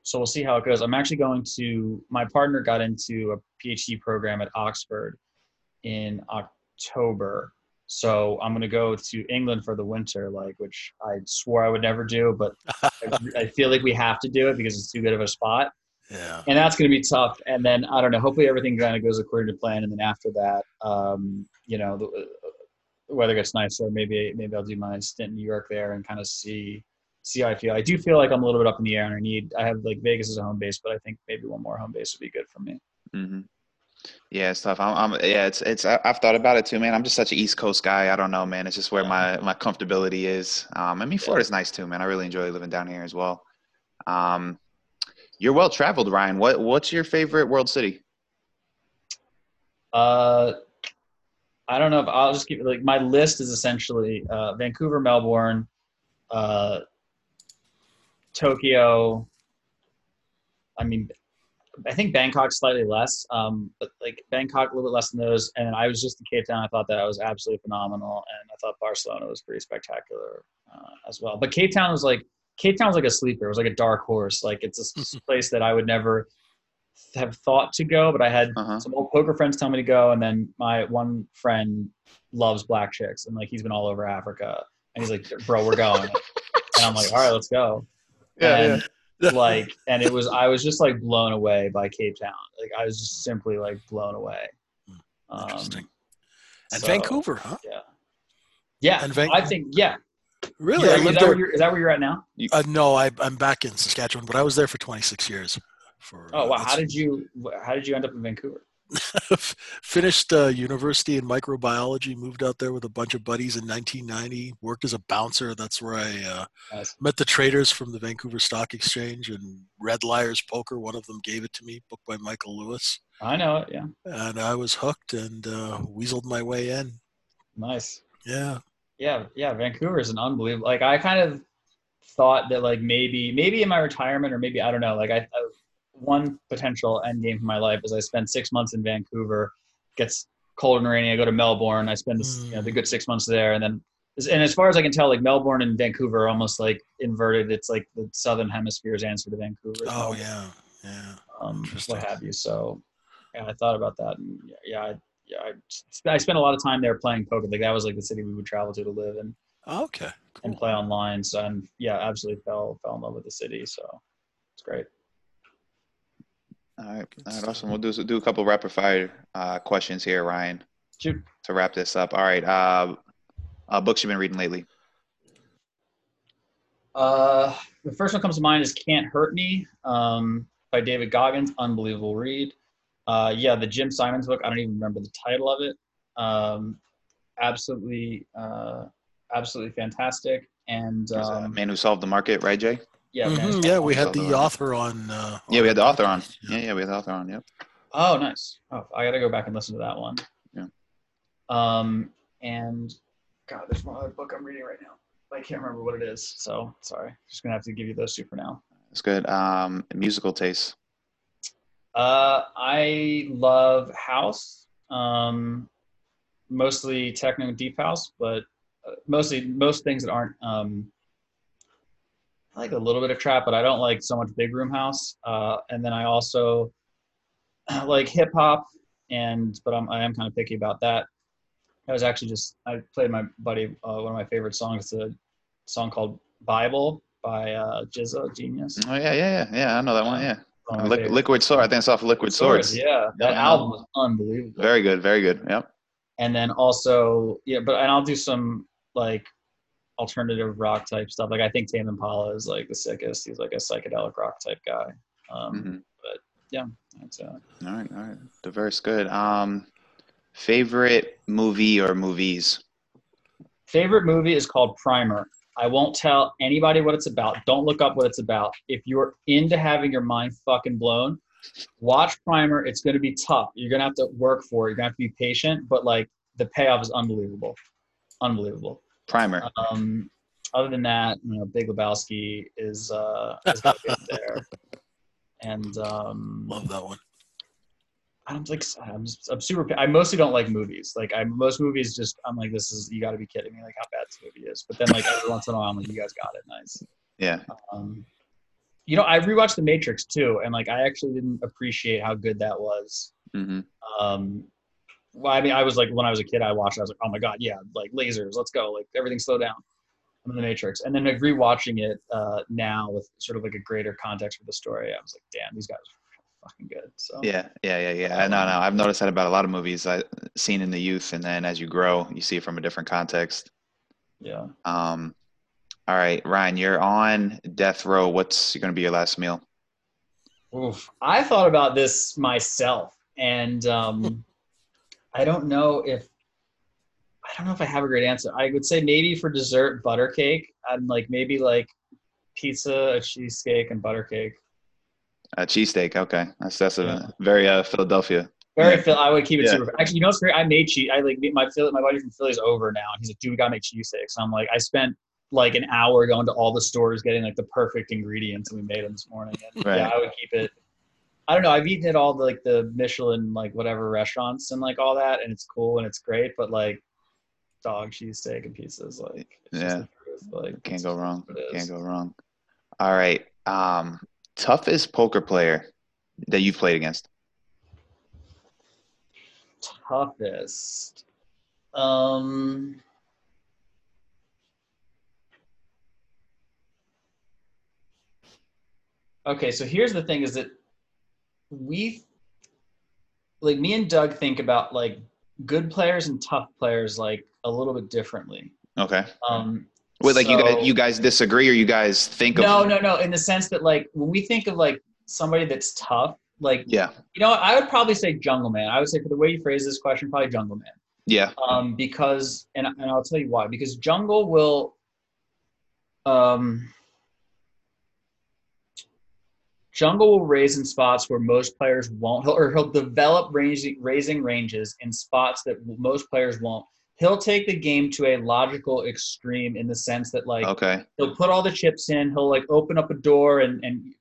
so we'll see how it goes. I'm actually going to. My partner got into a PhD program at Oxford in October, so I'm going to go to England for the winter, like which I swore I would never do, but I, I feel like we have to do it because it's too good of a spot. Yeah. and that's going to be tough. And then I don't know. Hopefully everything kind of goes according to plan. And then after that, um, you know, the, the weather gets nicer. Maybe maybe I'll do my stint in New York there and kind of see see how I feel. I do feel like I'm a little bit up in the air, and I need. I have like Vegas as a home base, but I think maybe one more home base would be good for me. hmm Yeah, it's tough. I'm, I'm yeah, it's it's. I've thought about it too, man. I'm just such an East Coast guy. I don't know, man. It's just where my my comfortability is. Um, I mean, Florida's nice too, man. I really enjoy living down here as well. Um, you're well traveled, Ryan. What what's your favorite world city? Uh, I don't know if I'll just keep like my list is essentially uh, Vancouver, Melbourne, uh, Tokyo. I mean, I think Bangkok slightly less, um, but like Bangkok a little bit less than those. And I was just in Cape Town. I thought that was absolutely phenomenal, and I thought Barcelona was pretty spectacular uh, as well. But Cape Town was like Cape Town was like a sleeper. It was like a dark horse. Like it's a s- place that I would never have thought to go, but I had Uh-huh. some old poker friends tell me to go, and then my one friend loves black chicks, and like he's been all over Africa, and he's like, "Bro, we're going," and I'm like, "All right, let's go." and like, and it was I was just like blown away by Cape Town. Like I was just simply like blown away. Um, Interesting. And so, Vancouver, huh? yeah, yeah. And Van- I think yeah. Really? Yeah, is, that where you're, is that where you're at now? Uh, no, I, I'm back in Saskatchewan, but I was there for 26 years. For Oh uh, wow, how did you how did you end up in Vancouver? finished uh, university in microbiology, moved out there with a bunch of buddies in 1990, worked as a bouncer. That's where I uh, Nice. met the traders from the Vancouver Stock Exchange and read Liars Poker. One of them gave it to me, book by Michael Lewis. I know it. Yeah, And I was hooked and uh, weaseled my way in. nice. Yeah. yeah yeah vancouver is an unbelievable like i kind of thought that like maybe maybe in my retirement or maybe i don't know like i, I one potential end game for my life is i spend six months in vancouver gets cold and rainy i go to melbourne i spend this, you know, the good six months there and then and as far as i can tell like melbourne and vancouver are almost like inverted it's like the southern hemisphere's answer to vancouver Oh, yeah. Yeah. um, what have you so yeah i thought about that and yeah, yeah I, yeah, I, I spent a lot of time there playing poker. Like that was like the city we would travel to to live in Okay. and play online. So and yeah, absolutely fell fell in love with the city. So it's great. All right, all right, awesome. We'll do do a couple rapid fire uh, questions here, Ryan, Shoot. to wrap this up. All right, uh, uh, books you've been reading lately. Uh, the first one comes to mind is "Can't Hurt Me" um, by David Goggins. Unbelievable read. Uh, yeah, the Jim Simons book. I don't even remember the title of it. Um, absolutely, uh, absolutely fantastic. And um, Man Who Solved the Market, right, Jay? Yeah, Mhm, man, Yeah, we had Something the author on. Uh, Yeah, we had the author on. Yeah, yeah, we had the author on. Yep. Oh, nice. Oh, I got to go back and listen to that one. Yeah. Um, and God, there's one other book I'm reading right now. I can't remember what it is. So sorry. Just gonna have to give you those two for now. That's good. Um, musical taste. Uh, I love house. Um, mostly techno deep house, but uh, mostly most things that aren't. Um, I like a little bit of trap, but I don't like so much big room house. Uh, and then I also like hip hop, and but I'm I am kind of picky about that. I was actually just I played my buddy uh, one of my favorite songs. It's a song called Bible by uh, Genius. Oh yeah, yeah, yeah, yeah. I know that one. Yeah, One of my Liq- favorite- Liquid Sword. I think it's off of Liquid Swords. Yeah, that Yeah. album was unbelievable. Very good. Very good. Yep. and then also yeah but and i'll do some like alternative rock type stuff. Like i think tame impala is like the sickest. He's like a psychedelic rock type guy. Um hmm But yeah, that's uh All right, all right. Diverse, good. Um, favorite movie or movies? favorite movie is called primer. I won't tell anybody what it's about. Don't look up what it's about. If you're into having your mind fucking blown watch primer. It's going to be tough. You're going to have to work for it. You're going to have to be patient but like the payoff is unbelievable. Unbelievable Primer. Um, other than that, you know, Big Lebowski is uh, is gotta be up there, and um, Love that one. I'm like I'm, I'm super. I mostly don't like movies. Like I most movies just I'm like this is you got to be kidding me like how bad this movie is. But then like every once in a while I'm like you guys got it nice. Yeah. Um, you know I rewatched The Matrix too, and like I actually didn't appreciate how good that was. hmm Um, well, I mean, I was like when I was a kid, I watched. I was like, oh my god, yeah, like lasers, let's go, like everything slow down. I'm in the Matrix. And then like rewatching it uh, now with sort of like a greater context for the story, I was like, damn, these guys are fucking good. So Yeah, yeah, yeah, yeah. No, no, I've noticed that about a lot of movies I've seen in the youth, and then as you grow, you see it from a different context. yeah. Um, all right, Ryan, you're on death row. What's going to be your last meal? Oof. I thought about this myself, and um, I don't know if I don't know if I have a great answer. I would say maybe for dessert, butter cake, and like maybe like pizza, a cheesecake, and butter cake. A cheesesteak. Okay, that's that's a Yeah. very uh, Philadelphia. Very Yeah. Phil. I would keep it Yeah. super. Actually, you know what's great? I made cheese. I like my Philly, my buddy from Philly's over now, and he's like, "Dude, we gotta make cheesesteaks." And I'm like, I spent like an hour going to all the stores getting like the perfect ingredients, and we made them this morning. And Right. yeah, I would keep it. I don't know. I've eaten at all the like the Michelin like whatever restaurants and like all that, and it's cool and it's great. But like dog cheesesteak and is like Yeah. Like Can't go wrong. Can't go wrong. All right. Um, toughest poker player that you've played against? toughest. Um, okay, so here's the thing: is that we, like me and Doug, think about like good players and tough players like a little bit differently. Okay. Um, Wait, like you guys, you guys disagree, or you guys think of? no, no, no. In the sense that like when we think of like somebody that's tough, like Yeah. you know, I would probably say Jungle Man. I would say for the way you phrase this question, probably Jungle Man. Yeah. um, because and, and I'll tell you why. Because Jungle will, um, Jungle will raise in spots where most players won't, he'll, or he'll develop raising raising ranges in spots that most players won't. He'll take the game to a logical extreme in the sense that like Okay. he'll put all the chips in. He'll like open up a door and and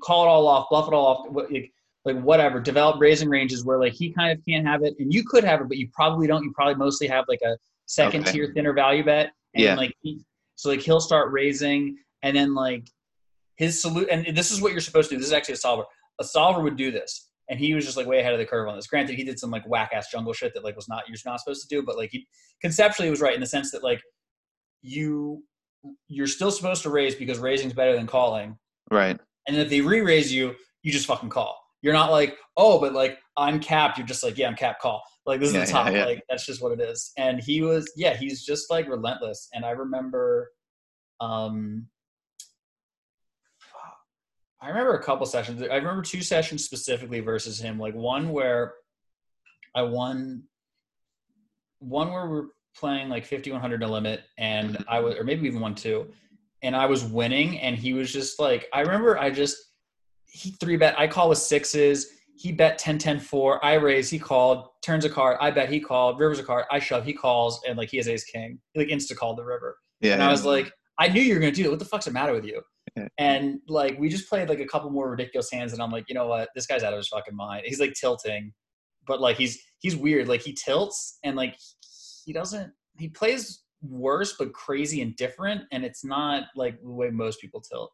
call it all off, bluff it all off, like, like whatever. Develop raising ranges where like he kind of can't have it, and you could have it, but you probably don't. You probably mostly have like a second Okay. tier thinner value bet, and Yeah. like he, so like he'll start raising, and then like his salute. And this is what you're supposed to do. This is actually a solver. A solver would do this. And he was just like way ahead of the curve on this. Granted, he did some like whack ass jungle shit that like was not you're not supposed to do, but like he conceptually was right in the sense that like you you're still supposed to raise because raising's better than calling. Right. And if they re-raise you, you just fucking call. You're not like, oh, but like I'm capped. You're just like, yeah, I'm capped. Call. Like this is Yeah, the top. yeah, yeah. Like that's just what it is. And he was, yeah, he's just like relentless. And I remember, um, I remember a couple sessions. I remember two sessions specifically versus him. Like one where I won, one where we're playing like 5100 no limit, and I was, or maybe even one two, and I was winning, and he was just like, I remember I just he three bet. I call with sixes. He bet 10 10 4. I raise. He called. Turns a card. I bet. He called. Rivers a card. I shove. He calls. And like he has ace king. He like insta called the river. Yeah. And I was like, I knew you were gonna do that. What the fuck's the matter with you? And like we just played like a couple more ridiculous hands, and I'm like, you know what? This guy's out of his fucking mind. He's like tilting, but like he's he's weird. Like he tilts and like he doesn't. He plays worse, but crazy and different, and it's not like the way most people tilt.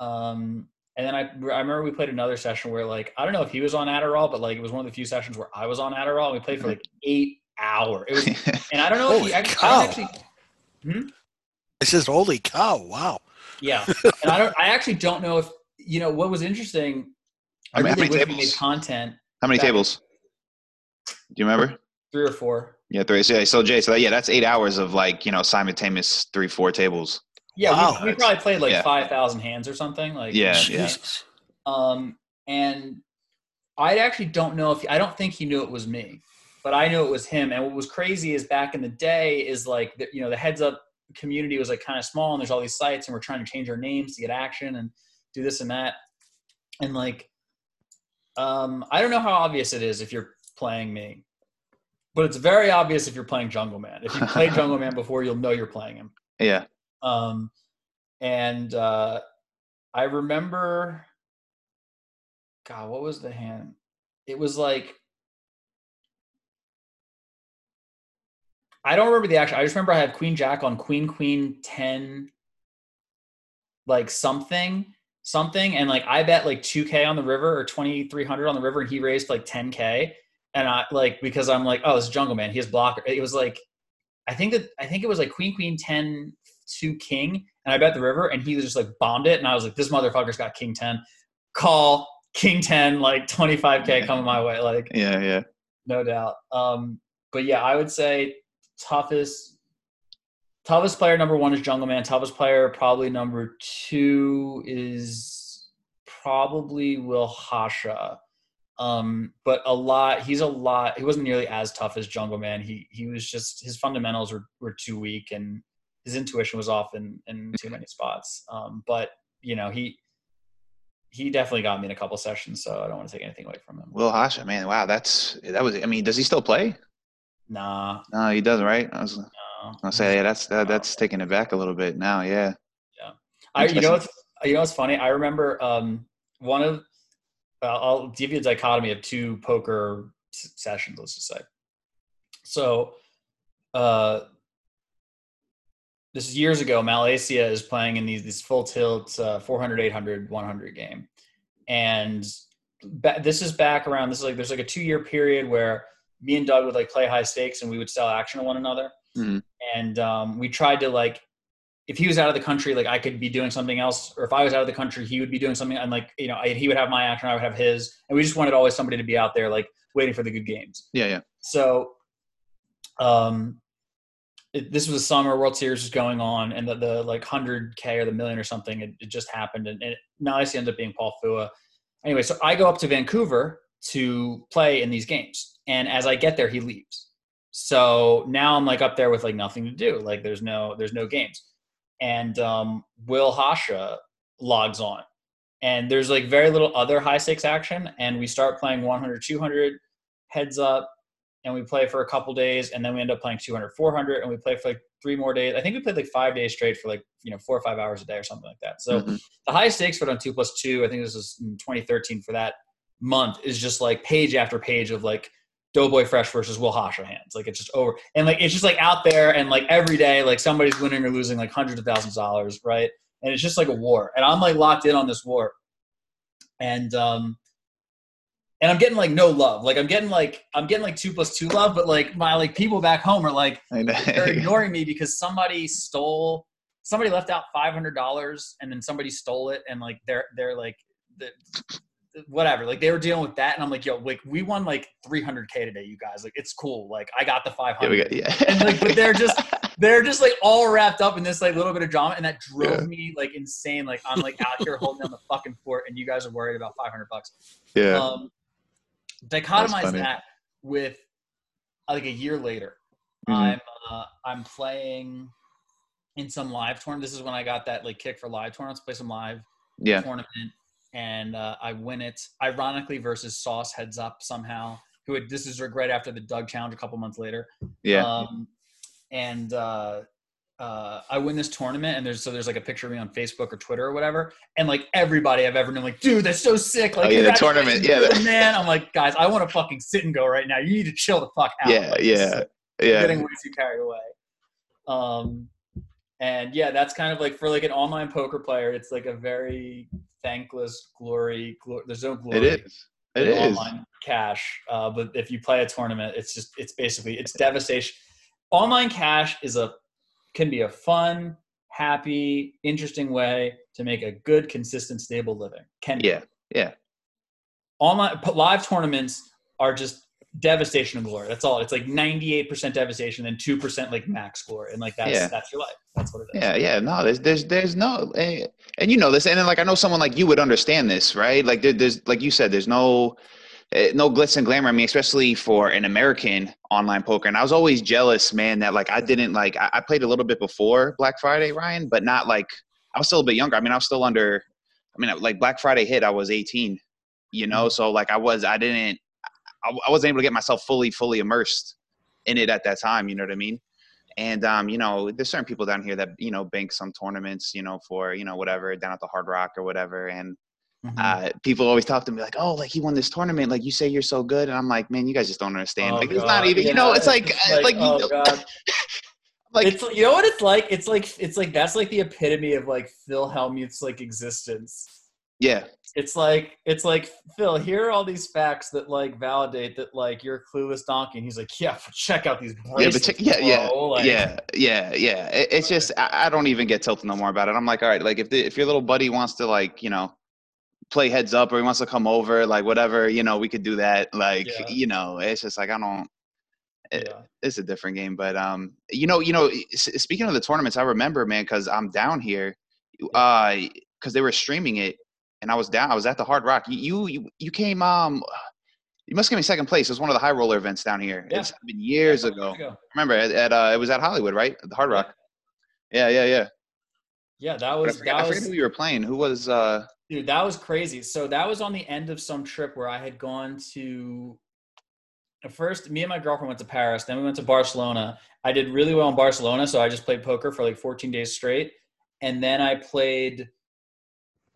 Um, and then I, I remember we played another session where like I don't know if he was on Adderall, but like it was one of the few sessions where I was on Adderall. And we played for like eight hours. It was, and I don't know if he, I, I cow. don't actually, I says, "Holy cow! Wow." Yeah. And I don't, I actually don't know if you know what was interesting. I How many- how many wish made tables? content How many Back- tables? Do you remember? three or four. Yeah, three. So, yeah, so Jay, so yeah, that's eight hours of like you know simultaneous three, four tables. Yeah, Wow. we, we probably played like Yeah. five thousand hands or something. Like Yeah, Jesus. Um, and I actually don't know if I don't think he knew it was me, but I knew it was him. And what was crazy is back in the day is like the, you know the heads up community was like kind of small, and there's all these sites, and we're trying to change our names to get action and do this and that, and like um, I don't know how obvious it is if you're playing me, but it's very obvious if you're playing Jungle Man. If you played Jungle Man before, you'll know you're playing him. Yeah. Um, and uh, I remember, God, what was the hand? It was like, I don't remember the action. I just remember I had Queen Jack on Queen Queen 10, like something, something. And like I bet like 2K on the river or 2,300 on the river, and he raised like 10K. And I like, because I'm like, oh, it's Jungle Man. He has blocker. It was like, I think that, I think it was like Queen Queen 10 two king, and I bet the river, and he was just like bombed it, and I was like, this motherfucker's got king ten. Call king ten, like twenty five k coming my way, like Yeah, yeah. no doubt. Um, but yeah, I would say toughest toughest player number one is Jungle Man. Toughest player probably number two is probably Will Hasha. Um, but a lot he's a lot he wasn't nearly as tough as Jungle Man. He he was just his fundamentals were, were too weak and his intuition was off in, in too many spots. Um, but you know, he he definitely got me in a couple sessions, so I don't want to take anything away from him. Will Hasha, man, wow, that's that was. I mean, does he still play? Nah, No, he doesn't, right? I was no. gonna say, yeah, that's that, that's taking it back a little bit now. Yeah, I, you know what's you know what's funny? I remember um, one of uh, I'll give you a dichotomy of two poker s- sessions. Let's just say. So, uh, this is years ago. Malaysia is playing in these these full tilt uh, 400, 800, 100 game, and ba- this is back around. This is like there's like a two year period where me and Doug would like play high stakes and we would sell action to one another, Mhm. and um, we tried to like if he was out of the country, like I could be doing something else, or if I was out of the country, he would be doing something. And like you know, I, he would have my action, I would have his, and we just wanted always somebody to be out there, like waiting for the good games. yeah, yeah. So, um, it, this was a summer World Series was going on, and the, the like hundred k or the million or something, it, it just happened, and, and it nice ended up being Paul Phua. Anyway, so I go up to Vancouver to play in these games, and as I get there, he leaves. So now I'm like up there with like nothing to do, like there's no there's no games, and um, Will Hasha logs on, and there's like very little other high stakes action, and we start playing 100 200 heads up. And we play for a couple days. And then we end up playing 200 400 and we play for like three more days. I think we played like five days straight for like you know four or five hours a day or something like that. So Mhm. the high stakes for it on two plus two i think this was in 2013 for that month is just like page after page of like doughboy fresh versus will hands. Like it's just over and like it's just like out there and like every day like somebody's winning or losing like hundreds of thousands of dollars right? And it's just like a war. And i'm like locked in on this war. And um and I'm getting like no love. Like I'm getting like I'm getting like two plus two love, but like my like people back home are like they're ignoring me because somebody stole somebody left out five hundred dollars and then somebody stole it and like they're they're like the, whatever like they were dealing with that and I'm like yo like we won like 300k today you guys like it's cool like I got the 500 we got, yeah. and like but they're just they're just like all wrapped up in this like little bit of drama and that drove Yeah. me like insane like I'm like out here holding down the fucking fort and you guys are worried about 500 bucks yeah. um, dichotomize that with like a year later. Mhm. I'm uh, I'm playing in some live tournament. This is when I got that like kick for live tournaments. Play some live yeah. tournament, and uh, I win it. Ironically, versus Sauce heads up somehow. Who had, this is right after the Doug challenge a couple months later. Yeah. Um, and uh, uh, I win this tournament, and there's so there's like a picture of me on Facebook or Twitter or whatever, and like everybody I've ever known, like, dude, that's so sick. Like, Oh, yeah, the tournament, yeah, dude, man. I'm like, guys, I want to fucking sit and go right now. You need to chill the fuck out. Yeah, Like, yeah. yeah. getting way too carried away. Um, and yeah, that's kind of like for like an online poker player, it's like a very thankless glory. Glor- there's no glory It is. It in is. online cash. Uh, but if you play a tournament, it's just it's basically it's devastation. Online cash is a can be a fun, happy, interesting way to make a good, consistent, stable living. Can be. Yeah. Yeah. online live tournaments are just devastation and glory. That's all. It's like 98% devastation and 2% like max glory. And like that's Yeah. that's your life. That's what it is. Yeah, yeah, no, there's, there's, there's no, and, and you know this, and then like I know someone like you would understand this, right? Like there, there's, like you said, there's no, eh, no glitz and glamour. I mean, especially for an American online poker, and I was always jealous, man, that like I didn't like I, I played a little bit before Black Friday, Ryan, but not like I was still a bit younger. I mean, I was still under, I mean, like Black Friday hit, I was 18, you know, so like I was, I didn't, I, I wasn't able to get myself fully, fully immersed in it at that time. You know what I mean? And um, you know, there's certain people down here that you know bank some tournaments, you know, for you know whatever down at the Hard Rock or whatever. And Mhm. uh, people always talk to me like, "Oh, like he won this tournament. Like you say you're so good." And I'm like, "Man, you guys just don't understand. Oh, like it's God. not even. You know, Yeah, it's like it's uh, like, you oh know, like it's you know what it's like? It's like it's like that's like the epitome of like Phil Hellmuth's like existence. Yeah, It's like it's like Phil. Here are all these facts that like validate that like you're a clueless donkey. And he's like, yeah, check out these yeah, bracelets. but check, yeah, yeah. Like, yeah, yeah, yeah. It, it's just I, I don't even get tilted no more about it. I'm like, all right, like if the, if your little buddy wants to like you know play heads up or he wants to come over, like whatever, you know, we could do that. Like Yeah. you know, it's just like I don't. it- yeah. it's a different game. But um, you know, you know, speaking of the tournaments, I remember, man, because I'm down here, uh, because they were streaming it, and I was down. I was at the Hard Rock. You you you came um. You must give me second place. It was one of the high roller events down here. Yeah. It's been years Yeah, ago. ago. Remember at, at uh, it was at Hollywood, right? The Hard Rock. Yeah, yeah, yeah. Yeah, that But I was forget, I that forget was who you were playing. Who was uh? Dude, that was crazy. So that was on the end of some trip where I had gone to. First, me and my girlfriend went to Paris. Then we went to Barcelona. I did really well in Barcelona, so I just played poker for like 14 days straight. And then I played.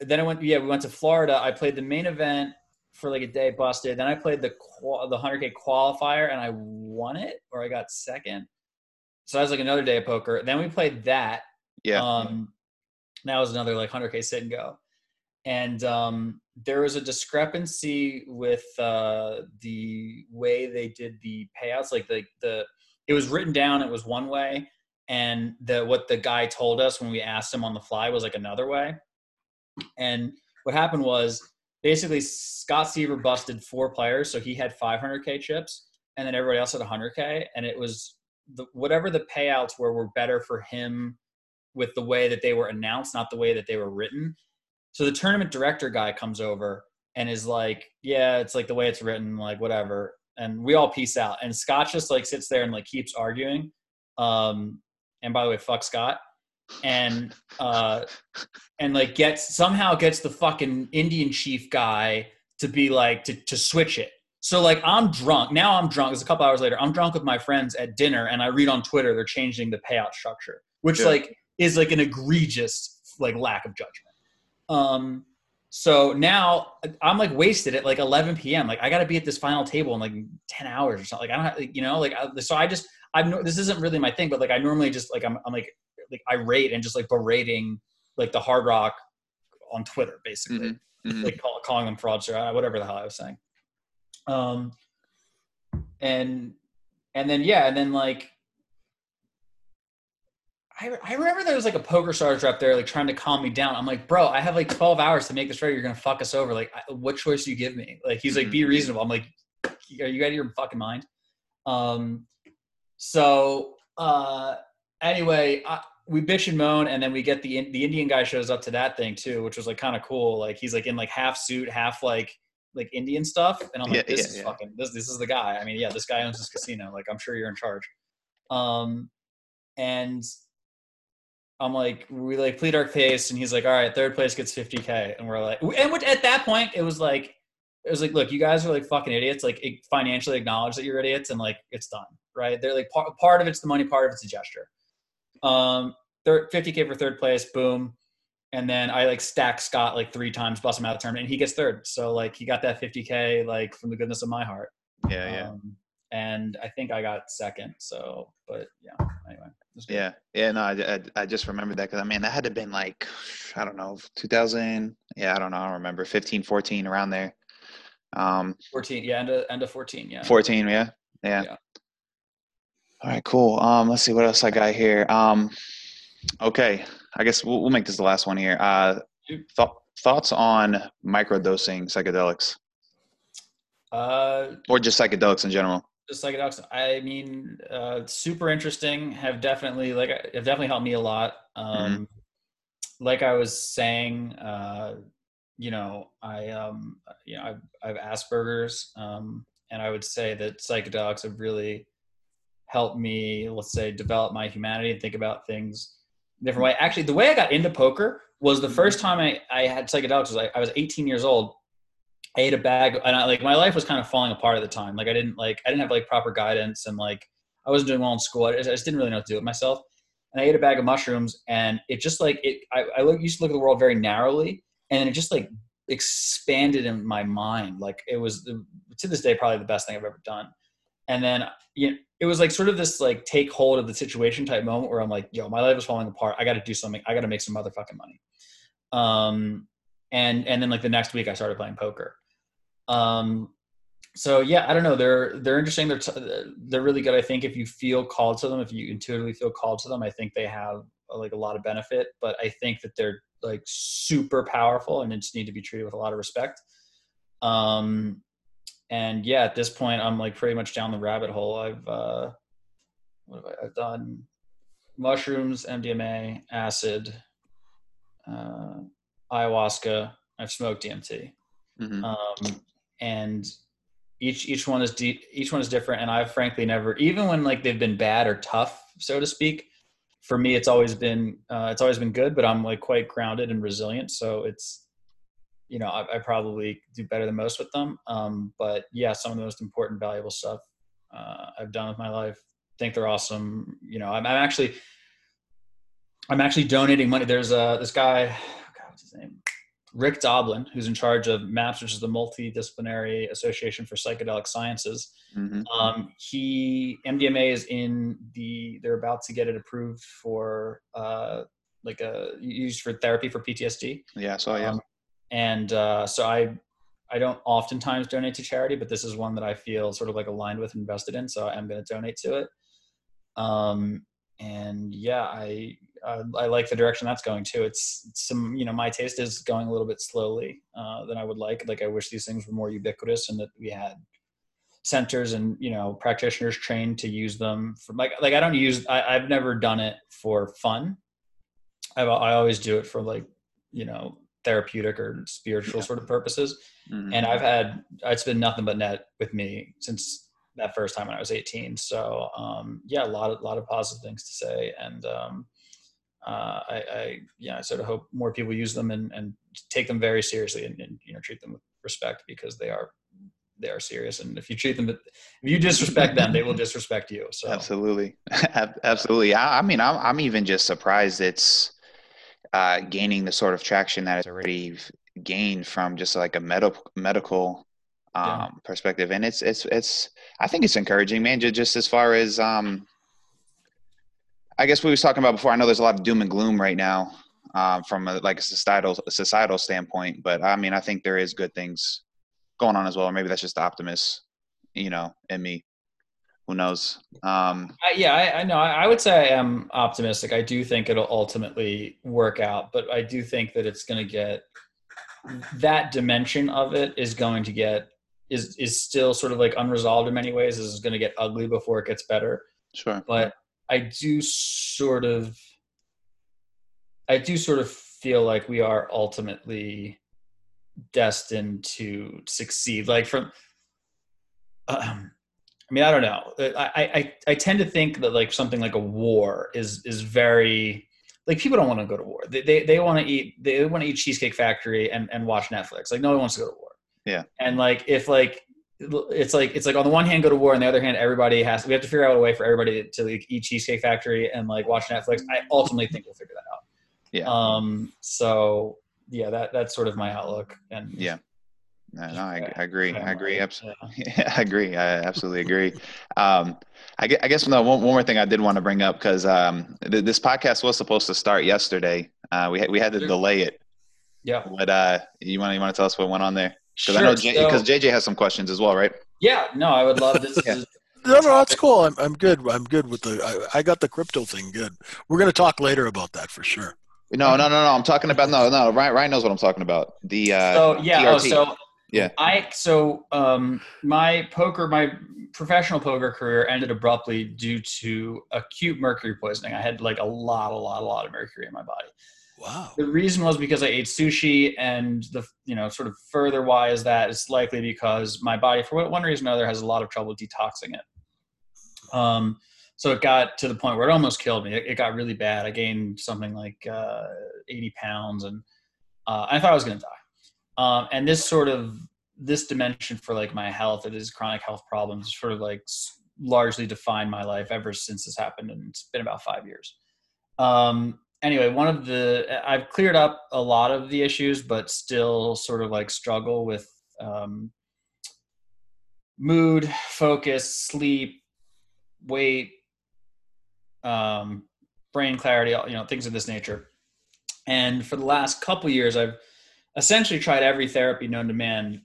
Then I went. Yeah, we went to Florida. I played the main event for like a day, busted. Then I played the qual- the 100k qualifier, and I won it, or I got second. So that was like another day of poker. Then we played that. Yeah. Um, that was another like 100k sit and go, and um, there was a discrepancy with uh, the way they did the payouts. Like the the it was written down, it was one way, and the what the guy told us when we asked him on the fly was like another way. And what happened was basically Scott Seiver busted four players, so he had 500k chips, and then everybody else had 100k, and it was the, whatever the payouts were were better for him with the way that they were announced, not the way that they were written. So the tournament director guy comes over and is like, "Yeah, it's like the way it's written, like whatever." And we all peace out. And Scott just like sits there and like keeps arguing. Um, and by the way, fuck Scott. And uh, and like gets somehow gets the fucking Indian chief guy to be like to to switch it. So like I'm drunk now. I'm drunk. It's a couple hours later. I'm drunk with my friends at dinner, and I read on Twitter they're changing the payout structure, which Yeah. like is like an egregious like lack of judgment. Um, so now I'm like wasted at like 11 p.m. Like I got to be at this final table in like 10 hours or something. Like I don't, have, you know, like I, so I just I've no, this isn't really my thing, but like I normally just like I'm I'm like like irate and just like berating like the Hard Rock on Twitter basically Mhm, mhm. like call, calling them fraudster, uh, whatever the hell I was saying. Um, and and then yeah, and then like I I remember there was like a poker stars rep there like trying to calm me down. I'm like, bro, I have like 12 hours to make this ready. You're gonna fuck us over. Like, I, what choice do you give me? Like, he's like, be reasonable. I'm like, are you out of your fucking mind? Um, so uh, anyway, I, we bitch and moan, and then we get the the Indian guy shows up to that thing too, which was like kind of cool. Like he's like in like half suit, half like like Indian stuff, and I'm like, Yeah, this yeah, is yeah. fucking this this is the guy. I mean, yeah, this guy owns this casino. Like I'm sure you're in charge. Um, and I'm like, we like plead our case, and he's like, all right, third place gets 50k, and we're like, and which, at that point, it was like, it was like, look, you guys are like fucking idiots. Like it financially acknowledge that you're idiots, and like it's done, right? They're like part part of it's the money, part of it's a gesture. Um, third 50k for third place, boom, and then I like stack Scott like three times, bust him out of the tournament, and he gets third. So like he got that 50k like from the goodness of my heart. Yeah, yeah. Um, and I think I got second. So, but yeah, anyway. it was good. Yeah, yeah, no, I, I, I just remembered that because I mean that had to have been like I don't know 2000. Yeah, I don't know. I don't remember 15, 14 around there. Um, 14 yeah end of, end of 14 yeah 14. Yeah, yeah. Yeah. All right, cool. Um, let's see what else I got here. Um, okay, I guess we'll, we'll make this the last one here. Uh, th- thoughts on microdosing psychedelics? Uh or just psychedelics in general? Just psychedelics. I mean uh super interesting. Have definitely like have definitely helped me a lot. Um like i was saying uh you know i um you know i've, I've asperger's um and i would say that psychedelics have really helped me let's say develop my humanity and think about things different way actually the way i got into poker was the mm-hmm. first time i, I had psychedelics was like i was 18 years old I ate a bag and I like my life was kind of falling apart at the time. Like I didn't like I didn't have like proper guidance and like I wasn't doing well in school. I just, I just didn't really know what to do with myself. And I ate a bag of mushrooms and it just like it I, I look, used to look at the world very narrowly and then it just like expanded in my mind. Like it was the, to this day probably the best thing I've ever done. And then you know, it was like sort of this like take hold of the situation type moment where I'm like, yo, my life is falling apart. I got to do something. I got to make some motherfucking money. Um, and and then like the next week I started playing poker. Um, so yeah, I don't know. They're they're interesting. They're t- they're really good. I think if you feel called to them, if you intuitively feel called to them, I think they have like a lot of benefit. But I think that they're like super powerful and just need to be treated with a lot of respect. Um, and yeah, at this point, I'm like pretty much down the rabbit hole. I've uh, what have I? I've done mushrooms, MDMA, acid, uh, ayahuasca. I've smoked DMT, Mhm. um, and each each one is de- each one is different. And I've frankly never, even when like they've been bad or tough, so to speak. For me, it's always been uh, it's always been good, but I'm like quite grounded and resilient. So it's you know I, I probably do better than most with them. Um, but yeah, some of the most important, valuable stuff uh, I've done with my life. Think they're awesome. You know, I'm, I'm actually I'm actually donating money. There's uh this guy, God, what's his name? Rick Doblin, who's in charge of MAPS, which is the Multidisciplinary Association for Psychedelic Sciences. Mhm. Um, he MDMA is in the. They're about to get it approved for uh, like a used for therapy for PTSD. Yeah, so yeah. Um, and uh, so I I don't oftentimes donate to charity, but this is one that I feel sort of like aligned with, invested in. So I'm going to donate to it. Um, and yeah, I, I I like the direction that's going to. It's, it's some you know my taste is going a little bit slowly uh, than I would like. Like I wish these things were more ubiquitous and that we had centers and you know practitioners trained to use them for like like I don't use I, I've never done it for fun. I've, I always do it for like you know therapeutic or spiritual Yeah. sort of purposes Mhm. and I've had it's been nothing but net with me since that first time when I was 18. So um, yeah, a lot of lot of positive things to say, and um, uh, I, I yeah, I sort of hope more people use them and, and take them very seriously and, and you know treat them with respect because they are they are serious. And if you treat them, if you disrespect them, they will disrespect you. So Absolutely, absolutely. I, I mean, I'm I'm even just surprised it's uh, gaining the sort of traction that it's already gained from just like a medical medical um, Yeah. perspective, and it's it's it's. I think it's encouraging, man. ju- Just as far as um, I guess we was talking about before. I know there's a lot of doom and gloom right now um, from a, like a societal societal standpoint, but I mean, I think there is good things going on as well. Or maybe that's just the optimist, you know, in me. Who knows? Um, I, yeah, I, I know. I, I would say I am optimistic. I do think it'll ultimately work out, but I do think that it's going to get that dimension of it is going to get is is still sort of like unresolved in many ways. This is going to get ugly before it gets better. sure. But I do sort of, I do sort of feel like we are ultimately destined to succeed. Like from, um, I mean, I don't know. I, I I tend to think that like something like a war is is very like people don't want to go to war. They they, they want to eat they want to eat Cheesecake Factory and and watch Netflix. Like no one wants to go to war. Yeah. And like if like it's like it's like on the one hand go to war, on the other hand everybody has we have to figure out a way for everybody to like eat Cheesecake Factory and like watch Netflix. I ultimately think we'll figure that out. Yeah. Um. So yeah, that that's sort of my outlook. And Yeah. No, no, I, I agree. I agree. Absolutely. Yeah, I agree. I absolutely agree. Um, I guess, I guess no, one, one more thing I did want to bring up because um, th- this podcast was supposed to start yesterday. Uh, we had, we had to delay it. Yeah. But uh, you want you want to tell us what went on there? Because I Sure. know because So- JJ has some questions as well, right? yeah. No, I would love this. Yeah. No, no, that's cool. I'm, I'm good. I'm good with the. I, I got the crypto thing good. We're gonna talk later about that for sure. No, no, no, no. I'm talking about no, no. Ryan, Ryan knows what I'm talking about. The uh, so yeah oh, so Yeah. i so um my poker my professional poker career ended abruptly due to acute mercury poisoning. I had like a lot a lot a lot of mercury in my body. Wow. the reason was because i ate sushi and the you know sort of further why is that it's likely because my body for one reason or another has a lot of trouble detoxing it. Um so it got to the point where it almost killed me. It, it got really bad. I gained something like uh 80 pounds and uh, i thought i was going to die um, and this sort of this dimension for like my health it is chronic health problems sort of like largely defined my life ever since this happened and it's been about five years. Um, anyway one of the i've cleared up a lot of the issues but still sort of like struggle with um, mood focus sleep weight um, brain clarity you know things of this nature. And for the last couple years i've essentially tried every therapy known to man,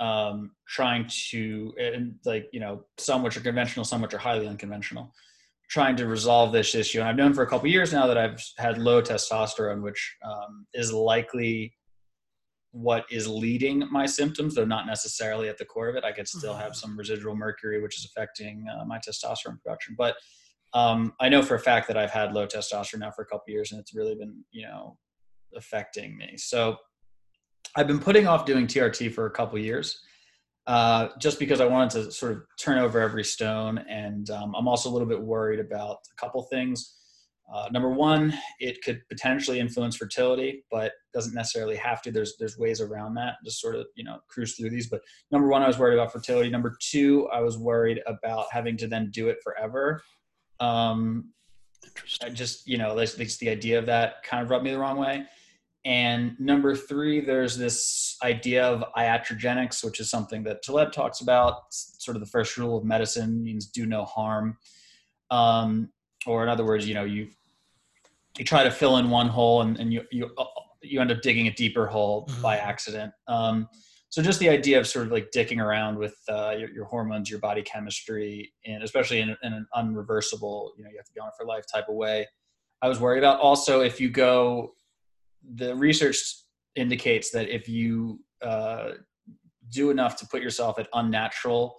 um, trying to and like you know some which are conventional, some which are highly unconventional, trying to resolve this issue. And I've known for a couple years now that I've had low testosterone, which um, is likely what is leading my symptoms, though not necessarily at the core of it. I could still have Mhm. some residual mercury, which is affecting uh, my testosterone production. But um, I know for a fact that I've had low testosterone now for a couple years, and it's really been, you know, affecting me. So I've been putting off doing TRT for a couple years, uh, just because I wanted to sort of turn over every stone, and um, I'm also a little bit worried about a couple things. Uh, number one, it could potentially influence fertility, but doesn't necessarily have to. There's there's ways around that. Just sort of you know cruise through these. But number one, I was worried about fertility. Number two, I was worried about having to then do it forever. Um, I Interesting. just you know, that's the idea of that kind of rubbed me the wrong way. And number three, there's this idea of iatrogenics, which is something that Taleb talks about. It's sort of the first rule of medicine means do no harm. Um, or in other words, you know, you you try to fill in one hole and, and you you you end up digging a deeper hole Mhm. by accident. Um, so just the idea of sort of like dicking around with uh, your, your hormones, your body chemistry, and especially in, in an unreversible, you know, you have to be on it for life type of way. I was worried about. Also, if you go, the research indicates that if you uh, do enough to put yourself at unnatural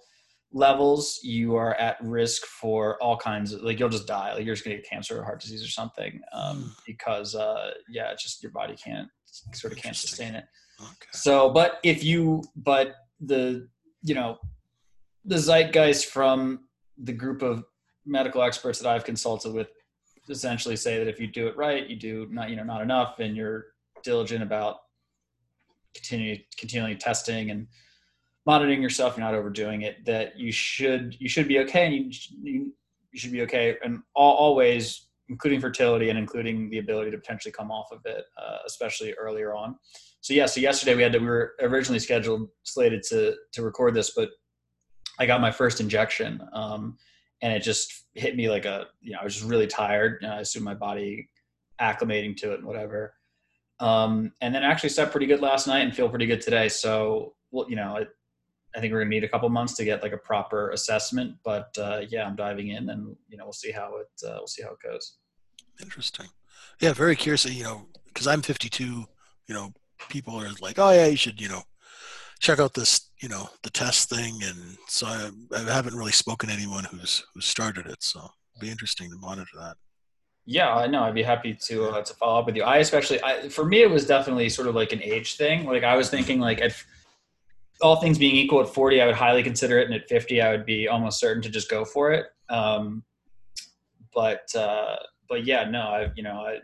levels, you are at risk for all kinds of like you'll just die. Like you're just gonna get cancer or heart disease or something um, because uh, yeah, it's just your body can't sort of can't sustain it. Okay. So, but if you, but the, you know, the zeitgeist from the group of medical experts that I've consulted with essentially say that if you do it right, you do not, you know, not enough and you're diligent about continue, continually testing and monitoring yourself, you're not overdoing it, that you should, you should be okay. And you, you, you should be okay. And all, always, including fertility and including the ability to potentially come off of it, uh, especially earlier on so yeah so yesterday we had to we were originally scheduled slated to to record this but i got my first injection um and it just hit me like a you know i was just really tired and i assume my body acclimating to it and whatever um and then actually slept pretty good last night and feel pretty good today so well you know I, I think we're gonna need a couple months to get like a proper assessment but uh yeah i'm diving in and you know we'll see how it uh, we'll see how it goes Interesting. Yeah, very curious. You know, because I'm 52. You know, people are like, "Oh yeah, you should," you know, check out this, you know, the test thing. And so I, I haven't really spoken to anyone who's who's started it. So it'd be interesting to monitor that. Yeah, I know. I'd be happy to uh, to follow up with you. I especially, I, for me, it was definitely sort of like an age thing. Like I was thinking, like at all things being equal, at forty, I would highly consider it, and at fifty, I would be almost certain to just go for it. Um, but uh, but yeah, no, I you know, I,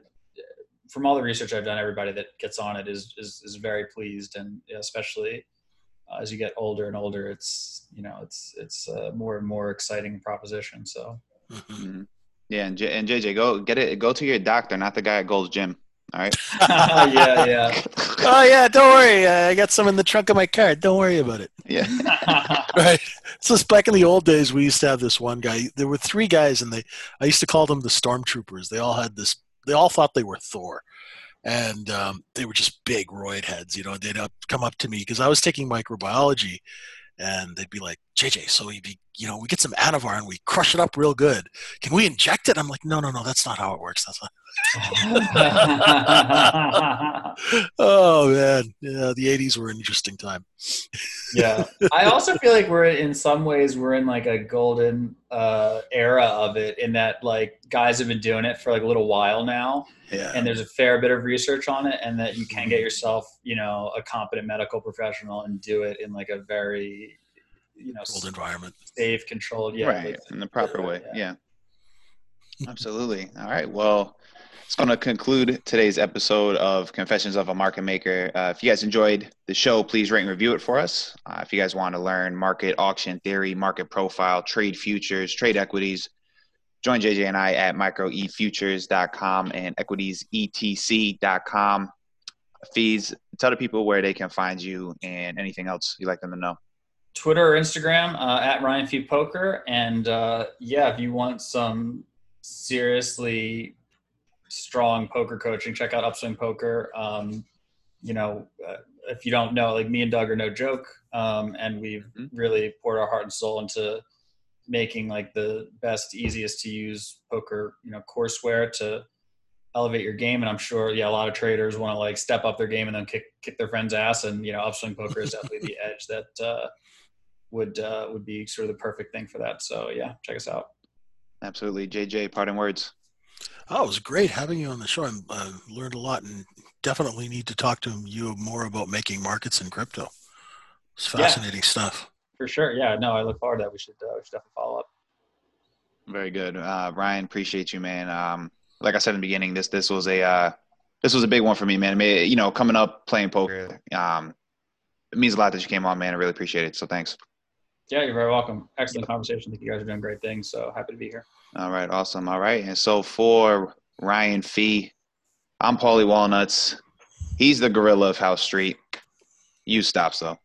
from all the research I've done, everybody that gets on it is is, is very pleased, and especially as you get older and older, it's you know, it's it's a more and more exciting proposition. So. Mhm. Mhm. Yeah, and, J- and JJ, go get it. Go to your doctor, not the guy at Gold's Gym. All right. yeah, yeah. oh yeah, don't worry. Uh, I got some in the trunk of my car. Don't worry about it. yeah. Right. So it's back in the old days, we used to have this one guy. There were three guys, and they I used to call them the stormtroopers. They all had this. They all thought they were Thor, and um, they were just big roid heads. You know, they'd up, come up to me because I was taking microbiology, and they'd be like, "JJ, so be, you know, we get some Anavar and we crush it up real good. Can we inject it?" I'm like, "No, no, no. That's not how it works. That's not." Oh man, yeah, the '80s were an interesting time. yeah i also feel like we're in some ways we're in like a golden uh era of it in that like guys have been doing it for like a little while now Yeah. and there's a fair bit of research on it and that you can get yourself you know a competent medical professional and do it in like a very you know Old environment. safe controlled yeah right. with- In the proper way. Yeah. Yeah. Absolutely. All right. Well, it's going to conclude today's episode of Confessions of a Market Maker. Uh, if you guys enjoyed the show, please rate and review it for us. Uh, if you guys want to learn market auction theory, market profile, trade futures, trade equities, join JJ and I at microefutures.com and equitiesetc.com. Fees, tell the people where they can find you and anything else you'd like them to know. Twitter or Instagram uh, at Ryan Fee Poker. And uh, yeah, if you want some seriously strong poker coaching, check out Upswing Poker. Um, you know, uh, if you don't know, like me and Doug are no joke, um, and we've mm-hmm. really poured our heart and soul into making like the best, easiest to use poker, you know, courseware to elevate your game. And I'm sure, yeah, a lot of traders want to like step up their game and then kick kick their friend's ass. And you know, upswing poker is definitely the edge that uh, would uh, would be sort of the perfect thing for that. So yeah, check us out. Absolutely, JJ. Parting words. Oh, it was great having you on the show. I uh, learned a lot, and definitely need to talk to you more about making markets in crypto. It's fascinating yeah, stuff. For sure. Yeah. No, I look forward to that. We should, uh, we should definitely follow up. Very good, uh, Ryan. Appreciate you, man. Um, like I said in the beginning, this this was a uh, this was a big one for me, man. you know, coming up playing poker, um, it means a lot that you came on, man. I really appreciate it. So thanks. Yeah, you're very welcome. Excellent conversation. I think you guys are doing great things. So happy to be here. All right, awesome. All right, and so for Ryan Fee, I'm Paulie Walnuts. He's the gorilla of House Street. You stop, so.